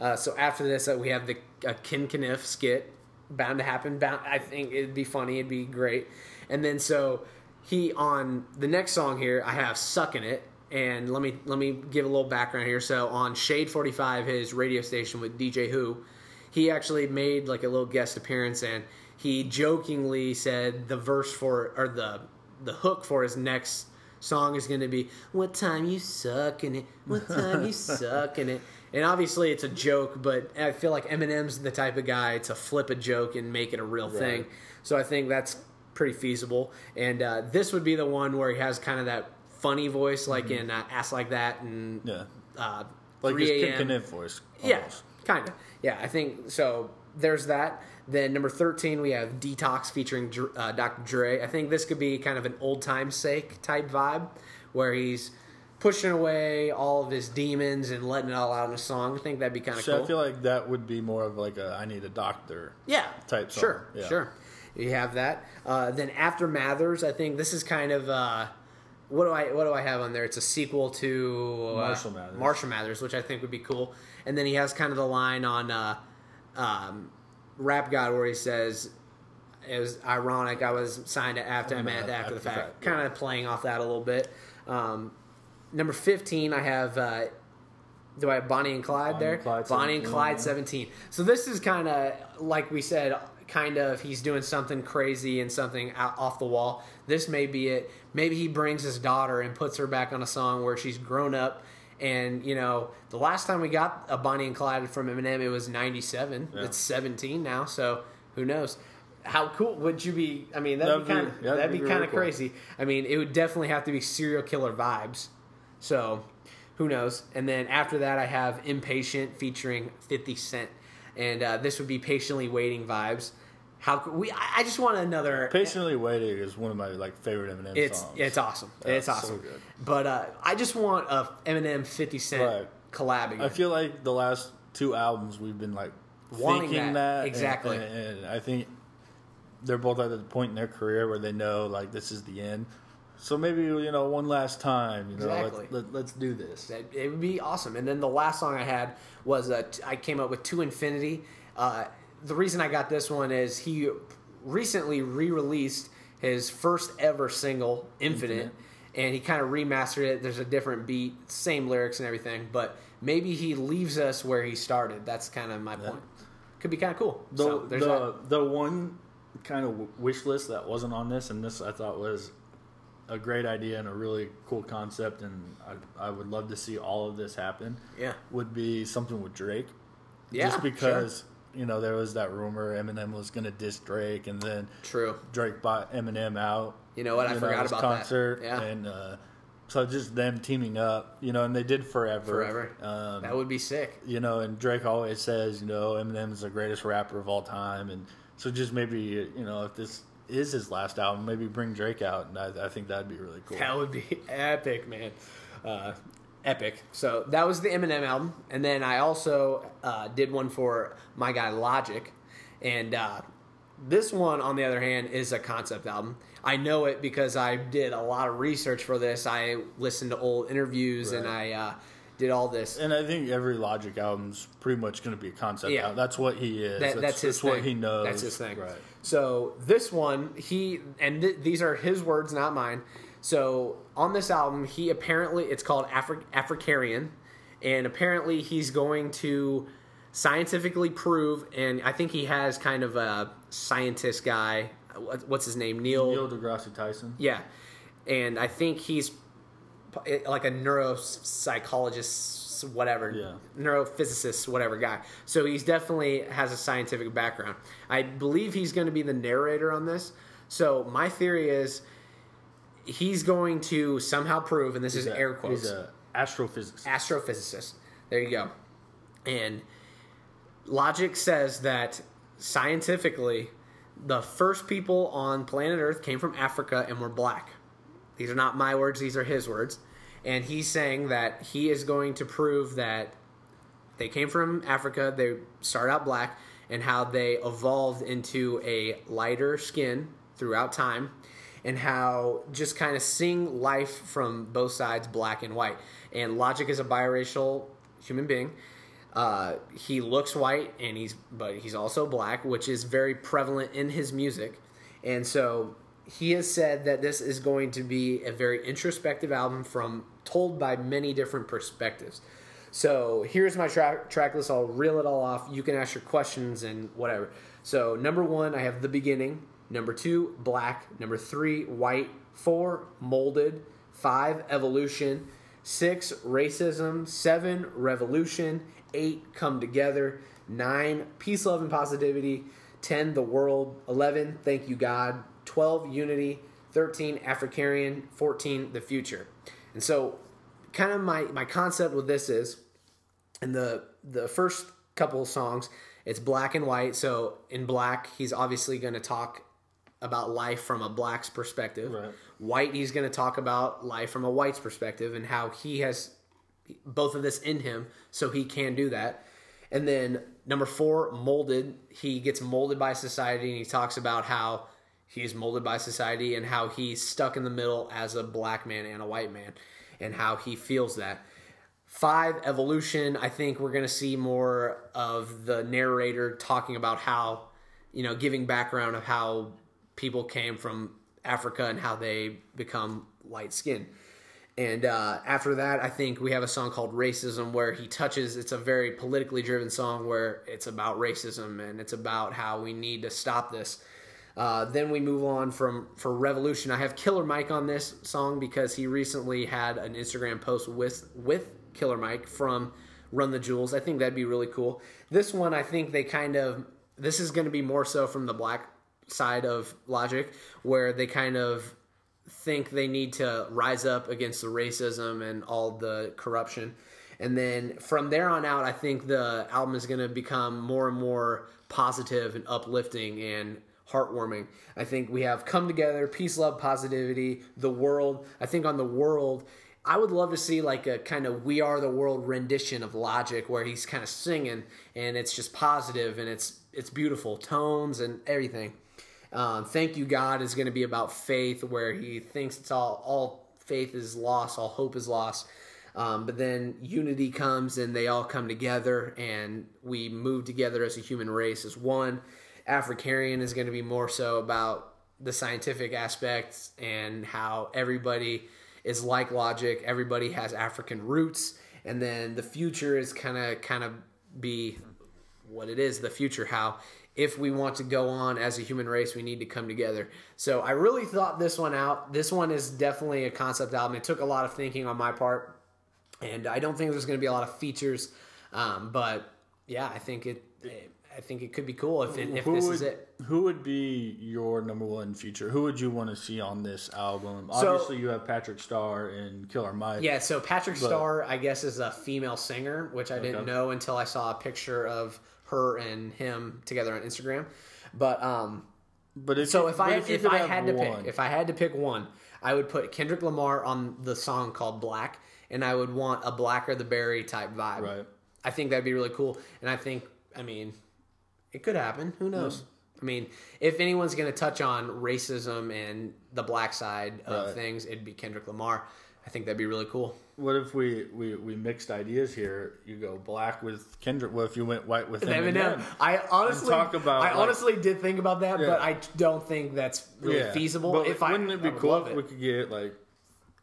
Uh, so after this, uh, we have the uh, Ken Kaniff skit, bound to happen. Bound, I think it'd be funny. It'd be great. And then so he on the next song here, I have "Sucking It." And let me let me give a little background here. So on Shade 45, his radio station with DJ Who, he actually made like a little guest appearance and he jokingly said the verse for or the the hook for his next song is going to be what time you sucking it? What time you sucking it? And obviously it's a joke but i feel like eminem's the type of guy to flip a joke and make it a real thing. So i think that's pretty feasible. And uh, this would be the one where he has kind of that funny voice like in uh, ass like that and Yeah. uh, Like 3 his a.m. Kid Kniff voice. Yeah, kind of. Yeah, I think so. There's that. Then number thirteen, we have Detox featuring Dr- uh, Dr. Dre. I think this could be kind of an old time sake type vibe, where he's pushing away all of his demons and letting it all out in a song. I think that'd be kind of So cool. I feel like that would be more of like a I need a doctor. yeah, type song. Sure, Yeah. sure. You have that. Uh, then after Mathers, I think this is kind of. Uh, what do I what do I have on there? It's a sequel to uh, Marshall Mathers. Marshall Mathers, which I think would be cool. And then he has kind of the line on uh, um, Rap God where he says, "It was ironic. I was signed to Aftermath after, After the fact." fact, kind of playing off that a little bit. Um, number fifteen, I have. Uh, do I have Bonnie and Clyde Bonnie there? and Clyde, Bonnie and Clyde, yeah. 17. So this is kind of like we said, kind of he's doing something crazy and something out, off the wall. This may be it. Maybe he brings his daughter and puts her back on a song where she's grown up And you know, the last time we got a Bonnie and Clyde from Eminem, it was '97. Yeah. It's 17 now, so who knows? How cool would you be? I mean, that'd, That'd be kind of that'd that'd be be kind of cool. crazy. I mean, it would definitely have to be serial killer vibes. So, who knows? And then after that, I have Impatient featuring 50 Cent, and uh, this would be Patiently Waiting vibes. How could we? I just want another. Patiently Waiting is one of my like favorite Eminem It's songs. it's awesome. Yeah, it's so awesome. good. But uh, I just want a Eminem 50 Cent Right. collab again. I feel like the last two albums we've been like Wanting thinking that, that, exactly. and, and I think they're both at the point in their career where they know like this is the end. So maybe you know one last time, you know, Exactly. let's, let, let's do this. That it would be awesome. And then the last song I had was uh, t- I came up with To Infinity. Uh, the reason I got this one is he recently re-released his first ever single, Infinite, Infinite. and he kind of remastered it. There's a different beat, same lyrics and everything, but maybe he leaves us where he started. That's kind of my point. Could be kind of cool. The so there's the the one kind of wish list that wasn't on this, and this I thought was a great idea and a really cool concept, and I, I would love to see all of this happen. Yeah. would be something with Drake. Yeah, just because you know there was that rumor Eminem was going to diss Drake, and then True. Drake bought Eminem out. You know what? I forgot about that. concert, Yeah. and uh, so just them teaming up, you know, and they did forever. Forever. Um, That would be sick. you know, and Drake always says, you know, Eminem is the greatest rapper of all time, and so just maybe, you know, if this is his last album, maybe bring Drake out, and I, I think that'd be really cool. That would be epic, man. Uh, epic. So that was the Eminem album, and then I also uh, did one for my guy Logic, and uh, this one, on the other hand, is a concept album. I know it because I did a lot of research for this. I listened to old interviews and I uh, did all this. And I think every Logic album's pretty much going to be a concept. Yeah. album. that's what he is. That, that's, his what thing. he knows. That's his thing. Right. So this one, he and th- these are his words, not mine. So on this album, he apparently it's called Afri- AfricAryaN, and apparently he's going to scientifically prove, and I think he has kind of a scientist guy. What's his name? Neil. Neil deGrasse Tyson. Yeah, and I think he's eh, like a neuropsychologist, whatever, Yeah. neurophysicist, whatever guy. So he's definitely has a scientific background. I believe he's going to be the narrator on this. So my theory is he's going to somehow prove, and this is a- air quotes, He's a astrophysicist. astrophysicist. There you go. And logic says that scientifically, the first people on planet Earth came from Africa and were black. These are not my words, these are his words. And he's saying that he is going to prove that they came from Africa, they start out black, and how they evolved into a lighter skin throughout time, and how just kind of seeing life from both sides, black and white. And Logic is a biracial human being. Uh, he looks white, and he's but he's also black, which is very prevalent in his music. And so he has said that this is going to be a very introspective album from told by many different perspectives. So here's my track track list. I'll reel it all off. You can ask your questions and whatever. So number one, I have the beginning. Number two, black. Number three, white. Four, molded. Five, evolution. Six, racism. Seven, revolution. Eight, come together. Nine, peace, love, and positivity. Ten, the world. Eleven, thank you, God. Twelve, unity. Thirteen, AfricAryaN. Fourteen, the future. And so, kind of my my concept with this is in the the first couple of songs it's black and white so in black he's obviously going to talk about life from a black's perspective Right. white he's going to talk about life from a white's perspective and how he has both of this in him so he can do that and then number four molded he gets molded by society and he talks about how he's molded by society and how he's stuck in the middle as a black man and a white man and how he feels that Five, evolution. I think we're going to see more of the narrator talking about how, you know, giving background of how people came from Africa and how they become light skinned. And uh, after that, I think we have a song called Racism where he touches, it's a very politically driven song where it's about racism and it's about how we need to stop this. Uh, then we move on from for Revolution. I have Killer Mike on this song because he recently had an Instagram post with with Killer Mike from Run the Jewels. I think that'd be really cool. This one, I think they kind of this is going to be more so from the black side of Logic, where they kind of think they need to rise up against the racism and all the corruption. And then from there on out, I think the album is going to become more and more positive and uplifting and heartwarming. I think we have come together, peace, love, positivity, the world. I think on the world, I would love to see like a kind of "We Are the World" rendition of Logic, where he's kind of singing and it's just positive and it's it's beautiful tones and everything. Um, Thank you, God is going to be about faith, where he thinks it's all all faith is lost, all hope is lost. Um, but then unity comes and they all come together and we move together as a human race as one. AfricAryaN is going to be more so about the scientific aspects and how everybody is like logic, everybody has African roots, and then the future is kind of kind of be what it is, the future how if we want to go on as a human race, we need to come together. So I really thought this one out. This one is definitely a concept album. It took a lot of thinking on my part, and I don't think there's going to be a lot of features. Um, but yeah, I think it, it. I think it could be cool if, it, if who this would, is it. Who would be your number one feature? Who would you want to see on this album? Obviously, you have Patrick Starr and Killer Mike. Yeah, so Patrick Starr, I guess, is a female singer, which I didn't know until I saw a picture of her and him together on Instagram. But um, But if so you, if I you if, I had to one, pick, if I had to pick one, I would put Kendrick Lamar on the song called Black, and I would want a Blacker the Berry type vibe. Right. I think that'd be really cool, and I think, I mean, it could happen. Who knows? I mean, if anyone's going to touch on racism and the black side of Right. things, it'd be Kendrick Lamar. I think that'd be really cool. What if we, we we mixed ideas here? You go black with Kendrick. What if you went white with Eminem. Eminem? I honestly, talk about, I like- honestly did think about that, Yeah. but I don't think that's really feasible. But if I wouldn't it be I cool if we could get like,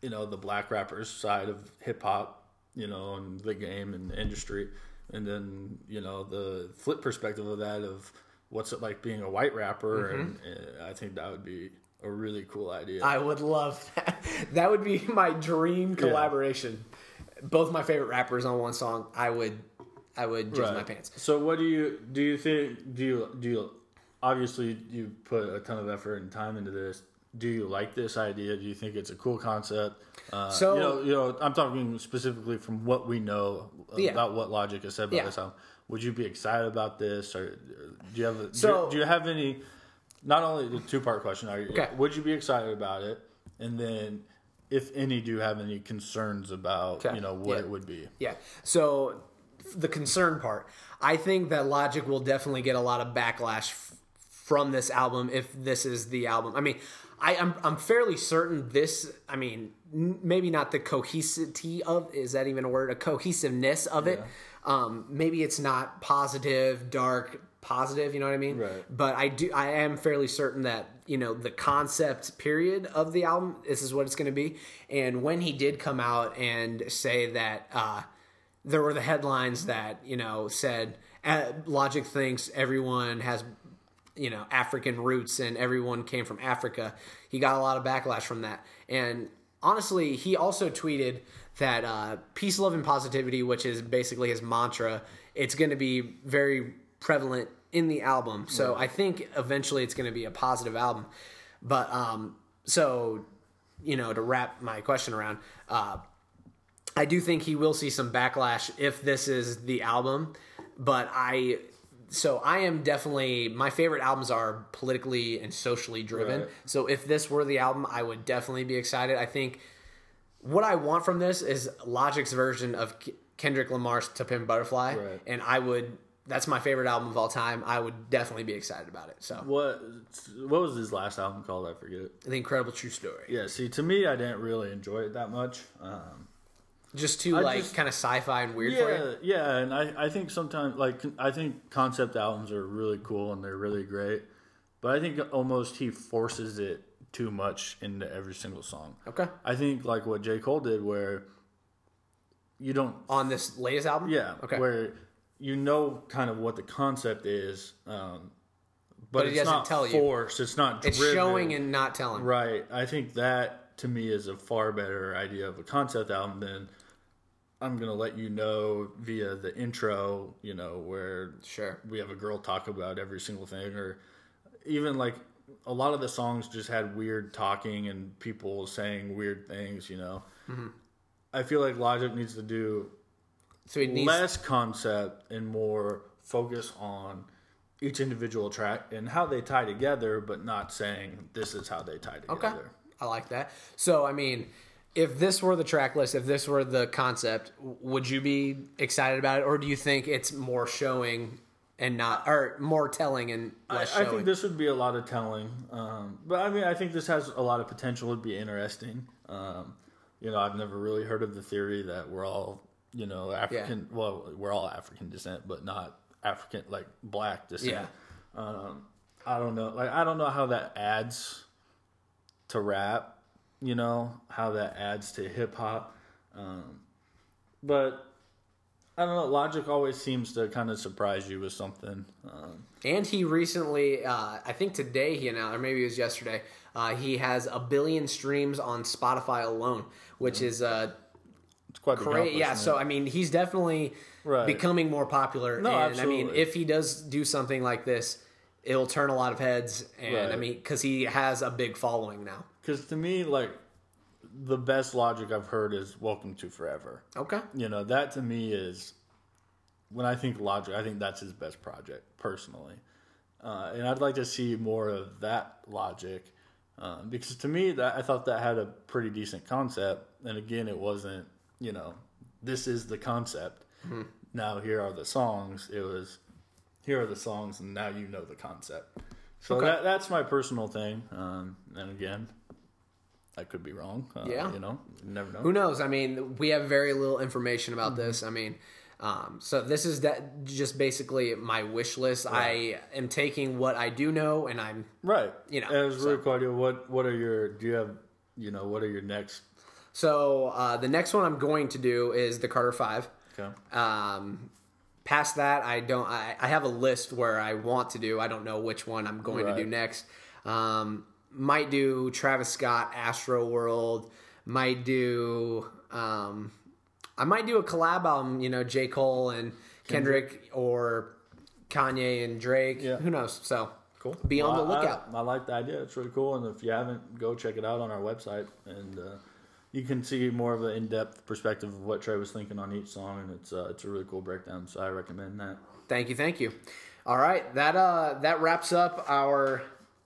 you know, the black rappers side of hip hop, you know, and the game and the industry, and then you know the flip perspective of that of what's it like being a white rapper, and uh, I think that would be a really cool idea. I would love that. That would be my dream collaboration. Both my favorite rappers on one song. I would, I would jizz my pants. So what do you do? You think do you do you obviously you put a ton of effort and time into this. Do you like this idea? Do you think it's a cool concept? Uh, So- you know, you know, I'm talking specifically from what we know Yeah. about what Logic has said about Yeah. this album. Would you be excited about this, or do you have a, So- do, do you have any? Not only the two part question, are you, Okay. would you be excited about it? And then, if any, do you have any concerns about Okay. you know what Yeah. it would be? Yeah. So the concern part, I think that Logic will definitely get a lot of backlash f- from this album if this is the album. I mean, I, I'm I'm fairly certain this. I mean, n- maybe not the cohesivity of is that even a word? A cohesiveness of it. Um, maybe it's not positive, dark, positive. You know what I mean? Right. But I do. I am fairly certain that you know the concept period of the album. This is what it's going to be. And when he did come out and say that. uh there were the headlines that you know said uh, Logic thinks everyone has you know African roots and everyone came from Africa. He got a lot of backlash from that, and honestly, he also tweeted that uh, peace, love, and positivity, which is basically his mantra, it's going to be very prevalent in the album. So I think eventually it's going to be a positive album. But um, so you know, to wrap my question around. Uh, I do think he will see some backlash if this is the album, but I so I am definitely my favorite albums are politically and socially driven. Right. So if this were the album, I would definitely be excited. I think what I want from this is Logic's version of K- Kendrick Lamar's "To Pimp Butterfly," Right. and I would. That's my favorite album of all time. I would definitely be excited about it. So, What what was his last album called? I forget. the incredible true story. Yeah, see, to me, I didn't really enjoy it that much. Um, Just too I like kind of sci-fi and weird yeah, yeah, and I, I think sometimes like I think concept albums are really cool and they're really great, but I think almost he forces it too much into every single song. Okay. I think like what J Cole did, where you don't, On this latest album. yeah, Okay. where you know kind of what the concept is, um, but, But it's doesn't not tell you. forced. It's not. It's showing and not telling. Right. I think that to me is a far better idea of a concept album than I'm gonna let you know via the intro, you know, where Sure. we have a girl talk about every single thing, or even like a lot of the songs just had weird talking and people saying weird things, you know. Mm-hmm. I feel like Logic needs to do So he needs less concept and more focus on each individual track and how they tie together, but not saying this is how they tie together. Okay. I like that. So, I mean, if this were the track list, if this were the concept, would you be excited about it, or do you think it's more showing and not, or more telling and less I showing? I think this would be a lot of telling, um, but I mean, I think this has a lot of potential. It'd be interesting. Um, you know, I've never really heard of the theory that we're all, you know, African. Well, we're all African descent, but not African like black descent. yeah. Um, I don't know. Like, I don't know how that adds to rap. You know how that adds to hip hop. Um, but I don't know. Logic always seems to kind of surprise you with something. Um, And he recently, uh, I think today he announced, or maybe it was yesterday, uh, he has a billion streams on Spotify alone, which is uh, it's quite great. Yeah, so I mean, he's definitely Right. becoming more popular. No, and I mean, if he does do something like this, it'll turn a lot of heads. And I mean, because he has a big following now. Because to me, like the best logic I've heard is "Welcome to Forever." Okay. You know, that to me is when I think logic. I think that's his best project personally, uh, and I'd like to see more of that logic um, because to me, that I thought that had a pretty decent concept. And again, it wasn't. You know, this is the concept. Now here are the songs. It was here are the songs, and now you know the concept. So Okay. that that's my personal thing. Um, and again, I could be wrong. Uh, Yeah. you know, you never know. Who knows? I mean, we have very little information about Mm-hmm. this. I mean, um, so this is that just basically my wish list. I am taking what I do know, and I'm Right. You know, And it was really so- cool. What What are your? Do you have? You know, what are your next? So uh, the next one I'm going to do is the Carter Five. Okay. Um, past that, I don't. I, I have a list where I want to do. I don't know which one I'm going to do next. Um, might do Travis Scott, Astro World. Might do. Um, I might do a collab album. You know, J Cole and Kendrick, or Kanye and Drake. Yeah. Who knows? So Cool. Be on the Well, I- lookout. I, I like the idea. It's really cool. And if you haven't, go check it out on our website, and uh, you can see more of an in-depth perspective of what Trey was thinking on each song, and it's uh, it's a really cool breakdown. So I recommend that. Thank you, thank you. All right, that uh that wraps up our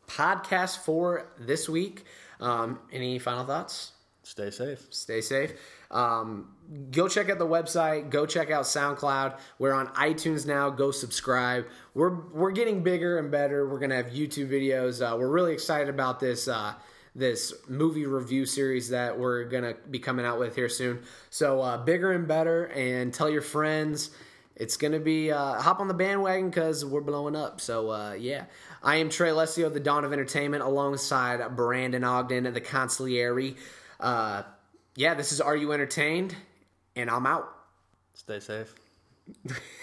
podcast for this week. Um, any final thoughts? Stay safe. Stay safe. Um, go check out the website. Go check out SoundCloud. We're on iTunes now. Go subscribe. We're we're getting bigger and better. We're gonna have YouTube videos. Uh, we're really excited about this. Uh, this movie review series that we're gonna be coming out with here soon. So uh, bigger and better, and tell your friends. It's gonna be uh, hop on the bandwagon because we're blowing up. So uh, yeah, I am Trey Lesio, the Dawn of Entertainment, alongside Brandon Ogden, the Consigliere. Uh, yeah, this is Are You Entertained? And I'm out. Stay safe.